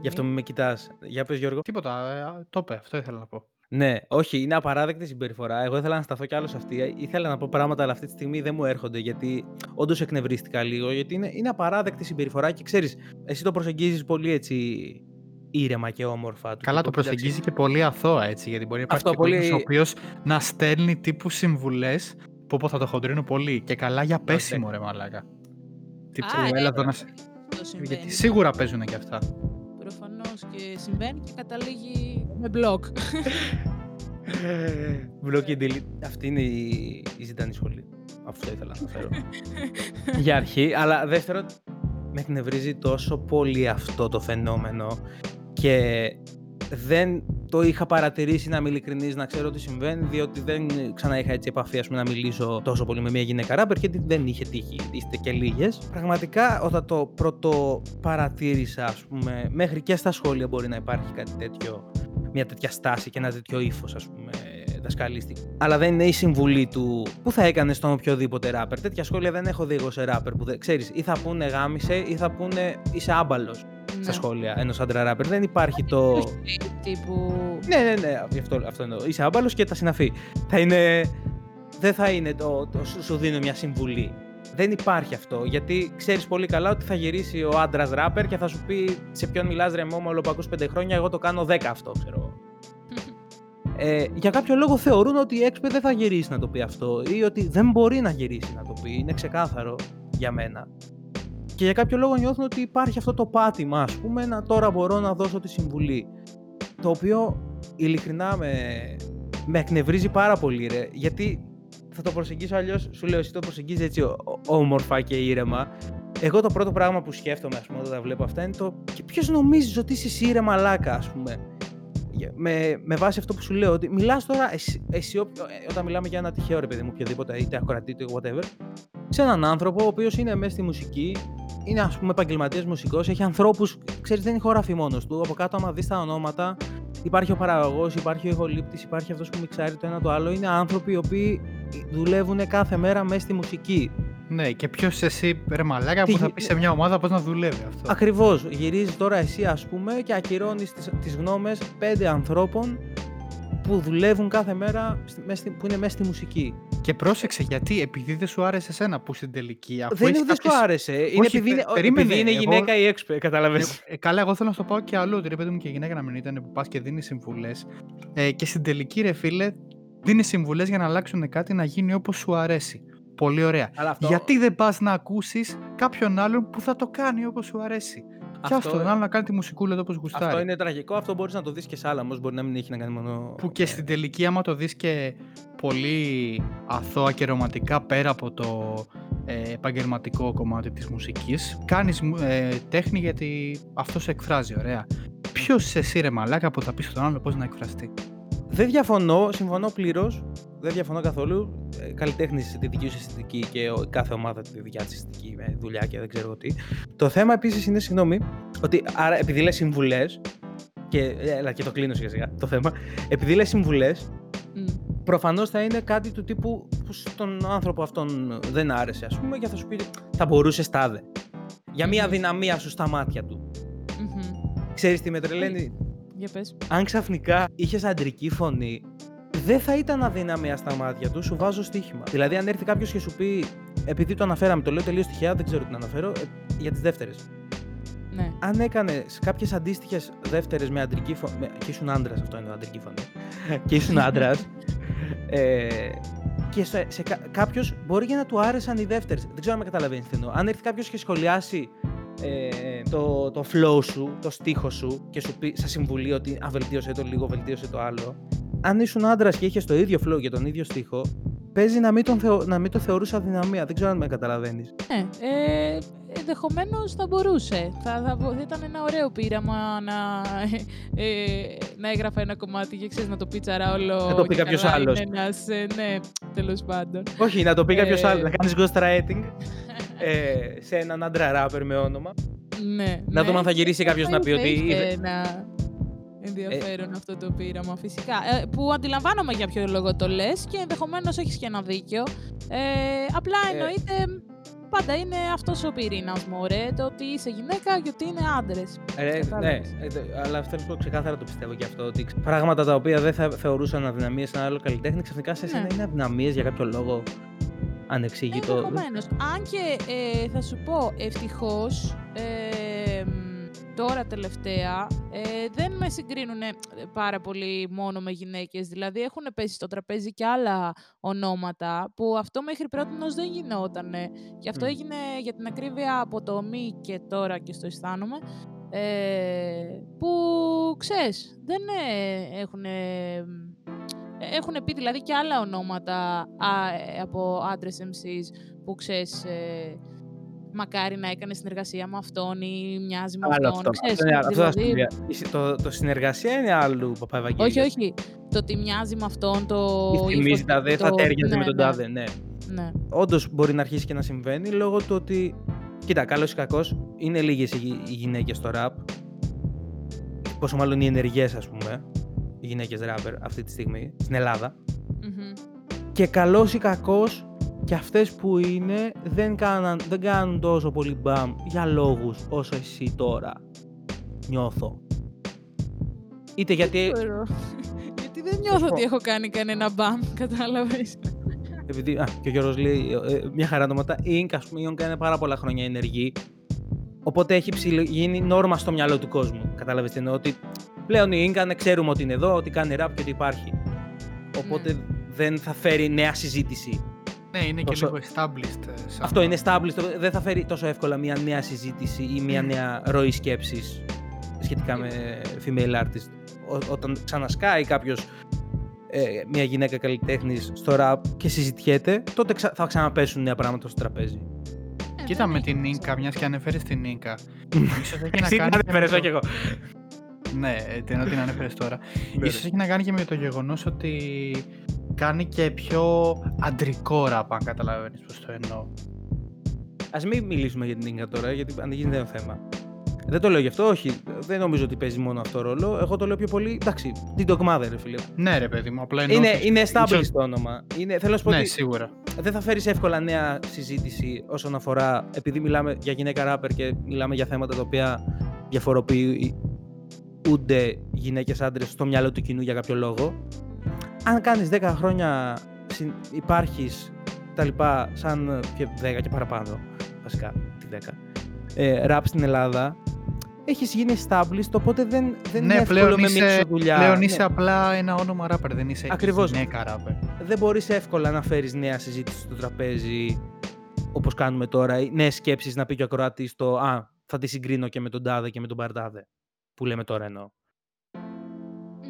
Γι' αυτό μην με κοιτάς. Για πες Γιώργο. Τίποτα, ε, το είπε, αυτό ήθελα να πω. Ναι, όχι, είναι απαράδεκτη συμπεριφορά. Εγώ ήθελα να σταθώ κι άλλος σε αυτή. Ήθελα να πω πράγματα, αλλά αυτή τη στιγμή δεν μου έρχονται γιατί όντως εκνευρίστηκα λίγο. Γιατί είναι, είναι απαράδεκτη συμπεριφορά και ξέρεις, εσύ το προσεγγίζεις πολύ έτσι ήρεμα και όμορφα. Καλά, το προσεγγίζει και πολύ αθώα έτσι. Γιατί μπορεί να υπάρχει Αυτό, και πολύ... πολύ- ο οποίος να στέλνει τύπου συμβουλές που πω θα το χοντρίνω πολύ. Και καλά για πέσιμο, ρε μαλάκα. Τύπου, Α, έλα ε, εδώ να σε. Αυτό συμβαίνει. Γιατί σίγουρα παίζουν και αυτά. Προφανώς και συμβαίνει και καταλήγει με μπλοκ. Block and delete. Αυτή είναι η, η ζητανή σχολή. Αυτό ήθελα να φέρω. Για αρχή. Αλλά δεύτερον, με εκνευρίζει τόσο πολύ αυτό το φαινόμενο και δεν το είχα παρατηρήσει να είμαι ειλικρινής, να ξέρω τι συμβαίνει, διότι δεν ξανά είχα έτσι επαφή ας πούμε, να μιλήσω τόσο πολύ με μια γυναίκα ράπερ γιατί δεν είχε τύχει, είστε και λίγες. Πραγματικά όταν το πρώτο παρατήρησα, ας πούμε, μέχρι και στα σχόλια μπορεί να υπάρχει κάτι τέτοιο, μια τέτοια στάση και ένα τέτοιο ύφος, ας πούμε, δασκαλίστικο. Αλλά δεν είναι η συμβουλή του που θα έκανες στον οποιοδήποτε ράπερ. Τέτοια σχόλια δεν έχω δει εγώ σε ράπερ που δεν ξέρεις, ή θα πούνε γάμισε ή θα πούνε είσαι άμπαλος Ναι. Στα σχόλια ενό άντρα ράπερ. Δεν υπάρχει το. Τύπου... Ναι, ναι, ναι, αυτό, αυτό εννοώ. Είσαι άμπαλος και τα συναφή. Θα είναι. Δεν θα είναι το, το σου- σου δίνω μια συμβουλή. Δεν υπάρχει αυτό. Γιατί ξέρεις πολύ καλά ότι θα γυρίσει ο άντρας ράπερ και θα σου πει σε ποιον μιλάς ρε μόμα, όλο που ακούς πέντε χρόνια. Εγώ το κάνω 10 αυτό, ξέρω εγώ. Ε, για κάποιο λόγο θεωρούν ότι η έξπε δεν θα γυρίσει να το πει αυτό ή ότι δεν μπορεί να γυρίσει να το πει. Είναι ξεκάθαρο για μένα. Και για κάποιο λόγο νιώθουν ότι υπάρχει αυτό το πάτημα, ας πούμε, να τώρα μπορώ να δώσω τη συμβουλή. Το οποίο ειλικρινά με, με εκνευρίζει πάρα πολύ, ρε. Γιατί θα το προσεγγίσω αλλιώς, σου λέω, εσύ το προσεγγίζεις έτσι ο- ο- όμορφα και ήρεμα. Εγώ το πρώτο πράγμα που σκέφτομαι, ας πούμε, όταν τα βλέπω αυτά είναι το. Και ποιος νομίζεις ότι είσαι εσύ, ρε μαλάκα, ας πούμε. Για- Με, με βάση αυτό που σου λέω, ότι μιλάς τώρα, εσύ, εσύ όποιο- ε, όταν μιλάμε για ένα τυχαίο ρε παιδί μου, οποιοδήποτε, είτε ακροατή, είτε whatever, σε έναν άνθρωπο ο οποίος είναι μέσα στη μουσική, είναι ας πούμε επαγγελματίας μουσικός, έχει ανθρώπους, ξέρεις, δεν ηχογραφεί μόνος του. Από κάτω, άμα δεις τα ονόματα, υπάρχει ο παραγωγός, υπάρχει ο ηχολήπτης, υπάρχει αυτός που μιξάρει το ένα το άλλο. Είναι άνθρωποι οι οποίοι δουλεύουν κάθε μέρα μέσα στη μουσική. Ναι, και ποιος εσύ, ρε μαλάκα, Τι που θα γι- πεις σε μια ομάδα πώς να δουλεύει αυτό; Ακριβώς. Γυρίζεις τώρα εσύ, ας πούμε, και ακυρώνεις τις γνώμες πέντε ανθρώπων που δουλεύουν κάθε μέρα, στη- μες στη- που είναι μέσα στη μουσική. Και πρόσεξε γιατί, επειδή δεν σου άρεσε εσένα που στην τελική. Αφού δεν έχεις είναι ότι δεν κάποιες- σου άρεσε. Είναι Όχι, επειδή είναι, πε- περίμενε, επειδή είναι εγώ- γυναίκα ή έξπε, κατάλαβες. Ε, ε, καλά, εγώ θέλω να στο πάω και αλλού. Ότι ρε παιδί μου και γυναίκα να μην ήταν που πας και δίνει συμβουλές. Ε, και στην τελική, ρε φίλε, δίνεις συμβουλές για να αλλάξουν κάτι να γίνει όπως σου αρέσει. Πολύ ωραία. Αλλά αυτό, Γιατί δεν πας να ακούσεις κάποιον άλλον που θα το κάνει όπως σου αρέσει. Και Αυτό- αυτό, τον άλλο να κάνει τη μουσικούλα όπω γουστάρει. αυτό είναι τραγικό. Αυτό μπορείς να το δεις και σε άλλα όμως. Μπορεί να μην έχει να κάνει μόνο. Που και στην τελική, άμα το δεις και πολύ αθώα και ρομαντικά πέρα από το ε, επαγγελματικό κομμάτι της μουσικής, κάνεις μου- ε, τέχνη γιατί αυτό σε εκφράζει ωραία. Ποιος είσαι εσύ ρε μαλάκα που θα πεις στον άλλο πώς να εκφραστεί; Δεν διαφωνώ, συμφωνώ πλήρως. Δεν διαφωνώ καθόλου. Ε, Καλλιτέχνης τη δική σου αισθητική και ο- κάθε ομάδα τη δικιά της αισθητική με δουλειά και δεν ξέρω εγώ τι. Το θέμα επίσης είναι, συγγνώμη, ότι άρα επειδή λες συμβουλές. Και, ε, έλα, και το κλείνω σιγά σιγά το θέμα. Επειδή λες συμβουλές, Μμ. προφανώς θα είναι κάτι του τύπου που στον άνθρωπο αυτόν δεν άρεσε, ας πούμε, και θα σου πει θα μπορούσες τάδε. Για μία Μμμ. δυναμία σου στα μάτια του. Μμμ. Ξέρεις τι με τρελαίνει, Για πες. αν ξαφνικά είχες αντρική φωνή, δεν θα ήταν αδυναμία στα μάτια τους, σου βάζω στοίχημα. Δηλαδή, αν έρθει κάποιος και σου πει, επειδή το αναφέραμε, το λέω τελείως τυχαία, δεν ξέρω τι να αναφέρω, ε, για τις δεύτερες. Ναι. Αν έκανες κάποιες αντίστοιχες δεύτερες με αντρική φωνή. και ήσουν άντρας, αυτό είναι αντρική φωνή. και ήσουν άντρας. ε, και σε, σε κάποιος μπορεί και να του άρεσαν οι δεύτερες. Δεν ξέρω αν με καταλαβαίνεις τι εννοώ. Αν έρθει κάποιος και σχολιάσει ε, το, το flow σου, το στίχο σου και σου πει σαν συμβουλή ότι α, βελτίωσε το λίγο, βελτίωσε το άλλο. Αν ήσουν άντρας και είχες το ίδιο flow και τον ίδιο στίχο, παίζει να μην, τον θεω, να μην το θεωρούσε αδυναμία. Δεν ξέρω αν με καταλαβαίνεις. Ναι, ε, ενδεχομένως θα μπορούσε. Θα, θα, μπο- θα ήταν ένα ωραίο πείραμα να, ε, να έγραφα ένα κομμάτι και ξέρεις να το πίτσαρα όλο. Να το πει και κάποιος καλά άλλος. είναι Ένας, ε, ναι, τέλος πάντων. Όχι, να το πει κάποιος Ε, άλλος, να κάνεις ghostwriting ε, σε έναν άντρα ράπερ με όνομα. ναι, Να ναι. δούμε αν θα γυρίσει κάποιος να πει Θα ότι είχε είδε- ένα ενδιαφέρον αυτό το πείραμα, φυσικά. Ε, που αντιλαμβάνομαι για ποιο λόγο το λες και ενδεχομένως έχεις και ένα δίκιο. Ε, απλά Ε, εννοείται πάντα είναι αυτός ο πυρήνας μου, ρε, το ότι είσαι γυναίκα και ότι είναι άντρες. Ε, ναι, Κατάλαβες. ε, ε, αλλά θέλω να σου πω ξεκάθαρα το πιστεύω και αυτό. Ότι πράγματα τα οποία δεν θα θεωρούσαν αδυναμίες σε ένα άλλο καλλιτέχνη, ξαφνικά σε εσένα Ναι. είναι αδυναμίες για κάποιο λόγο ανεξήγητο. Ενδεχομένως. Αν και ε, θα σου πω, ευτυχώς, ε, μ, τώρα τελευταία, ε, δεν με συγκρίνουν πάρα πολύ μόνο με γυναίκες. Δηλαδή έχουν πέσει στο τραπέζι και άλλα ονόματα που αυτό μέχρι πρώτη δεν γινότανε. Και αυτό Μμ. έγινε για την ακρίβεια από το μη και τώρα και στο αισθάνομαι. Ε, που ξέρεις, δεν ε, έχουν έχουν πει δηλαδή και άλλα ονόματα α, ε, από άντρες MCs που ξέρεις ε, μακάρι να έκανες συνεργασία με αυτόν ή μοιάζει με Άλλο αυτόν. αυτό. Ξέρεις, Αυτό είναι- αυτό θα σου δηλαδή, πει. Είσαι- Το, το συνεργασία είναι άλλου Παπαευαγγέλη. όχι, όχι. Το ότι μοιάζει με αυτόν το. Θυμίζει ύφος, τα δε, το- θα τέριαζε ναι, με τον ναι, τάδε, ναι. Ναι. Όντως μπορεί να αρχίσει και να συμβαίνει λόγω του ότι. Κοίτα, καλός ή κακός, είναι λίγες οι, γυ- οι γυναίκες στο ραπ. Πόσο μάλλον οι ενεργές, ας πούμε. Οι γυναίκες ράπερ αυτή τη στιγμή στην Ελλάδα. Μμμ. Και καλός ή κακός, και αυτές που είναι δεν, κάναν, δεν κάνουν τόσο πολύ μπαμ για λόγους όσο εσύ τώρα νιώθω. Είτε γιατί. Ξέρω. Γιατί δεν νιώθω ότι έχω κάνει κανένα μπαμ, κατάλαβες. Επειδή α, και ο Γιώργος λέει ε, ε, μια χαρά ονόματα. Η Ink, ας πούμε, η Ink είναι πάρα πολλά χρόνια ενεργή. Οπότε έχει ψηλο- γίνει νόρμα στο μυαλό του κόσμου. Κατάλαβες τι εννοώ. Ότι πλέον η Ink ξέρουμε ότι είναι εδώ, ότι κάνει rap και ότι υπάρχει. Οπότε Ναι. δεν θα φέρει νέα συζήτηση. Ναι, είναι και Τόσο- λίγο established. ε, σαν- Αυτό είναι established. Δεν θα φέρει τόσο εύκολα μια νέα συζήτηση ή μια νέα ροή σκέψης σχετικά με female artist. Ό- όταν ξανασκάει κάποιος μια γυναίκα καλλιτέχνης στο rap και συζητιέται, τότε ξα- θα ξαναπέσουν νέα πράγματα στο τραπέζι. Ε, Κοίτα δεν με έχει την τόσο. Ίνκα, μιας και ανέφερες την Ίνκα. ίσως έχει να Εσύ κάνει. την και με ανέφερες, το- όχι εγώ. Ναι, ε, την την ανέφερες τώρα. Ναι, Ίσως έχει να κάνει και με το γεγονός ότι κάνει και πιο αντρικό ραπ, αν καταλαβαίνεις πώς το εννοώ. Α μην μιλήσουμε για την Ίνκα τώρα, γιατί ανοίγει ένα θέμα. Δεν το λέω γι' αυτό, όχι. Δεν νομίζω ότι παίζει μόνο αυτό ρόλο. Εγώ το λέω πιο πολύ. Εντάξει, την Dogmother, ρε φίλε. Ναι, ρε παιδί μου, απλά εννοώ. Είναι, ότι είναι ίσως- established το όνομα. Είναι, θέλω να σου πω Ναι, ότι σίγουρα. δεν θα φέρεις εύκολα νέα συζήτηση όσον αφορά, επειδή μιλάμε για γυναίκα ράπερ και μιλάμε για θέματα τα οποία διαφοροποιούνται γυναίκες άντρες στο μυαλό του κοινού για κάποιο λόγο. Αν κάνεις 10 χρόνια συν- υπάρχεις τα λοιπά σαν και 10 και παραπάνω, βασικά τη 10, ε, ραπ στην Ελλάδα, έχεις γίνει established, οπότε δεν, δεν είναι Ναι, εύκολο πλέον με είσαι, μίξο δουλειά. πλέον Ναι. είσαι απλά ένα όνομα ράπερ, δεν είσαι Ακριβώς. γυναίκα ράπερ. δεν μπορείς εύκολα να φέρεις νέα συζήτηση στο τραπέζι όπως κάνουμε τώρα, ή νέες σκέψεις να πει και ο ακροάτης το «Α, θα τη συγκρίνω και με τον τάδε και με τον παρτάδε» που λέμε τώρα εννοώ.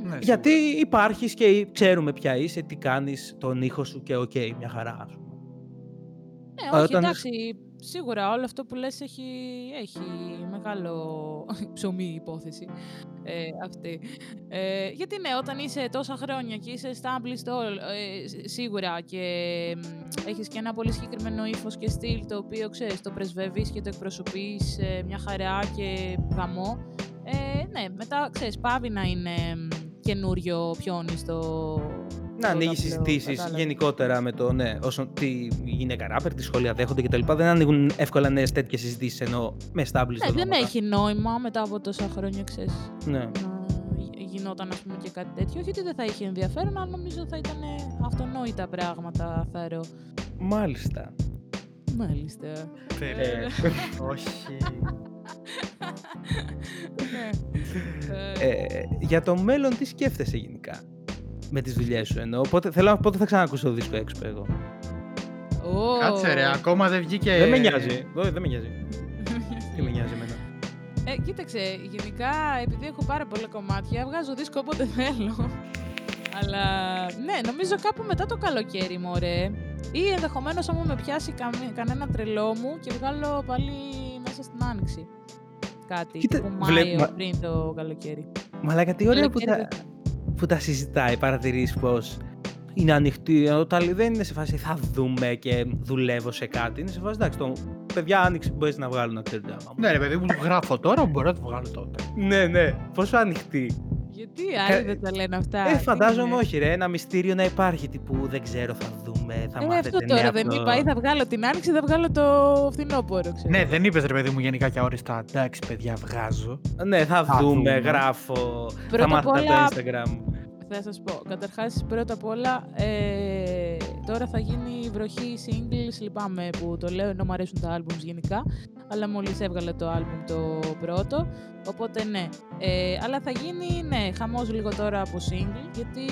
Ναι, Γιατί σίγουρα. υπάρχεις και ξέρουμε ποια είσαι, τι κάνεις, τον ήχο σου και οκ, μια χαρά ας πούμε. Ναι, όχι, Όταν- εντάξει. Σίγουρα όλο αυτό που λες έχει, έχει μεγάλο ψωμί η υπόθεση ε, αυτή. Ε, γιατί ναι, όταν είσαι τόσα χρόνια και είσαι established all, ε, σ- σίγουρα και μ, έχεις και ένα πολύ συγκεκριμένο ύφος και στυλ το οποίο ξέρεις, το πρεσβεύεις και το εκπροσωπείς ε, μια χαρά και γαμώ. Ε, ναι, μετά ξέρεις, πάβει να είναι μ, καινούριο πιόνι στο... Να στο ανοίγεις ταμπλό, συζητήσεις κατάλαβες. γενικότερα με το ναι, όσον τι γυναίκα ράπερ, τι σχόλια δέχονται κτλ. Δεν ανοίγουν εύκολα νέες τέτοιες συζητήσεις ενώ με established Ναι, δεν ονόματα. έχει νόημα μετά από τόσα χρόνια, ξέρεις, Ναι. να γι- γινόταν ας πούμε και κάτι τέτοιο. Όχι ότι δεν θα είχε ενδιαφέρον, αλλά νομίζω θα ήταν αυτονόητα πράγματα, θα ρω. Μάλιστα. Μάλιστα. Τέλεια. Όχι. Ναι. Ε, Ε, για το μέλλον τι σκέφτεσαι γενικά με τις δουλειές σου εννοώ. Πότε, θέλω, πότε θα ξανακούσω το δίσκο έξω εγώ. ω. Κάτσε ρε, ακόμα δεν βγήκε. Δεν με νοιάζει. Ω, Δεν με νοιάζει. Τι με νοιάζει εμένα. Ε, κοίταξε, γενικά επειδή έχω πάρα πολλά κομμάτια, βγάζω δίσκο όποτε θέλω. Αλλά ναι, νομίζω κάπου μετά το καλοκαίρι, μωρέ. Ή ενδεχομένως άμα με πιάσει καμ- κανένα τρελό μου και βγάλω πάλι μέσα στην άνοιξη. Κάτι. Κοίτα, τύπου βλέ- Μάιο μα- πριν το καλοκαίρι. Μαλάκα, τι ωραία που Καλοκαίρι τα, που τα συζητάει, παρατηρείς πως είναι ανοιχτή. ενώ τα άλλη δεν είναι σε φάση θα δούμε και δουλεύω σε κάτι. Είναι σε φάση εντάξει, το παιδιά άνοιξε που μπορείς να βγάλω να ξέρετε άμα μου. Ναι, ρε παιδί μου, το γράφω τώρα, μπορώ να το βγάλω τότε. ναι, ναι. Πόσο ανοιχτή. Γιατί άλλοι δεν τα λένε αυτά; Ε, τι φαντάζομαι είναι; όχι, ρε. Ένα μυστήριο να υπάρχει τύπου δεν ξέρω, θα δούμε, θα Ε, μάθετε αυτό τώρα νέα δεν από το- είπα. Ή θα βγάλω την άνοιξη, ή θα βγάλω το φθινόπωρο. Ξέρω. Ναι, δεν είπες ρε παιδί μου γενικά και αόριστα. Εντάξει, παιδιά, βγάζω. Ναι, θα, Θα δούμε, δούμε. γράφω. Πρώτα θα μάθετε απ' όλα- από το Instagram. Θα σας πω. Καταρχάς, πρώτα απ' όλα, ε, τώρα θα γίνει η βροχή singles. Λυπάμαι που το λέω, ενώ μου αρέσουν τα albums γενικά. Αλλά μόλις έβγαλε το album το πρώτο. Οπότε ναι. Ε, αλλά θα γίνει, ναι, χαμός λίγο τώρα από single. Γιατί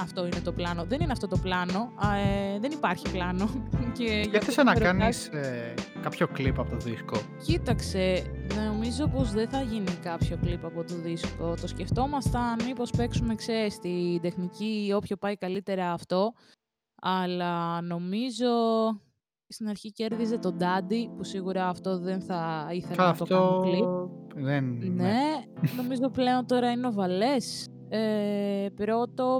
αυτό είναι το πλάνο. Δεν είναι αυτό το πλάνο. α, ε, δεν υπάρχει πλάνο. Και γι' αυτό Σκέφτεσαι να με ρωτάς- κάνεις ε, κάποιο κλιπ από το δίσκο; Κοίταξε, νομίζω πως δεν θα γίνει κάποιο κλιπ από το δίσκο. Το σκεφτόμασταν μήπως παίξουμε, ξέρεις, την τεχνική όποιο πάει καλύτερα αυτό. Αλλά νομίζω στην αρχή κέρδιζε τον Daddy, που σίγουρα αυτό δεν θα ήθελα Καλά, να το κάνω αυτό κλιπ. δεν... Ναι, νομίζω πλέον τώρα είναι ο Βαλές. Ε, πρώτο.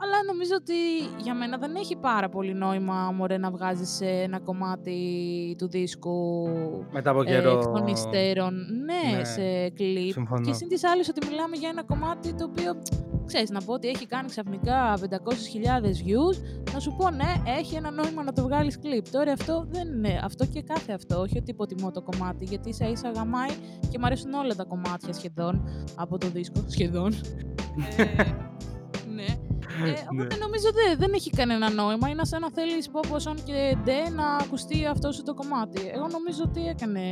Αλλά νομίζω ότι για μένα δεν έχει πάρα πολύ νόημα, μωρέ, να βγάζεις ε, ένα κομμάτι του δίσκου Μετά από ε, καιρό. εκ των υστέρων, ναι, Ναι, σε κλιπ. συμφωνώ. Και συν της άλλης ότι μιλάμε για ένα κομμάτι το οποίο, ξέρεις, να πω ότι έχει κάνει ξαφνικά 500.000 views, να σου πω ναι, έχει ένα νόημα να το βγάλεις κλιπ. Τώρα αυτό δεν είναι, αυτό και κάθε αυτό, όχι ότι υποτιμώ το κομμάτι, γιατί ίσα ίσα γαμάει και μου αρέσουν όλα τα κομμάτια σχεδόν από το δίσκο, σχεδόν. ε, ναι. Ε, οπότε νομίζω δε, δεν έχει κανένα νόημα. Είναι σαν να θέλεις πόποσον και ντε να ακουστεί αυτό σου το κομμάτι. Εγώ νομίζω ότι έκανε,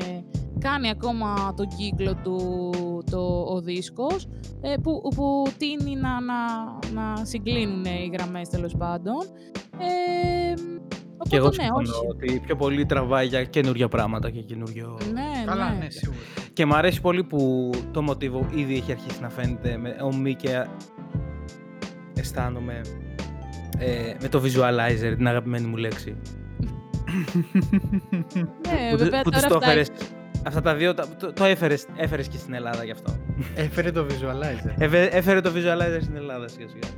κάνει ακόμα τον κύκλο του το, ο δίσκος ε, που, που τίνει να, να, να συγκλίνουν οι γραμμές τέλος πάντων. Ε, οπότε Και εγώ ναι, συμφωνώ όχι. ότι πιο πολύ τραβάει για καινούργια πράγματα και καινούριο. Ναι, Καλά, ναι. ναι, σίγουρα. Και μου αρέσει πολύ που το μοτίβο ήδη έχει αρχίσει να φαίνεται με ομοί και αισθάνομαι ε, με το visualizer, την αγαπημένη μου λέξη. Ναι, που βέβαια που τους τώρα το αυτά έφερες, αυτά τα δύο, τα- το, το έφερες, έφερες και στην Ελλάδα γι' αυτό. Έφερε το visualizer. Έφε- έφερε το visualizer στην Ελλάδα σιγά σιγά.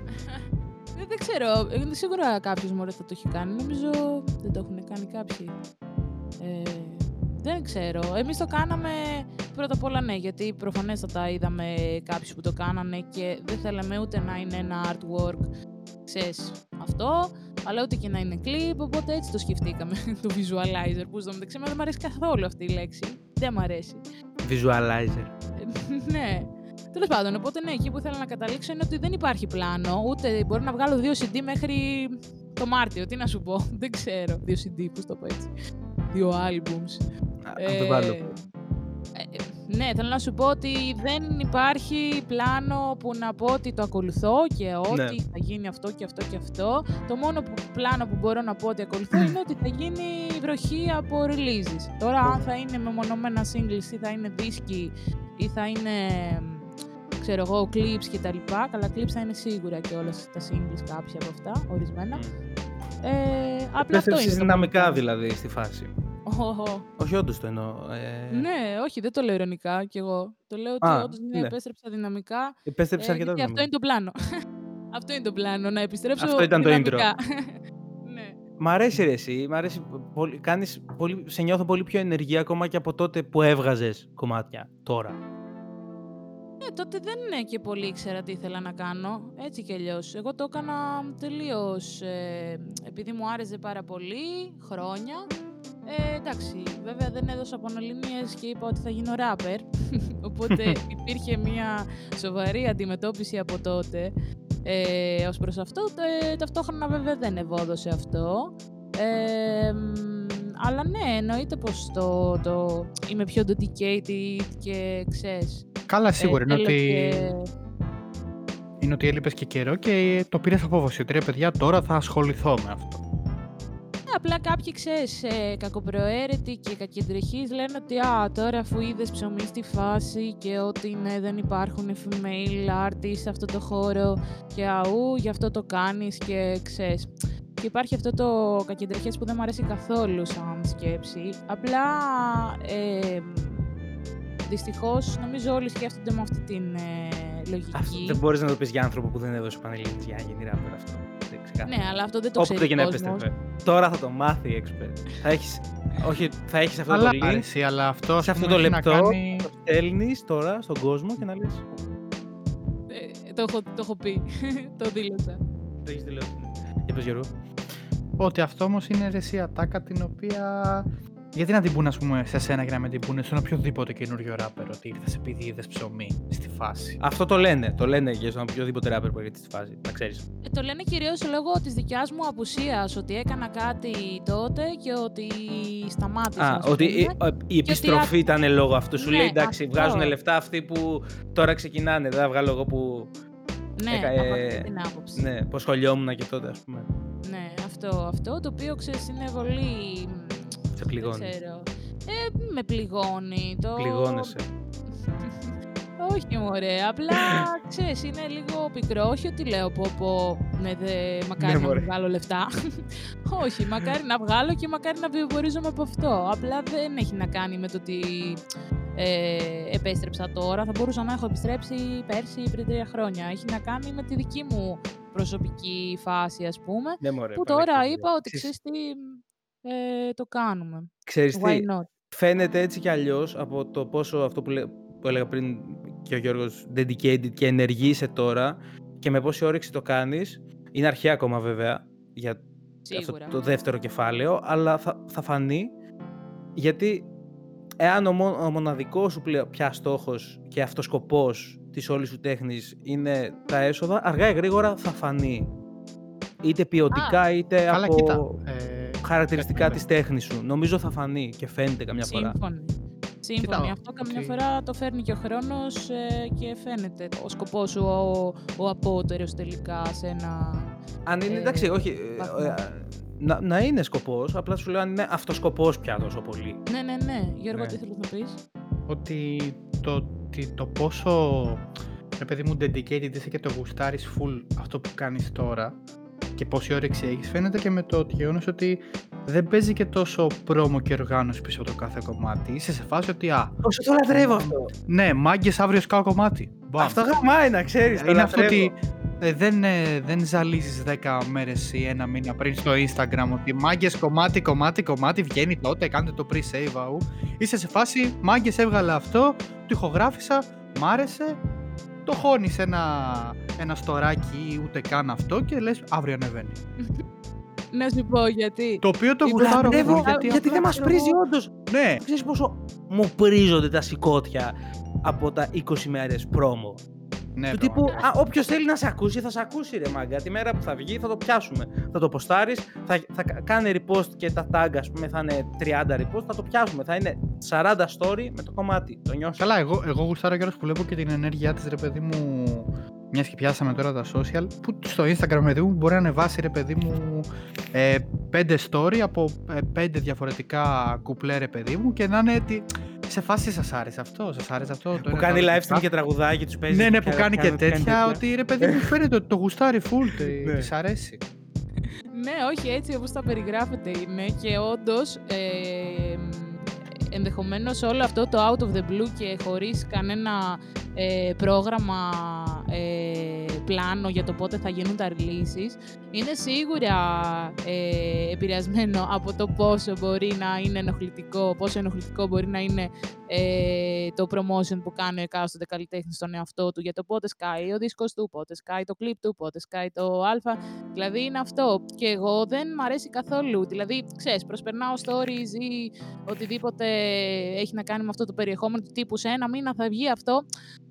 Ε, δεν ξέρω. ε, Σίγουρα κάποιος μωρές θα το έχει κάνει. Νομίζω δεν το έχουν κάνει κάποιοι. Ε, δεν ξέρω. Εμείς το κάναμε πρώτα απ' όλα ναι, γιατί προφανέστατα είδαμε κάποιους που το κάνανε και δεν θέλαμε ούτε να είναι ένα artwork, ξέρεις, αυτό, αλλά ούτε και να είναι clip, οπότε έτσι το σκεφτήκαμε, το visualizer, που στο μεταξύ εμένα δεν μου αρέσει καθόλου αυτή η λέξη. Δεν μου αρέσει. Visualizer. Ε, ναι. Τέλος πάντων, οπότε ναι, εκεί που ήθελα να καταλήξω είναι ότι δεν υπάρχει πλάνο. Ούτε μπορεί να βγάλω δύο CD μέχρι το Μάρτιο. Τι να σου πω, δεν ξέρω. Δύο CD, πώς το πω έτσι. Δύο albums. Α, Να το βάλω. Ε, ε, ναι, θέλω να σου πω ότι δεν υπάρχει πλάνο που να πω ότι το ακολουθώ και ότι Ναι. θα γίνει αυτό και αυτό και αυτό. Το μόνο που, πλάνο που μπορώ να πω ότι ακολουθώ είναι ότι θα γίνει βροχή από releases. Τώρα αν θα είναι μεμονωμένα singles ή θα είναι δίσκοι ή θα είναι ξέρω εγώ, clips και τα λοιπά. Καλά, clips θα είναι σίγουρα και όλα τα singles κάποια από αυτά, ορισμένα. Μμ. Ε, απλά αυτό Επέστρεψες είναι. το δυναμικά μόνο. δηλαδή στη φάση. Οχ, Όχι, όντως το εννοώ. Ε, Ναι, όχι, δεν το λέω ειρωνικά κι εγώ. Το λέω ότι Α, όντως ναι, ναι. επέστρεψα δυναμικά. Επέστρεψε ε, αρκετά γιατί αυτό δυναμικά. είναι το πλάνο. αυτό είναι το πλάνο, να επιστρέψω Αυτό ήταν το intro. δυναμικά. ναι. Μ' αρέσει ρε εσύ, μ' αρέσει πολύ, κάνεις πολύ, σε νιώθω πολύ πιο ενεργή ακόμα και από τότε που έβγαζες κομμάτια τώρα. Ναι, τότε δεν είναι και πολύ ήξερα τι ήθελα να κάνω. Έτσι κι αλλιώς. Εγώ το έκανα τελείως επειδή μου άρεσε πάρα πολύ χρόνια. Ε, εντάξει, βέβαια δεν έδωσα αποναλήμιες και είπα ότι θα γίνω ράπερ. Οπότε υπήρχε μια σοβαρή αντιμετώπιση από τότε ε, ως προς αυτό. Ε, ταυτόχρονα βέβαια δεν ευόδωσε αυτό. Ε, μ, αλλά ναι, εννοείται πως το, το είμαι πιο dedicated και ξέρεις. Καλά, σίγουρα είναι θέλω ότι, και- είναι ότι έλειπες και καιρό και το πήρες απόφαση. Ότι ρε παιδιά, τώρα θα ασχοληθώ με αυτό. Ναι, απλά κάποιοι, ξέρεις, ε, κακοπροαίρετοι και κακεντρεχείς λένε ότι «Α, τώρα αφού είδες ψωμί στη φάση και ότι ναι, δεν υπάρχουν female artists σε αυτό το χώρο και αού, γι' αυτό το κάνεις και ξέρεις». Και υπάρχει αυτό το κακεντρεχές που δεν μου αρέσει καθόλου σαν σκέψη. Απλά, ε, δυστυχώς, νομίζω όλοι σκέφτονται με αυτή την ε, λογική. Αυτό δεν μπορείς να το πεις για άνθρωπο που δεν έδωσε πανελλήνιες για να γίνει ράπερ αυτό. Δεν ξεκάθαρα. Ναι, αλλά αυτό δεν το Όποτε ξέρει και ο να κόσμος. επέστρεφε. Τώρα θα το μάθει η expert. θα έχεις, όχι, θα έχεις αυτό Αλλά το link, άρεσε, αλλά αυτό σε ας αυτό πούμε, το έχει να λεπτό κάνει... το στέλνεις τώρα στον κόσμο και να λες το έχω, το έχω πει. το δήλωσα. Το έχεις δηλώσει. ναι. Για πες Γιώργο. Ότι αυτό όμως είναι ρε, εσύ ατάκα την οποία. Γιατί να την πούνε, ας πούμε, σε σένα και να με την πούνε στον οποιοδήποτε καινούριο ράπερ ότι ήρθες επειδή είδες ψωμί στη φάση. Αυτό το λένε. Το λένε και στον οποιοδήποτε ράπερ που έρχεται στη φάση. Να ξέρεις. Ε, το λένε κυρίως λόγω της δικιάς μου απουσίας, ότι έκανα κάτι τότε και ότι σταμάτησα. Α, ας ότι η, πούμε. η επιστροφή α- ήταν λόγω αυτού. Σου Ναι, λέει εντάξει, αυτό. βγάζουν λεφτά αυτοί που τώρα ξεκινάνε. Δεν θα βγάλω εγώ που. Ναι, έκα- από ε, αυτή την άποψη. Ναι, που σχολιόμουν και τότε, ας πούμε. Ναι, αυτό, αυτό το οποίο ξέρεις είναι πολύ... μ, Σε Δεν πληγώνεις. ξέρω. Ε, με πληγώνει. Το... Πληγώνεσαι. Όχι μωρέ, απλά ξέρεις, είναι λίγο πικρό. Όχι ότι λέω πω πω, ναι, δε, μακάρι Ναι, να μωρέ. μην βγάλω λεφτά. Όχι, μακάρι να βγάλω και μακάρι να βιοπορίζομαι από αυτό. Απλά δεν έχει να κάνει με το ότι ε, επέστρεψα τώρα. Θα μπορούσα να έχω επιστρέψει πέρσι ή πριν τρία χρόνια. Έχει να κάνει με τη δική μου προσωπική φάση, ας πούμε. Ναι, μωρέ, που τώρα παραδέχομαι. είπα ότι Ξέρεις- ξέρεις τι, ε, το κάνουμε. Ξέρεις Why τι, not; φαίνεται έτσι κι αλλιώς από το πόσο αυτό που, λέ- που έλεγα πριν και ο Γιώργος dedicated και ενεργή είσαι τώρα και με πόση όρεξη το κάνεις. Είναι αρχαία ακόμα βέβαια για αυτό Σίγουρα. το δεύτερο κεφάλαιο, αλλά θα, θα φανεί γιατί εάν ο, μο- ο μοναδικός σου πλέον πια στόχος και αυτός σκοπός της όλης σου τέχνης είναι τα έσοδα, αργά ή γρήγορα θα φανεί. Είτε ποιοτικά είτε Καλά, από κοίτα. Ε, χαρακτηριστικά κάτι της τέχνης σου. Νομίζω θα φανεί και φαίνεται καμιά φορά. Σύμφωνοι. Σύμφωνοι. Κοίτα, Αυτό καμιά ότι- φορά το φέρνει και ο χρόνος ε, και φαίνεται ο σκοπός σου ο, ο απότερος τελικά σε ένα... Αν είναι Ε, εντάξει, όχι. ε, βαθμό. ε, να, να είναι σκοπός, απλά σου λέω αν είναι αυτοσκοπός πια τόσο πολύ. Ναι, ναι, ναι. Γιώργο, Ναι. τι θέλεις να πεις; ότι το, ότι το πόσο ρε παιδί μου dedicated είσαι και το γουστάρεις full αυτό που κάνεις τώρα και πόση όρεξη έχεις φαίνεται και με το γεγονός ότι δεν παίζει και τόσο πρόμο και οργάνωση πίσω από το κάθε κομμάτι. Είσαι σε φάση ότι α, Όσο το λατρεύω αυτό. ναι, μάγκες αύριο σκάω κομμάτι. Μπαμ. Αυτό γαμάει να ξέρεις. το είναι αυτό λατρεύω. ότι ε, δεν, ε, δεν ζαλίζεις 10 μέρες ή ένα μήνα πριν στο Instagram ότι μάγκες κομμάτι, κομμάτι, κομμάτι βγαίνει τότε, κάντε το pre-save αού. Είσαι σε φάση μάγκες έβγαλα αυτό, το ηχογράφησα, μ' άρεσε, το χώνεις ένα, ένα στοράκι ή ούτε καν αυτό και λες αύριο ανεβαίνει. Να σου πω γιατί. Το οποίο το Το γουστάρω Λατρεύω, full, γιατί, γιατί, δεν απλά, μας ξέρω πρίζει εγώ- όντως. Ναι, Ξέρεις πόσο μου πρίζονται τα σηκώτια από τα 20 μέρες πρόμο. Ναι, του τύπου, πραγματικά. α, όποιος θέλει να σε ακούσει, θα σε ακούσει ρε μάγκα. Τη μέρα που θα βγει θα το πιάσουμε. Θα το ποστάρεις, θα, θα κα- κάνει repost και τα tag, ας πούμε, θα είναι 30 repost, θα το πιάσουμε. Θα είναι 40 story με το κομμάτι. Το νιώσω. Καλά, εγώ, εγώ γουστάρω κιόλας που βλέπω και την ενέργειά της ρε παιδί μου μιας και πιάσαμε τώρα τα social που στο instagram παιδί μου μπορεί να ανεβάσει ρε παιδί μου ε, πέντε story από ε, πέντε διαφορετικά κουπλέ ρε παιδί μου και να είναι ότι σε φάση σας άρεσε αυτό, σας άρεσε αυτό το Που ένα, κάνει το άλλο, live το stream άλλο. και τραγουδάκι, τους παίζει. ναι, ναι, που κάνει και κάνει τέτοια, ότι ρε παιδί μου φαίνεται ότι το γουστάρει full, τε- Ναι. της αρέσει. Ναι, όχι έτσι όπως τα περιγράφετε είναι και όντως ε, μ, ενδεχομένως όλο αυτό το out of the blue και χωρίς κανένα ε, πρόγραμμα ε, πλάνο για το πότε θα γίνουν τα releases είναι σίγουρα ε, επηρεασμένο από το πόσο μπορεί να είναι ενοχλητικό, πόσο ενοχλητικό μπορεί να είναι ε, το promotion που κάνει ο εκάστοτε καλλιτέχνης στον εαυτό του για το πότε σκάει ο δίσκος του, πότε σκάει το κλιπ του, πότε σκάει το α. Δηλαδή είναι αυτό. Και εγώ δεν μ' αρέσει καθόλου. Δηλαδή, ξέρεις, προσπερνάω stories ή οτιδήποτε έχει να κάνει με αυτό το περιεχόμενο του τύπου σε ένα μήνα θα βγει αυτό.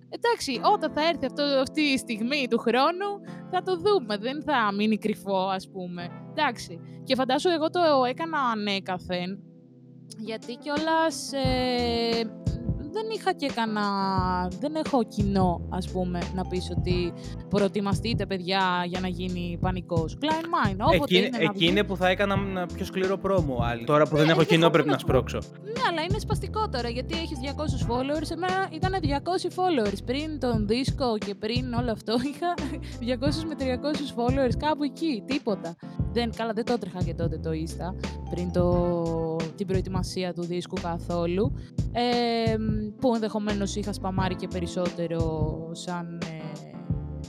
Εντάξει, όταν θα έρθει αυτό, αυτή η στιγμή του χρόνου, θα το δούμε. Δεν θα μείνει κρυφό, ας πούμε. Εντάξει. Και φαντάσου, εγώ το έκανα ανέκαθεν, γιατί κιόλας ε, δεν είχα και κανένα... Δεν έχω κοινό, ας πούμε, να πεις ότι προετοιμαστείτε, παιδιά, για να γίνει πανικός. Klein Mine, όποτε Εκεί, είναι να εκεί βγει. είναι που θα έκανα ένα πιο σκληρό πρόμο άλλοι. Τώρα που δεν Ναι, έχω κοινό πρέπει να ενδεχομένως σπρώξω. Ναι, αλλά είναι σπαστικό τώρα γιατί έχεις 200 followers. Εμένα ήταν 200 followers. Πριν τον δίσκο και πριν όλο αυτό είχα 200 με 300 followers κάπου εκεί. Τίποτα. Δεν, καλά, δεν το έτρεχα και τότε το Insta πριν το, την προετοιμασία του δίσκου καθόλου. Ε, που ενδεχομένως είχα σπαμάρει και περισσότερο σαν.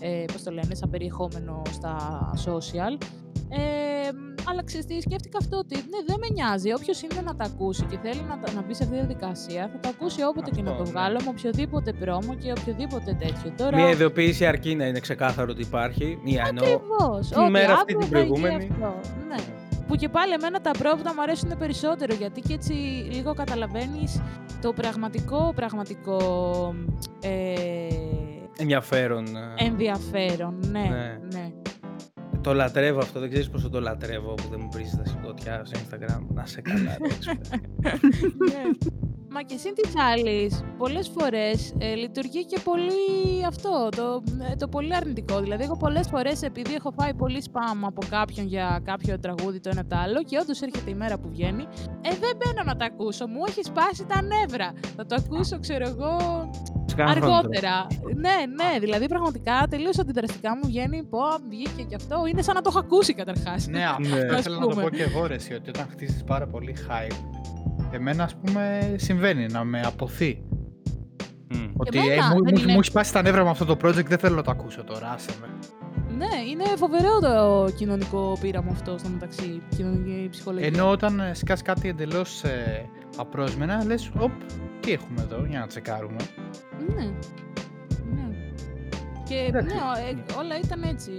Ε, ε, πώς το λένε, σαν περιεχόμενο στα social. Ε, αλλά ξέρεις τι, σκέφτηκα αυτό ότι ναι, δεν με νοιάζει. Όποιος είναι να τα ακούσει και θέλει να, τα- να μπει σε αυτή τη διαδικασία, θα το ακούσει όποτε και να Αυτό, το ναι. βγάλω, με οποιοδήποτε πρόμο και οποιοδήποτε τέτοιο. Τώρα, Μια ειδοποίηση αρκεί να είναι ξεκάθαρο ότι υπάρχει. Μία εννοώ. Ακριβώς. την Ότι μέρα αυτή αύριο την θα γίνει προηγούμενη. αυτό. Ναι. Που και πάλι εμένα τα πρόβατα μου αρέσουν περισσότερο γιατί και έτσι λίγο καταλαβαίνεις το πραγματικό, πραγματικό ε, Ενδιαφέρον. ε. ενδιαφέρον. Ναι, Ναι. ναι. Το λατρεύω αυτό, δεν ξέρεις πόσο το λατρεύω που δεν μου βρίζεις τα σηκώτια στο Instagram. Να σε καλά, ρε, έξω. ναι. Μα και συν της άλλης, πολλές φορές ε, λειτουργεί και πολύ αυτό, το, ε, το πολύ αρνητικό. Δηλαδή, εγώ πολλές φορές επειδή έχω φάει πολύ spam από κάποιον για κάποιο τραγούδι το ένα το άλλο και όντως έρχεται η μέρα που βγαίνει, ε, δεν μπαίνω να τα ακούσω. Μου έχει σπάσει τα νεύρα. Θα το ακούσω, ξέρω εγώ, Σε κάνα χρόνο τώρα. αργότερα. ναι, ναι, δηλαδή πραγματικά τελείως αντιδραστικά μου βγαίνει, πω, βγήκε και αυτό. Είναι σαν να το έχω ακούσει καταρχάς. Ναι, αυτό Ναι. ήθελα Ας να το πούμε. πω και εγώ ρε, εσύ, ότι όταν χτίσεις πάρα πολύ hype, εμένα ας πούμε συμβαίνει να με αποθεί. Μμ. Ότι εμένα ε, μου, δεν μου, είναι- μου έχει σπάσει τα νεύρα με αυτό το project, δεν θέλω να το ακούσω τώρα, άσε με. Ναι, είναι φοβερό το κοινωνικό πείραμα αυτό στο μεταξύ. Κοινωνική ψυχολογία. Ενώ όταν ε, σκάς κάτι εντελώς ε, απρόσμενα, λες, οπ, τι έχουμε εδώ, για να τσεκάρουμε. Ναι. ναι. Και Εντάξει. ναι, ο- ε, όλα ήταν έτσι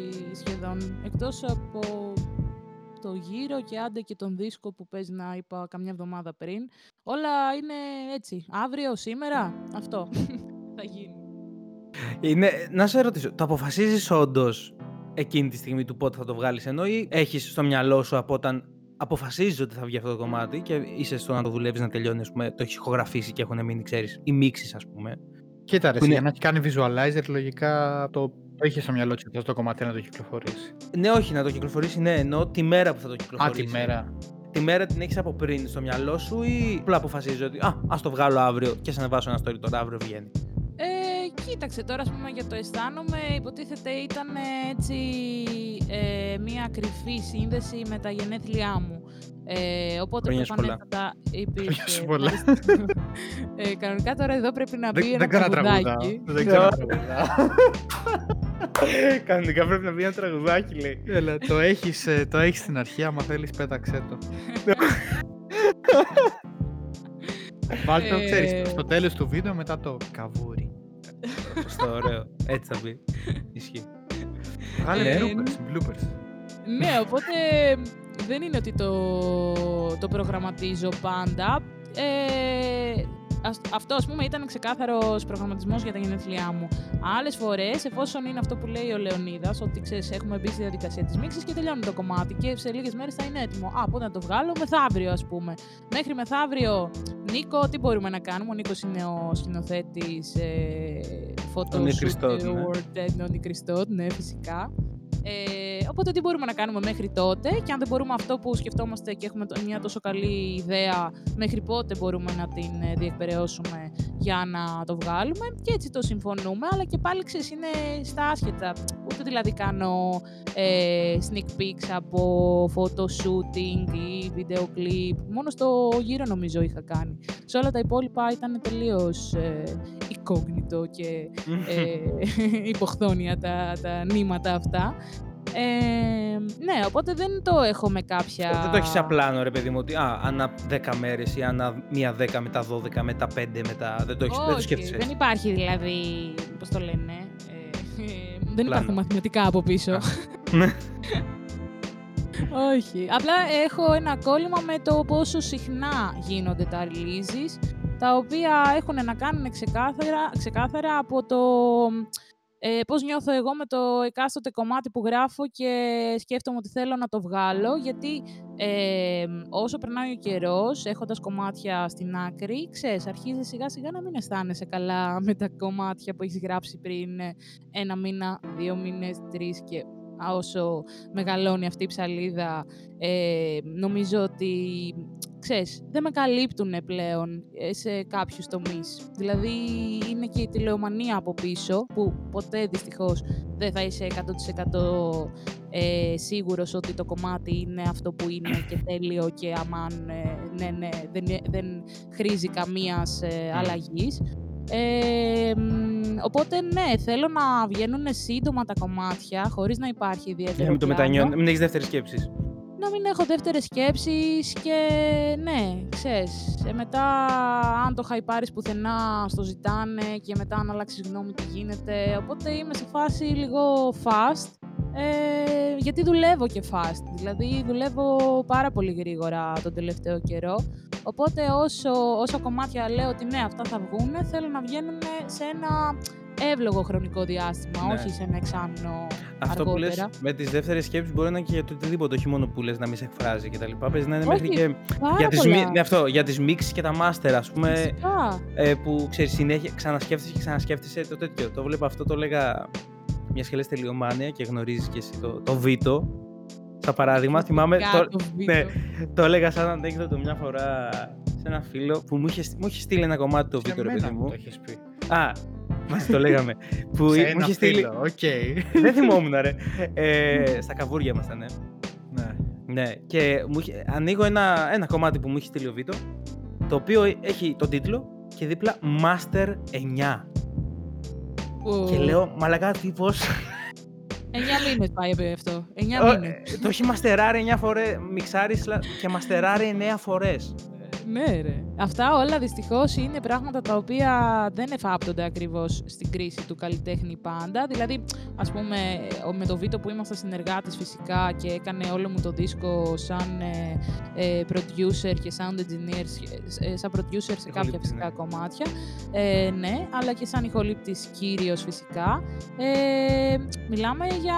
σχεδόν. Εκτός από το γύρο και άντε και τον δίσκο που παίζει να είπα καμιά εβδομάδα πριν. Όλα είναι έτσι. Αύριο, σήμερα, αυτό θα γίνει. Είναι, να σε ρωτήσω, το αποφασίζεις όντως εκείνη τη στιγμή του πότε θα το βγάλεις ενώ ή έχεις στο μυαλό σου από όταν αποφασίζεις ότι θα βγει αυτό το κομμάτι και είσαι στο να το δουλεύεις να τελειώνεις, ας πούμε, το έχεις ηχογραφήσει και έχουν μείνει, ξέρεις, οι μίξεις, ας πούμε. Κοίτα ρε, Που εσύ, είναι- για να έχει κάνει visualizer, λογικά το, το είχε στο μυαλό του αυτό το κομμάτι να το κυκλοφορήσει; Ναι, όχι, να το κυκλοφορήσει, ναι, ενώ τη μέρα που θα το Α, κυκλοφορήσει. τη μέρα. Τη μέρα την έχεις από πριν στο μυαλό σου ή απλά αποφασίζεις ότι α, ας το βγάλω αύριο και σε ανεβάσω ένα story τώρα, αύριο βγαίνει. Ε, κοίταξε τώρα, ας πούμε, για το αισθάνομαι, υποτίθεται ήταν ε, έτσι ε, μία κρυφή σύνδεση με τα γενέθλιά μου. Ε, οπότε Χρόνια σου πολλά. προφανέστατα υπήρχε... Χρόνια σου πολλά. Ευχαριστώ. ε, κανονικά τώρα εδώ πρέπει να μπει Δεν, ένα δεν κάνω τραγουδά. τραγουδάκι. Δεν ξέρω να τραγουδάω. Κανονικά πρέπει να βγει ένα τραγουδάκι, λέει. Έλα, το έχεις, ε, το έχεις στην αρχή, άμα θέλεις πέταξέ το. Βάλτε το, Ε. ξέρεις, στο τέλος του βίντεο μετά το καβούρι. Σωστό, ωραίο. Έτσι θα μπει. Ισχύει. Βγάλε Ε, bloopers, bloopers. ναι, οπότε δεν είναι ότι το, το προγραμματίζω πάντα. Ε, ας- αυτό, ας πούμε, ήταν ξεκάθαρος προγραμματισμός για τα γενέθλιά μου. Άλλες φορές, εφόσον είναι αυτό που λέει ο Λεωνίδας, ότι ξέρεις, έχουμε μπει στη διαδικασία της μίξης και τελειώνει το κομμάτι και σε λίγες μέρες θα είναι έτοιμο. Α, πότε να το βγάλω, μεθαύριο ας πούμε. Μέχρι μεθαύριο, Νίκο, τι μπορούμε να κάνουμε; Ο Νίκος είναι ο σκηνοθέτης ε, Ο Νίκ Photoshoot Χριστότ, ναι. Award, ε, ναι, ο Νίκ Χριστότ, ναι, φυσικά. Ε, οπότε τι μπορούμε να κάνουμε μέχρι τότε και αν δεν μπορούμε αυτό που σκεφτόμαστε και έχουμε το- μια τόσο καλή ιδέα μέχρι πότε μπορούμε να την ε, διεκπαιρεώσουμε για να το βγάλουμε και έτσι το συμφωνούμε αλλά και πάλι ξέρεις είναι στα άσχετα. Ούτε δηλαδή κάνω ε, sneak peeks από photo shooting ή video clip μόνο στο γύρο νομίζω είχα κάνει. Σε όλα τα υπόλοιπα ήταν τελείως ε, incognito και ε, υποχθόνια τα, τα νήματα αυτά. Ε, ναι, οπότε δεν το έχω με κάποια... Δεν το έχεις σαν πλάνο, ρε παιδί μου, ότι α, ανά 10 μέρες ή ανά μία 10 μετά 12 μετά 5 μετά. Δεν το, έχεις, δεν το Όχι, σκέφτεσαι δεν έτσι. υπάρχει δηλαδή, πώς το λένε, ε, δεν Πλάνο. υπάρχουν μαθηματικά από πίσω. Α. Ναι. Όχι. Απλά έχω ένα κόλλημα με το πόσο συχνά γίνονται τα releases, τα οποία έχουν να κάνουν ξεκάθαρα, ξεκάθαρα από το ε, πώς νιώθω εγώ με το εκάστοτε κομμάτι που γράφω και σκέφτομαι ότι θέλω να το βγάλω, γιατί ε, όσο περνάει ο καιρός, έχοντας κομμάτια στην άκρη, ξέρεις, αρχίζει σιγά σιγά να μην αισθάνεσαι καλά με τα κομμάτια που έχεις γράψει πριν ε, ένα μήνα, δύο μήνες, τρεις και α, όσο μεγαλώνει αυτή η ψαλίδα, ε, νομίζω ότι, ξέρεις, δεν με καλύπτουν πλέον ε, σε κάποιους τομείς. Δηλαδή, είναι και η τηλεομανία από πίσω, που ποτέ δυστυχώς δεν θα είσαι 100% ε, σίγουρος ότι το κομμάτι είναι αυτό που είναι και τέλειο και αμάν, ε, ναι, ναι, δεν, δεν χρήζει καμίας ε, αλλαγής. Ε, μ, οπότε ναι, θέλω να βγαίνουν σύντομα τα κομμάτια, χωρίς να υπάρχει ιδιαίτερο Για να μην το πλάνο. μετανιώνει, μην έχεις δεύτερη σκέψη. Να μην έχω δεύτερες σκέψεις και ναι, ξέρεις, ε, μετά αν το χαϊπάρεις πουθενά στο ζητάνε και μετά αν αλλάξεις γνώμη τι γίνεται, οπότε είμαι σε φάση λίγο fast, ε, γιατί δουλεύω και fast, δηλαδή δουλεύω πάρα πολύ γρήγορα τον τελευταίο καιρό, οπότε όσο, όσο κομμάτια λέω ότι ναι αυτά θα βγουν, θέλω να βγαίνουν σε ένα εύλογο χρονικό διάστημα, Ναι. όχι σε ένα εξάμεινο Αυτό που λες αργότερα. με τις δεύτερες σκέψεις μπορεί να είναι και για το οτιδήποτε, όχι μόνο που λες να μην σε εκφράζει και τα λοιπά. Παίζει να είναι μέχρι Όχι, και Πάρα για τις, πολλά. μι- ναι, αυτό, για τις mix και τα master, ας πούμε, Φυσικά. ε, που ξέρεις συνέχεια ξανασκέφτεσαι και ξανασκέφτεσαι το τέτοιο. Το βλέπω αυτό, το έλεγα μια και λες τελειομάνια και γνωρίζεις και εσύ το, το Βίτο. Σαν παράδειγμα, θυμάμαι, Φυσικά το, το ναι, βίντεο. το έλεγα σαν ανέκδοτο μια φορά σε ένα φίλο που μου είχε, μου είχε στείλει ένα κομμάτι το Σε Βίτο, ρε μένα παιδί μου μου. το έχεις πει. Α, μαζί το λέγαμε. που Σε μου ένα είχε στείλει. φίλο, οκ. Δεν θυμόμουν, ρε. Ε, στα καβούρια ήμασταν, ναι. Ναι. Ναι, και μου είχε, ανοίγω ένα, ένα κομμάτι που μου έχει στείλει ο Βίτο, το οποίο έχει τον τίτλο και δίπλα Master 9. Που- Και λέω, μαλακά τύπος, Εννιά μήνες πάει επί αυτό. Εννιά «Ω, μήνες. ε, το έχει μαστεράρει 9 φορές, μιξάρεις σλα- και μαστεράρει 9 φορές. Ναι, ρε. Αυτά όλα δυστυχώς είναι πράγματα τα οποία δεν εφάπτονται ακριβώς στην κρίση του καλλιτέχνη πάντα. Δηλαδή, ας πούμε, ο- με το Βίτο που ήμασταν συνεργάτες φυσικά και έκανε όλο μου το δίσκο σαν ε, ε, producer και sound engineer, ε, σαν producer σε κάποια Ηχολήπτης, φυσικά ναι. κομμάτια. Ε, ναι, αλλά και σαν ηχολήπτης κύριος φυσικά. Ε, μιλάμε για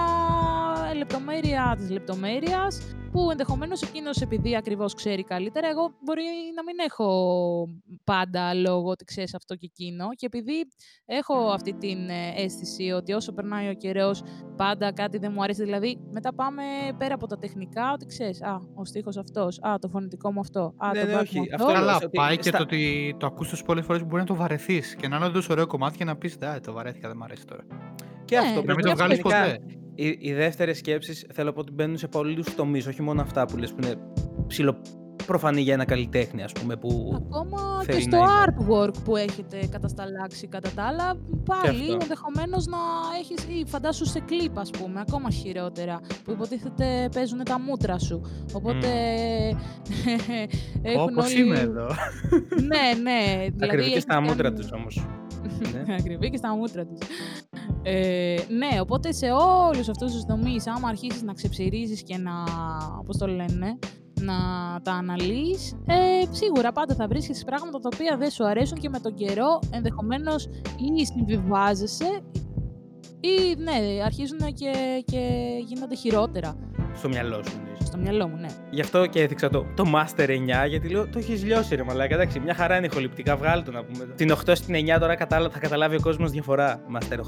λεπτομέρεια της λεπτομέρειας που ενδεχομένως εκείνος επειδή ακριβώς ξέρει καλύτερα, εγώ μπορεί να μην έχω πάντα λόγο ότι ξέρεις αυτό και εκείνο και επειδή έχω αυτή την ε, αίσθηση ότι όσο περνάει ο καιρός πάντα κάτι δεν μου αρέσει, δηλαδή μετά πάμε πέρα από τα τεχνικά ότι ξέρεις, α, ο στίχος αυτός, α, το φωνητικό μου αυτό, α, Ναι, το ναι, back όχι, μου αυτό αυτό. λέω. Καλά, ότι πάει και στα- το ότι το ακούς τόσες πολλές φορές που μπορεί να το βαρεθείς και να είναι όντως ωραίο κομμάτι και να πεις «Ναι, το βαρέθηκα, δεν μου αρέσει τώρα». Και Ναι, αυτό να Να μην και το αυτό βγάλεις είναι ποτέ. Οι, οι δεύτερες σκέψεις θέλω να πω ότι μπαίνουν σε πολλούς τομείς, όχι μόνο αυτά που λες που είναι ψηλο προφανή για ένα καλλιτέχνη, ας πούμε, που Ακόμα και θέλει στο να είναι. artwork που έχετε κατασταλάξει κατά τα άλλα, πάλι αυτό. ενδεχομένως να έχεις, ή φαντάσου σε κλιπ ας πούμε, ακόμα χειρότερα, που υποτίθεται παίζουν τα μούτρα σου. Οπότε έχουν Όπως όλοι... είμαι εδώ. ναι, ναι. δηλαδή ακριβή και έχεις στα μούτρα κάνει- τους όμως. ναι. Ακριβή και στα μούτρα της. Ε, ναι, οπότε σε όλους αυτούς τους τομείς, άμα αρχίσεις να ξεψυρίζεις και να, πώς το λένε, να τα αναλύεις, ε, σίγουρα πάντα θα βρίσκεις πράγματα τα οποία δεν σου αρέσουν και με τον καιρό ενδεχομένως ή συμβιβάζεσαι ή ναι, αρχίζουν και, και γίνονται χειρότερα. Στο μυαλό σου. εννοείς. Στο μυαλό μου, ναι. Γι' αυτό και έδειξα το, το Master 9, γιατί λέω το έχεις λιώσει ρε μαλάκα. Εντάξει, μια χαρά είναι ηχοληπτικά, βγάλει το να πούμε. Την 8 στην 9 τώρα καταλα... θα καταλάβει ο κόσμος διαφορά. Master 8-9.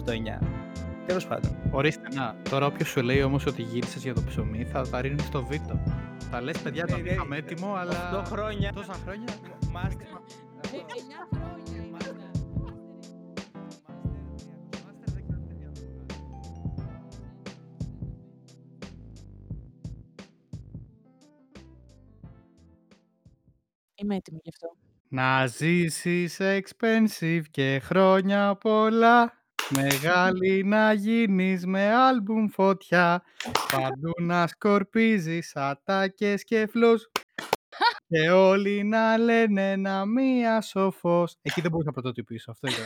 Τέλος πάντων. Ορίστε να, τώρα όποιος σου λέει όμως ότι γύρισες για το ψωμί θα τα ρίχνεις στο βίτο. Θα λες παιδιά το Ναι, ναι, είχαμε έτοιμο, αλλά 8 χρόνια. τόσα χρόνια. Master. Είμαι έτοιμη γι' αυτό. Να ζήσεις expensive και χρόνια πολλά Μεγάλη να γίνεις με άλμπουμ φωτιά. Παντού να σκορπίζεις ατάκες και φλούς. Και όλοι να λένε ένα μία σοφός. Εκεί δεν μπορούσα να πρωτοτυπήσω, αυτό ήταν